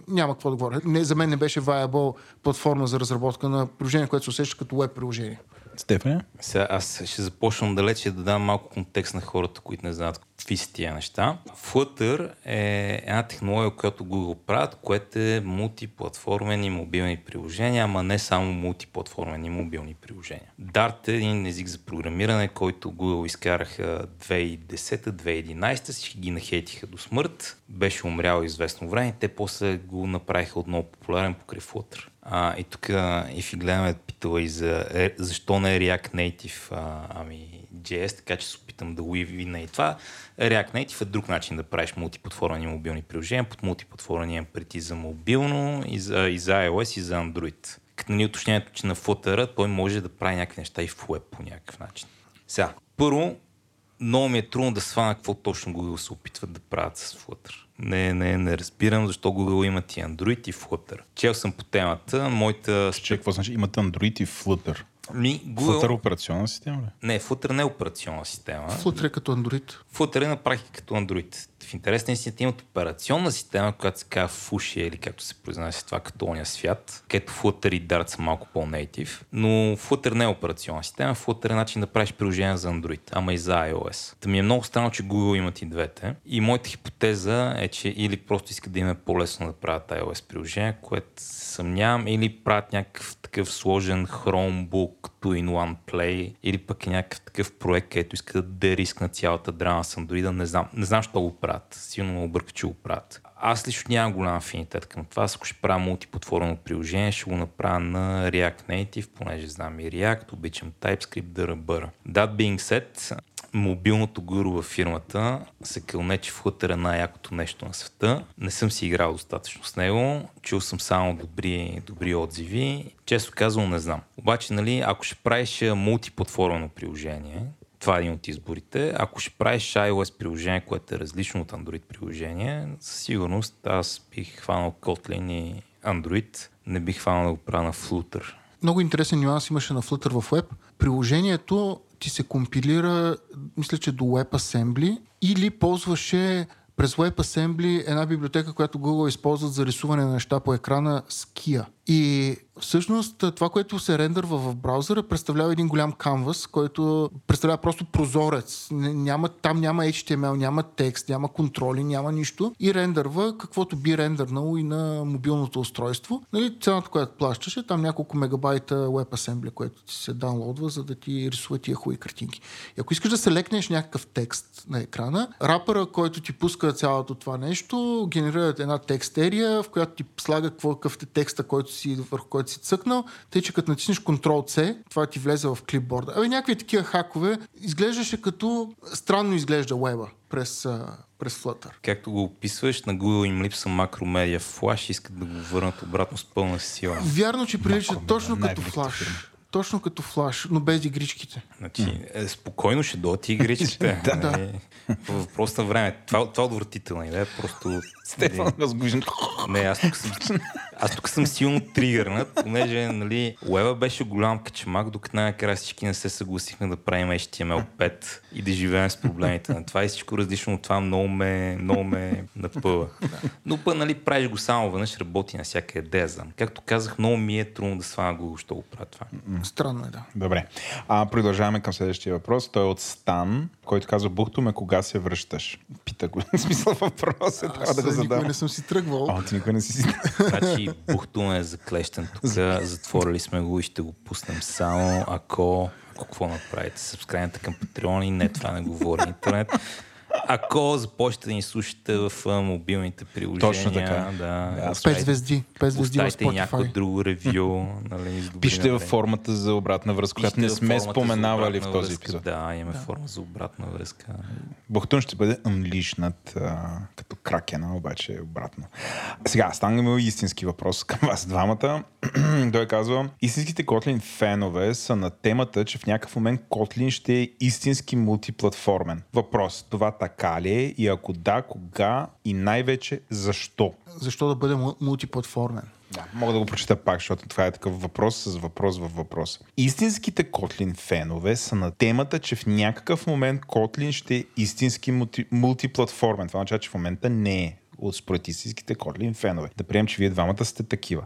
няма какво да говоря. Не, за мен не беше viable платформа за разработка на приложение, което се усеща като веб приложение. Стефане? Сега аз ще започна далече да дам малко контекст на хората, които не знаят какви тия неща. Flutter е една технология, която Google правят, което е мултиплатформени мобилни приложения, ама не само мултиплатформени мобилни приложения. Dart е един език за програмиране, който Google изкараха 2010-2011, всички ги нахейтиха до смърт. Беше умрял известно време, те после го направиха отново популярен покрай Flutter. А, и тук и гледаме питала и за е, защо не е React Native, а, ами JS, така че се опитам да го вина и това. React Native е друг начин да правиш мултиплатформени мобилни приложения. Под мултиплатформен имам за мобилно, и за, и за iOS, и за Android. като нали, уточнението, че на Flutter той може да прави някакви неща и в Web по някакъв начин. Сега, първо, много ми е трудно да свана какво точно Google се опитват да правят с Flutter. Не, не, не разбирам защо Google имат и Android и Flutter. Чел съм по темата, моята... Че какво значи? Имат Android и Flutter. Ми, Google... операционна система ли? Не, Flutter не е операционна система. Flutter е като Android. Flutter е на практика като Android. В интерес на имат операционна система, която се казва Fuchsia или както се произнася това като ония свят, където Flutter и Dart са малко по-нейтив. Но Flutter не е операционна система, Flutter е начин да правиш приложение за Android, ама и за iOS. Та ми е много странно, че Google имат и двете. И моята хипотеза е, че или просто искат да им е по-лесно да правят iOS приложение, което съмнявам, или правят някакъв такъв сложен Chromebook, two-in-one play, или пък някакъв такъв проект, където искат да дерискнат цялата драма с Android. Не знам, не знам, що го правят. Силно ме обърка, че го правят. Аз лично нямам голям афинитет към това. Ако ще правя мултиплатформено приложение, ще го направя на React Native, понеже знам и React, обичам TypeScript, DRBR. That being said, мобилното гуру във фирмата се кълне, че Flutter е най-якото нещо на света. Не съм си играл достатъчно с него, чул съм само добри, добри отзиви. Често казвам, не знам. Обаче, нали, ако ще правиш мултиплатформено приложение, това е един от изборите. Ако ще правиш iOS приложение, което е различно от Android приложение, със сигурност аз бих хванал Kotlin и Android. Не бих хванал да го правя на Flutter. Много интересен нюанс имаше на Flutter в Web. Приложението ти се компилира, мисля, че до WebAssembly или ползваше през WebAssembly една библиотека, която Google използват за рисуване на неща по екрана Skia. И всъщност това, което се рендърва в браузъра, представлява един голям канвас, който представлява просто прозорец. Няма, там няма HTML, няма текст, няма контроли, няма нищо. И рендърва каквото би рендърнало и на мобилното устройство. Нали, цената, която плащаше, там няколко мегабайта WebAssembly, което ти се даунлодва, за да ти рисува тия хубави картинки. И ако искаш да се лекнеш някакъв текст на екрана, рапъра, който ти пуска цялото това нещо, генерира една текстерия, в която ти слага какъв е текста, който си, върху който си цъкнал, тъй че като натиснеш Ctrl-C, това ти влезе в клипборда. Абе някакви такива хакове изглеждаше като странно изглежда веба през, през Flutter. Както го описваш, на Google им липса макромедия Flash, искат да го върнат обратно с пълна сила. Вярно, че прилича точно като Flash. Точно като флаш, но без игричките. Значи, е, спокойно ще дойдат игричките. да. Нали? Въпрос на време. Това, това е отвратителна идея. Просто... Стефан възгужен. Не, аз тук съм, аз тук съм силно тригърнат, понеже нали, Уеба беше голям качмак, докато най-накрая всички не се съгласихме да правим HTML5 и да живеем с проблемите на това и всичко различно от това много ме, много ме напъва. Но пък, нали, правиш го само веднъж, работи на всяка идея. Знам. Както казах, много ми е трудно да свана го, що го правя това. Странно е, да. Добре. А, продължаваме към следващия въпрос. Той е от Стан, който казва, бухто ме, кога се връщаш? Пита го. В смисъл въпрос е, трябва да го задам. Никой не съм си тръгвал. О, ти никой не си Значи, бухто ме е заклещен тук. Затворили сме го и ще го пуснем само ако какво направите? Събскрайнете към Patreon и не, това не говори интернет. Ако започнете да ни слушате в мобилните приложения, Точно така. Да, да, 5 звезди. 5 звезди в Spotify. някакво друго ревю. Нали, Пишете във формата за обратна връзка, която не сме споменавали в този епизод. Да, имаме да. форма за обратна връзка. Бухтун ще бъде unleashnat като кракена, обаче обратно. Сега, стангаме истински въпрос към вас двамата. Той казва, истинските Kotlin фенове са на темата, че в някакъв момент Kotlin ще е истински мултиплатформен. Въпрос, това така ли е и ако да, кога и най-вече защо? Защо да бъде мултиплатформен? Да, мога да го прочета пак, защото това е такъв въпрос с въпрос във въпрос. Истинските Kotlin фенове са на темата, че в някакъв момент Kotlin ще е истински мулти, мултиплатформен. Това означава, че в момента не е от според истинските Kotlin фенове. Да приемем, че вие двамата сте такива.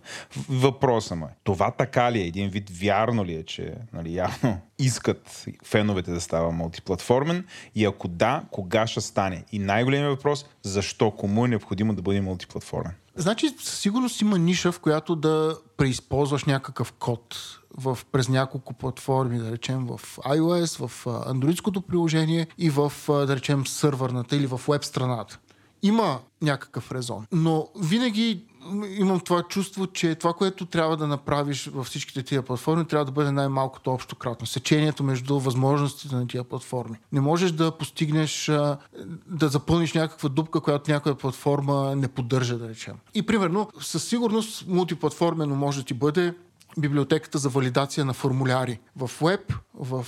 Въпросът му е, това така ли е? Един вид вярно ли е, че нали, явно искат феновете да става мултиплатформен и ако да, кога ще стане? И най-големият въпрос, защо? Кому е необходимо да бъде мултиплатформен? Значи, със сигурност има ниша, в която да преизползваш някакъв код в, през няколко платформи, да речем в iOS, в андроидското приложение и в, да речем, сървърната или в веб страната има някакъв резон. Но винаги имам това чувство, че това, което трябва да направиш във всичките тия платформи, трябва да бъде най-малкото общо кратно. Сечението между възможностите на тия платформи. Не можеш да постигнеш, да запълниш някаква дупка, която някоя платформа не поддържа, да речем. И примерно, със сигурност мултиплатформено може да ти бъде библиотеката за валидация на формуляри в Web, в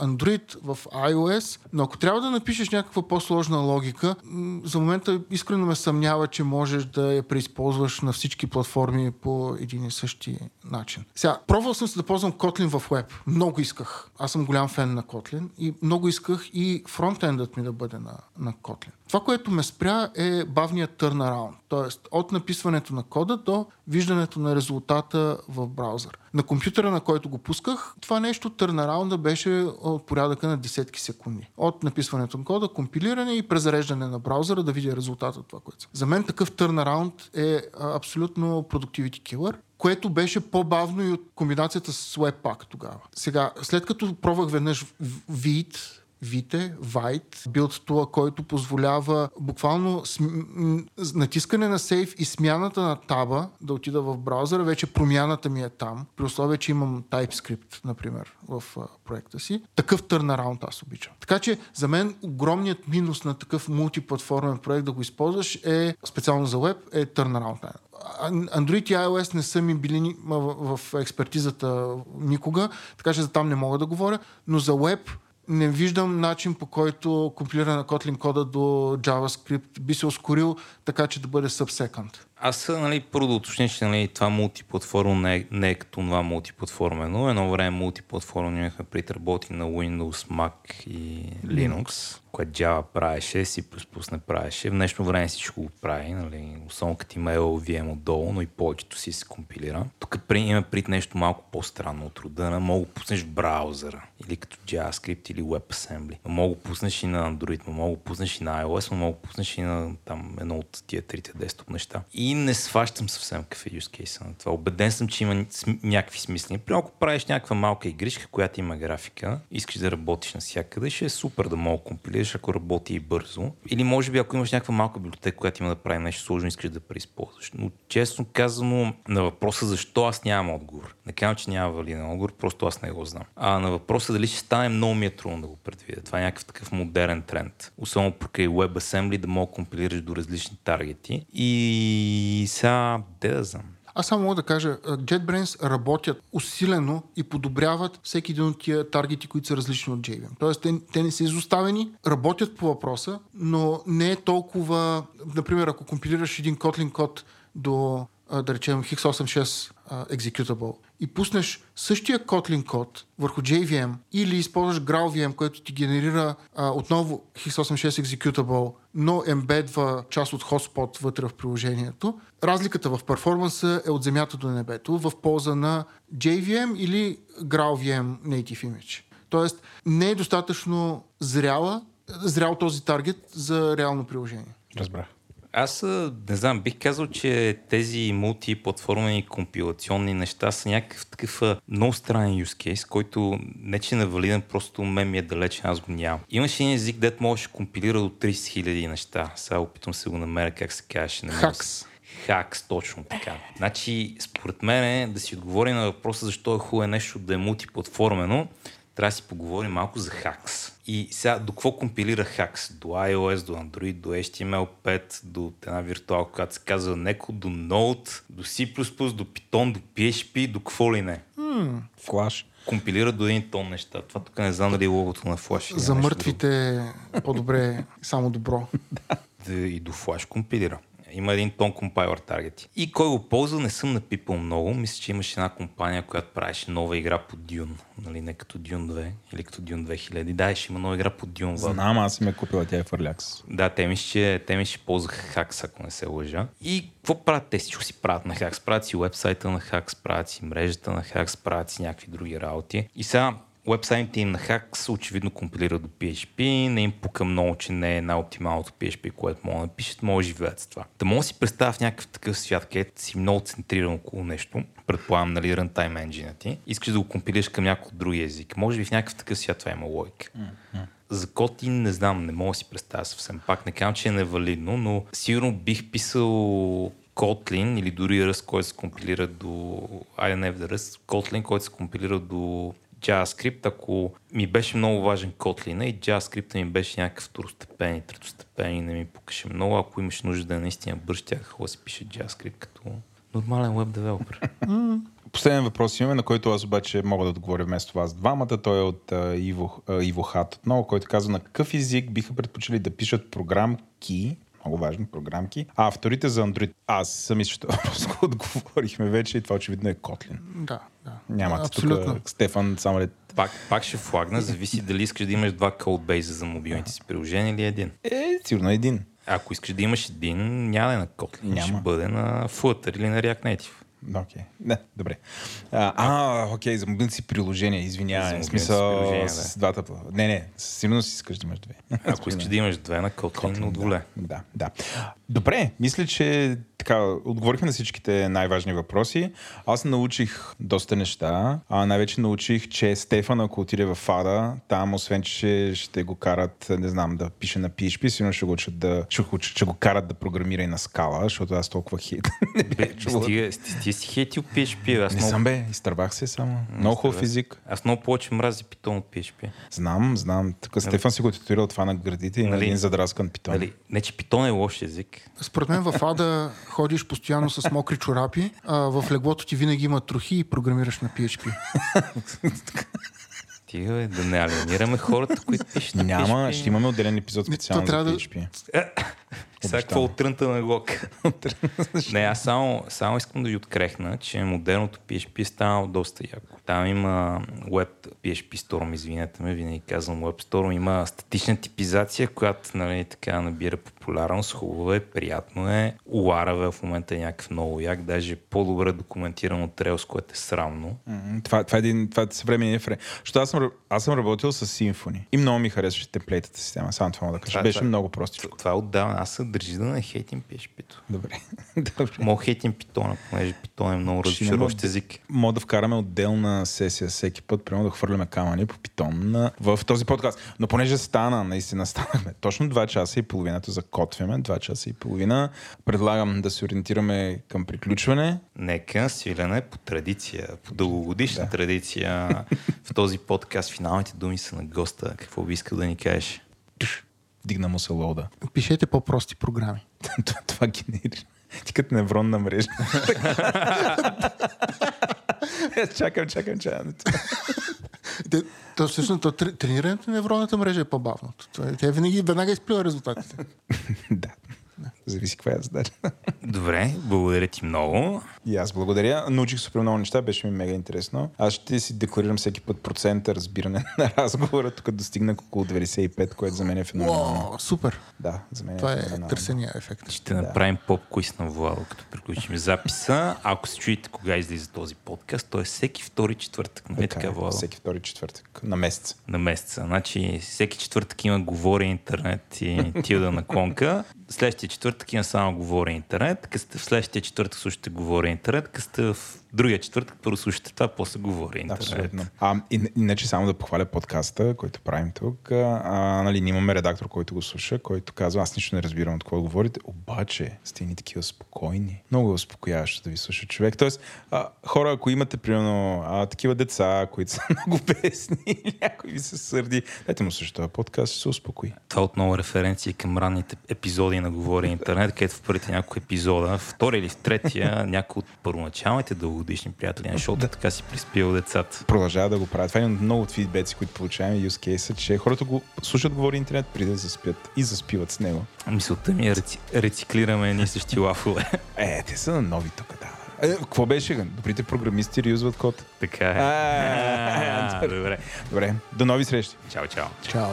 Android, в iOS, но ако трябва да напишеш някаква по-сложна логика, за момента искрено ме съмнява, че можеш да я преизползваш на всички платформи по един и същи начин. Сега, пробвал съм се да ползвам Kotlin в Web. Много исках. Аз съм голям фен на Kotlin и много исках и фронтендът ми да бъде на, на Kotlin. Това, което ме спря е бавният turnaround, т.е. от написването на кода до виждането на резултата в браузър. На компютъра, на който го пусках, това нещо, turnaround беше от порядъка на десетки секунди. От написването на кода, компилиране и презареждане на браузъра да видя резултата от това, което. За мен такъв turnaround е абсолютно productivity killer което беше по-бавно и от комбинацията с Webpack тогава. Сега, след като пробвах веднъж Vite, Vite, Vite, билд тула, който позволява буквално см... натискане на сейф и смяната на таба да отида в браузъра, вече промяната ми е там, при условие, че имам TypeScript, например, в а, проекта си. Такъв turnaround аз обичам. Така че за мен огромният минус на такъв мултиплатформен проект да го използваш е, специално за веб, е time. Android и iOS не са ми били в експертизата никога, така че за там не мога да говоря, но за web не виждам начин по който компилиране на Kotlin кода до JavaScript би се ускорил така, че да бъде subsecond. Аз нали, първо да уточня, че нали, това мултиплатформо не е, не е като това мултиплатформено. Едно време мултиплатформено имахме при работи на Windows, Mac и Linux, което Java правеше, C++ не правеше. В днешно време всичко го прави, нали, особено като има LLVM отдолу, но и повечето си се компилира. Тук при, има пред нещо малко по-странно от рода на мога да пуснеш в браузъра, или като JavaScript или WebAssembly. Мога да пуснеш и на Android, мога да пуснеш и на iOS, мога да пуснеш и на там, едно от тия трите десктоп неща. И не сващам съвсем какъв е use на това. Обеден съм, че има някакви смисли. При ако правиш някаква малка игричка, която има графика, искаш да работиш навсякъде, ще е супер да мога компилираш, ако работи и бързо. Или може би ако имаш някаква малка библиотека, която има да прави нещо сложно, искаш да преизползваш. Но честно казано, на въпроса защо аз нямам отговор. Не казвам, че няма валиден отговор, просто аз не го знам. А на въпроса дали ще стане много ми е трудно да го предвидя. Това е някакъв такъв модерен тренд. Особено покрай WebAssembly да мога компилираш до различни таргети. И сега, де да знам. Аз само мога да кажа, JetBrains работят усилено и подобряват всеки един от тия таргети, които са различни от JVM. Тоест, те, те не са изоставени, работят по въпроса, но не е толкова... Например, ако компилираш един Kotlin код до, да речем, x86 а, executable и пуснеш същия Kotlin код върху JVM или използваш GraalVM, който ти генерира отново x86 executable, но ембедва част от hotspot вътре в приложението, разликата в перформанса е от земята до небето в полза на JVM или GraalVM Native Image. Тоест не е достатъчно зряла, зрял този таргет за реално приложение. Разбрах. Аз не знам, бих казал, че тези мултиплатформени компилационни неща са някакъв такъв много странен use case, който не че не е валиден, просто мен ми е далечен, аз го нямам. Имаше един език, дето можеш да компилира до 30 000 неща. Сега опитвам се го намеря как се казваше. Хакс. Хакс, точно така. Значи, според мен, да си отговори на въпроса защо е хубаво нещо да е мултиплатформено, трябва да си поговорим малко за Хакс. И сега, до какво компилира Хакс? До iOS, до Android, до HTML5, до една виртуалка, която се казва Neko, до Node, до C++, до Python, до PHP, до какво ли не. Флаш. Компилира до един тон неща. Това тук не знам дали е логото на Flash. За мъртвите е по-добре само добро. да и до Flash компилира. Има един тон компайлър таргети. И кой го ползва, не съм напипал много. Мисля, че имаше една компания, която правеше нова игра по Dune. Нали, не като Dune 2 или като Dune 2000. Да, ще има нова игра по в- Знам, аз си ме купила, тя е фърлякс. Да, те ми ще, те ми ще ползваха Хакс, ако не се лъжа. И какво правят те? Всичко си правят на Хакс. Правят си вебсайта на Хакс, правят си мрежата на Хакс, правят си някакви други работи. И сега Вебсайтите им на Хакс очевидно компилират до PHP, не им пука много, че не е най-оптималното PHP, което могат да напишат, могат да живеят с това. Да мога да си представя в някакъв такъв свят, където си много центриран около нещо, предполагам, нали, runtime engine ти, искаш да го компилираш към някой други език. Може би в някакъв такъв свят това има логика. За Kotlin не знам, не мога да си представя съвсем. Пак не казвам, че е невалидно, но сигурно бих писал Kotlin или дори Rust, който се компилира до... Айде не в Rust, Kotlin, който се компилира до JavaScript, ако ми беше много важен Kotlin и JavaScript ми беше някакъв второстепен и третостепен и не ми покаше много, ако имаш нужда да е наистина бърз, тях да си пише JavaScript като нормален веб девелопер. Последен въпрос имаме, на който аз обаче мога да отговоря вместо вас двамата. Той е от а, Иво, а, Иво Хат отново, който казва на какъв език биха предпочели да пишат програмки, много важно, програмки, а авторите за Android. Аз съм мисля, че го отговорихме вече и това очевидно е Kotlin. Да, да. Нямате Абсолютно. тук Стефан, само ли... Пак, пак ще флагна, зависи дали искаш да имаш два кодбейза за мобилните си приложения или един. Е, сигурно един. Ако искаш да имаш един, няма да е на Kotlin. Няма. Ще бъде на Flutter или на React Native. Окей. Не, добре. А, а, окей, за мобилните си приложения, извинявай. В си смисъл приложения, с двата. Не, не, сигурно си искаш да имаш две. Ако искаш да имаш две на Kotlin, Kotlin, отволе. Да, да. Добре, мисля, че така, отговорихме на всичките най-важни въпроси. Аз научих доста неща. А най-вече научих, че Стефан, ако отиде в ФАДа, там, освен, че ще го карат, не знам, да пише на PHP, сигурно ще го учат да, ще, го, ще го карат да програмира и на скала, защото аз толкова сти, ти си хейтил PHP. Аз Не много, съм бе, изтървах се само. Много хубав език. аз много повече мрази питон от PHP. Знам, знам. Тук Стефан си го титулирал това на градите и на Нали? един задраскан питон. Нали, не, че питон е лош език. Според мен в Ада ходиш постоянно с мокри чорапи, а в леглото ти винаги има трохи и програмираш на PHP. Стига, бе, да не алиенираме хората, които пишат Няма, PHP. ще имаме отделен епизод специално за да- PHP. Сега какво от трънта на глок? не, аз само, само искам да ви открехна, че модерното PHP е станало доста яко. Там има Web PHP Storm, извинете ме, винаги казвам Web Storm, има статична типизация, която нали, така набира популярност, хубаво е, приятно е. Laravel в момента е някакъв много як, даже по-добре документиран от Rails, което е срамно. Това, това е един това е съвременен фрейм. Защото аз съм, аз съм работил с Symfony и много ми харесваше темплейтата система. Само това мога да кажа. Това- Беше това- много простичко. Това е отдавна. Аз се държи да не хейтим PHP-то. Добре. Добре. Мога хейтим питона, понеже питон е много разочароващ език. Мога да вкараме отделна сесия всеки път, примерно да хвърляме камъни по питон в този подкаст. Но понеже стана, наистина станахме точно 2 часа и половината закотвяме, 2 часа и половина. Предлагам да се ориентираме към приключване. Нека свилене по традиция, по дългогодишна да. традиция в този подкаст финалните думи са на госта. Какво би искал да ни кажеш? Дигна му се лоуда. Пишете по-прости програми. Това генерира. Ти като невронна мрежа. Аз чакам, чакам, чакам. Те, то всъщност то, тре- тренирането на невронната мрежа е по-бавното. Тя винаги веднага изплюва резултатите. да. Зависи каква е задача. Добре, благодаря ти много. И аз благодаря. Научих супер много неща, беше ми мега интересно. Аз ще си декларирам всеки път процента разбиране на разговора, тук достигнах около 95, което за мен е феноменално. О, супер. Да, за мен Това е е търсения ефект. Ще направим поп-квиз на Владо, като приключим записа. Ако се чуете кога излиза този подкаст, то е всеки втори четвъртък. Нали така, Така, е, Владо? всеки втори четвъртък на месец. на месеца. Значи всеки четвъртък има говори интернет и тилда на конка. Следващия четвъртък има само говори интернет. Като сте в следващия четвъртък слушате говори интернет. Като сте в другия четвъртък първо слушате това, после говори интернет. Абсолютно. А, и, иначе само да похваля подкаста, който правим тук. А, нали, имаме редактор, който го слуша, който казва, аз нищо не разбирам от какво говорите, обаче сте ни такива спокойни. Много е успокояващо да ви слуша човек. Тоест, а, хора, ако имате, примерно, а, такива деца, които са много бесни, или някой ви се сърди, дайте му също този подкаст, се успокои. Това отново референции към ранните епизоди на Говори интернет, където в първите няколко епизода, втори или в третия, някои от първоначалните дългогодишни приятели, защото така си приспил децата. Продължава да го правят. Това е един от много от фидбеци, които получаваме, use case, че хората го слушат говори интернет преди да заспят и заспиват с него. Мисълта ми е реци... рециклираме едни същи лафове. Е, те са нови тук, да. Е, какво беше? Добрите програмисти реюзват код. така е. А, Добре. Добре, до нови срещи. Чао, чао. Чао.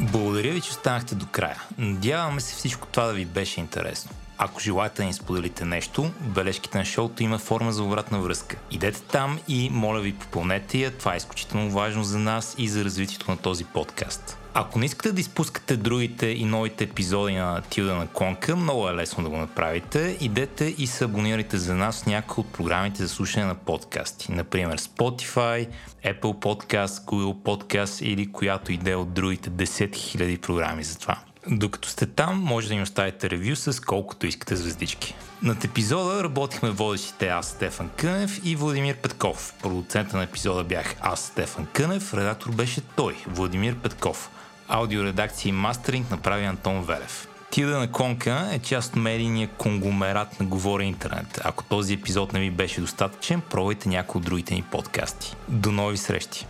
Благодаря ви, че останахте до края. Надяваме се всичко това да ви беше интересно. Ако желаете да ни споделите нещо, бележките на шоуто има форма за обратна връзка. Идете там и моля ви попълнете я, това е изключително важно за нас и за развитието на този подкаст. Ако не искате да изпускате другите и новите епизоди на Тилда на Конка, много е лесно да го направите. Идете и се абонирайте за нас в някои от програмите за слушане на подкасти. Например Spotify, Apple Podcast, Google Podcast или която иде от другите 10 000 програми за това. Докато сте там, може да ни оставите ревю с колкото искате звездички. Над епизода работихме водещите аз, Стефан Кънев и Владимир Петков. Продуцента на епизода бях аз, Стефан Кънев, редактор беше той, Владимир Петков. Аудиоредакция и мастеринг направи Антон Велев. Тилда на Конка е част от медийния конгломерат на Говоря Интернет. Ако този епизод не ви беше достатъчен, пробвайте някои от другите ни подкасти. До нови срещи!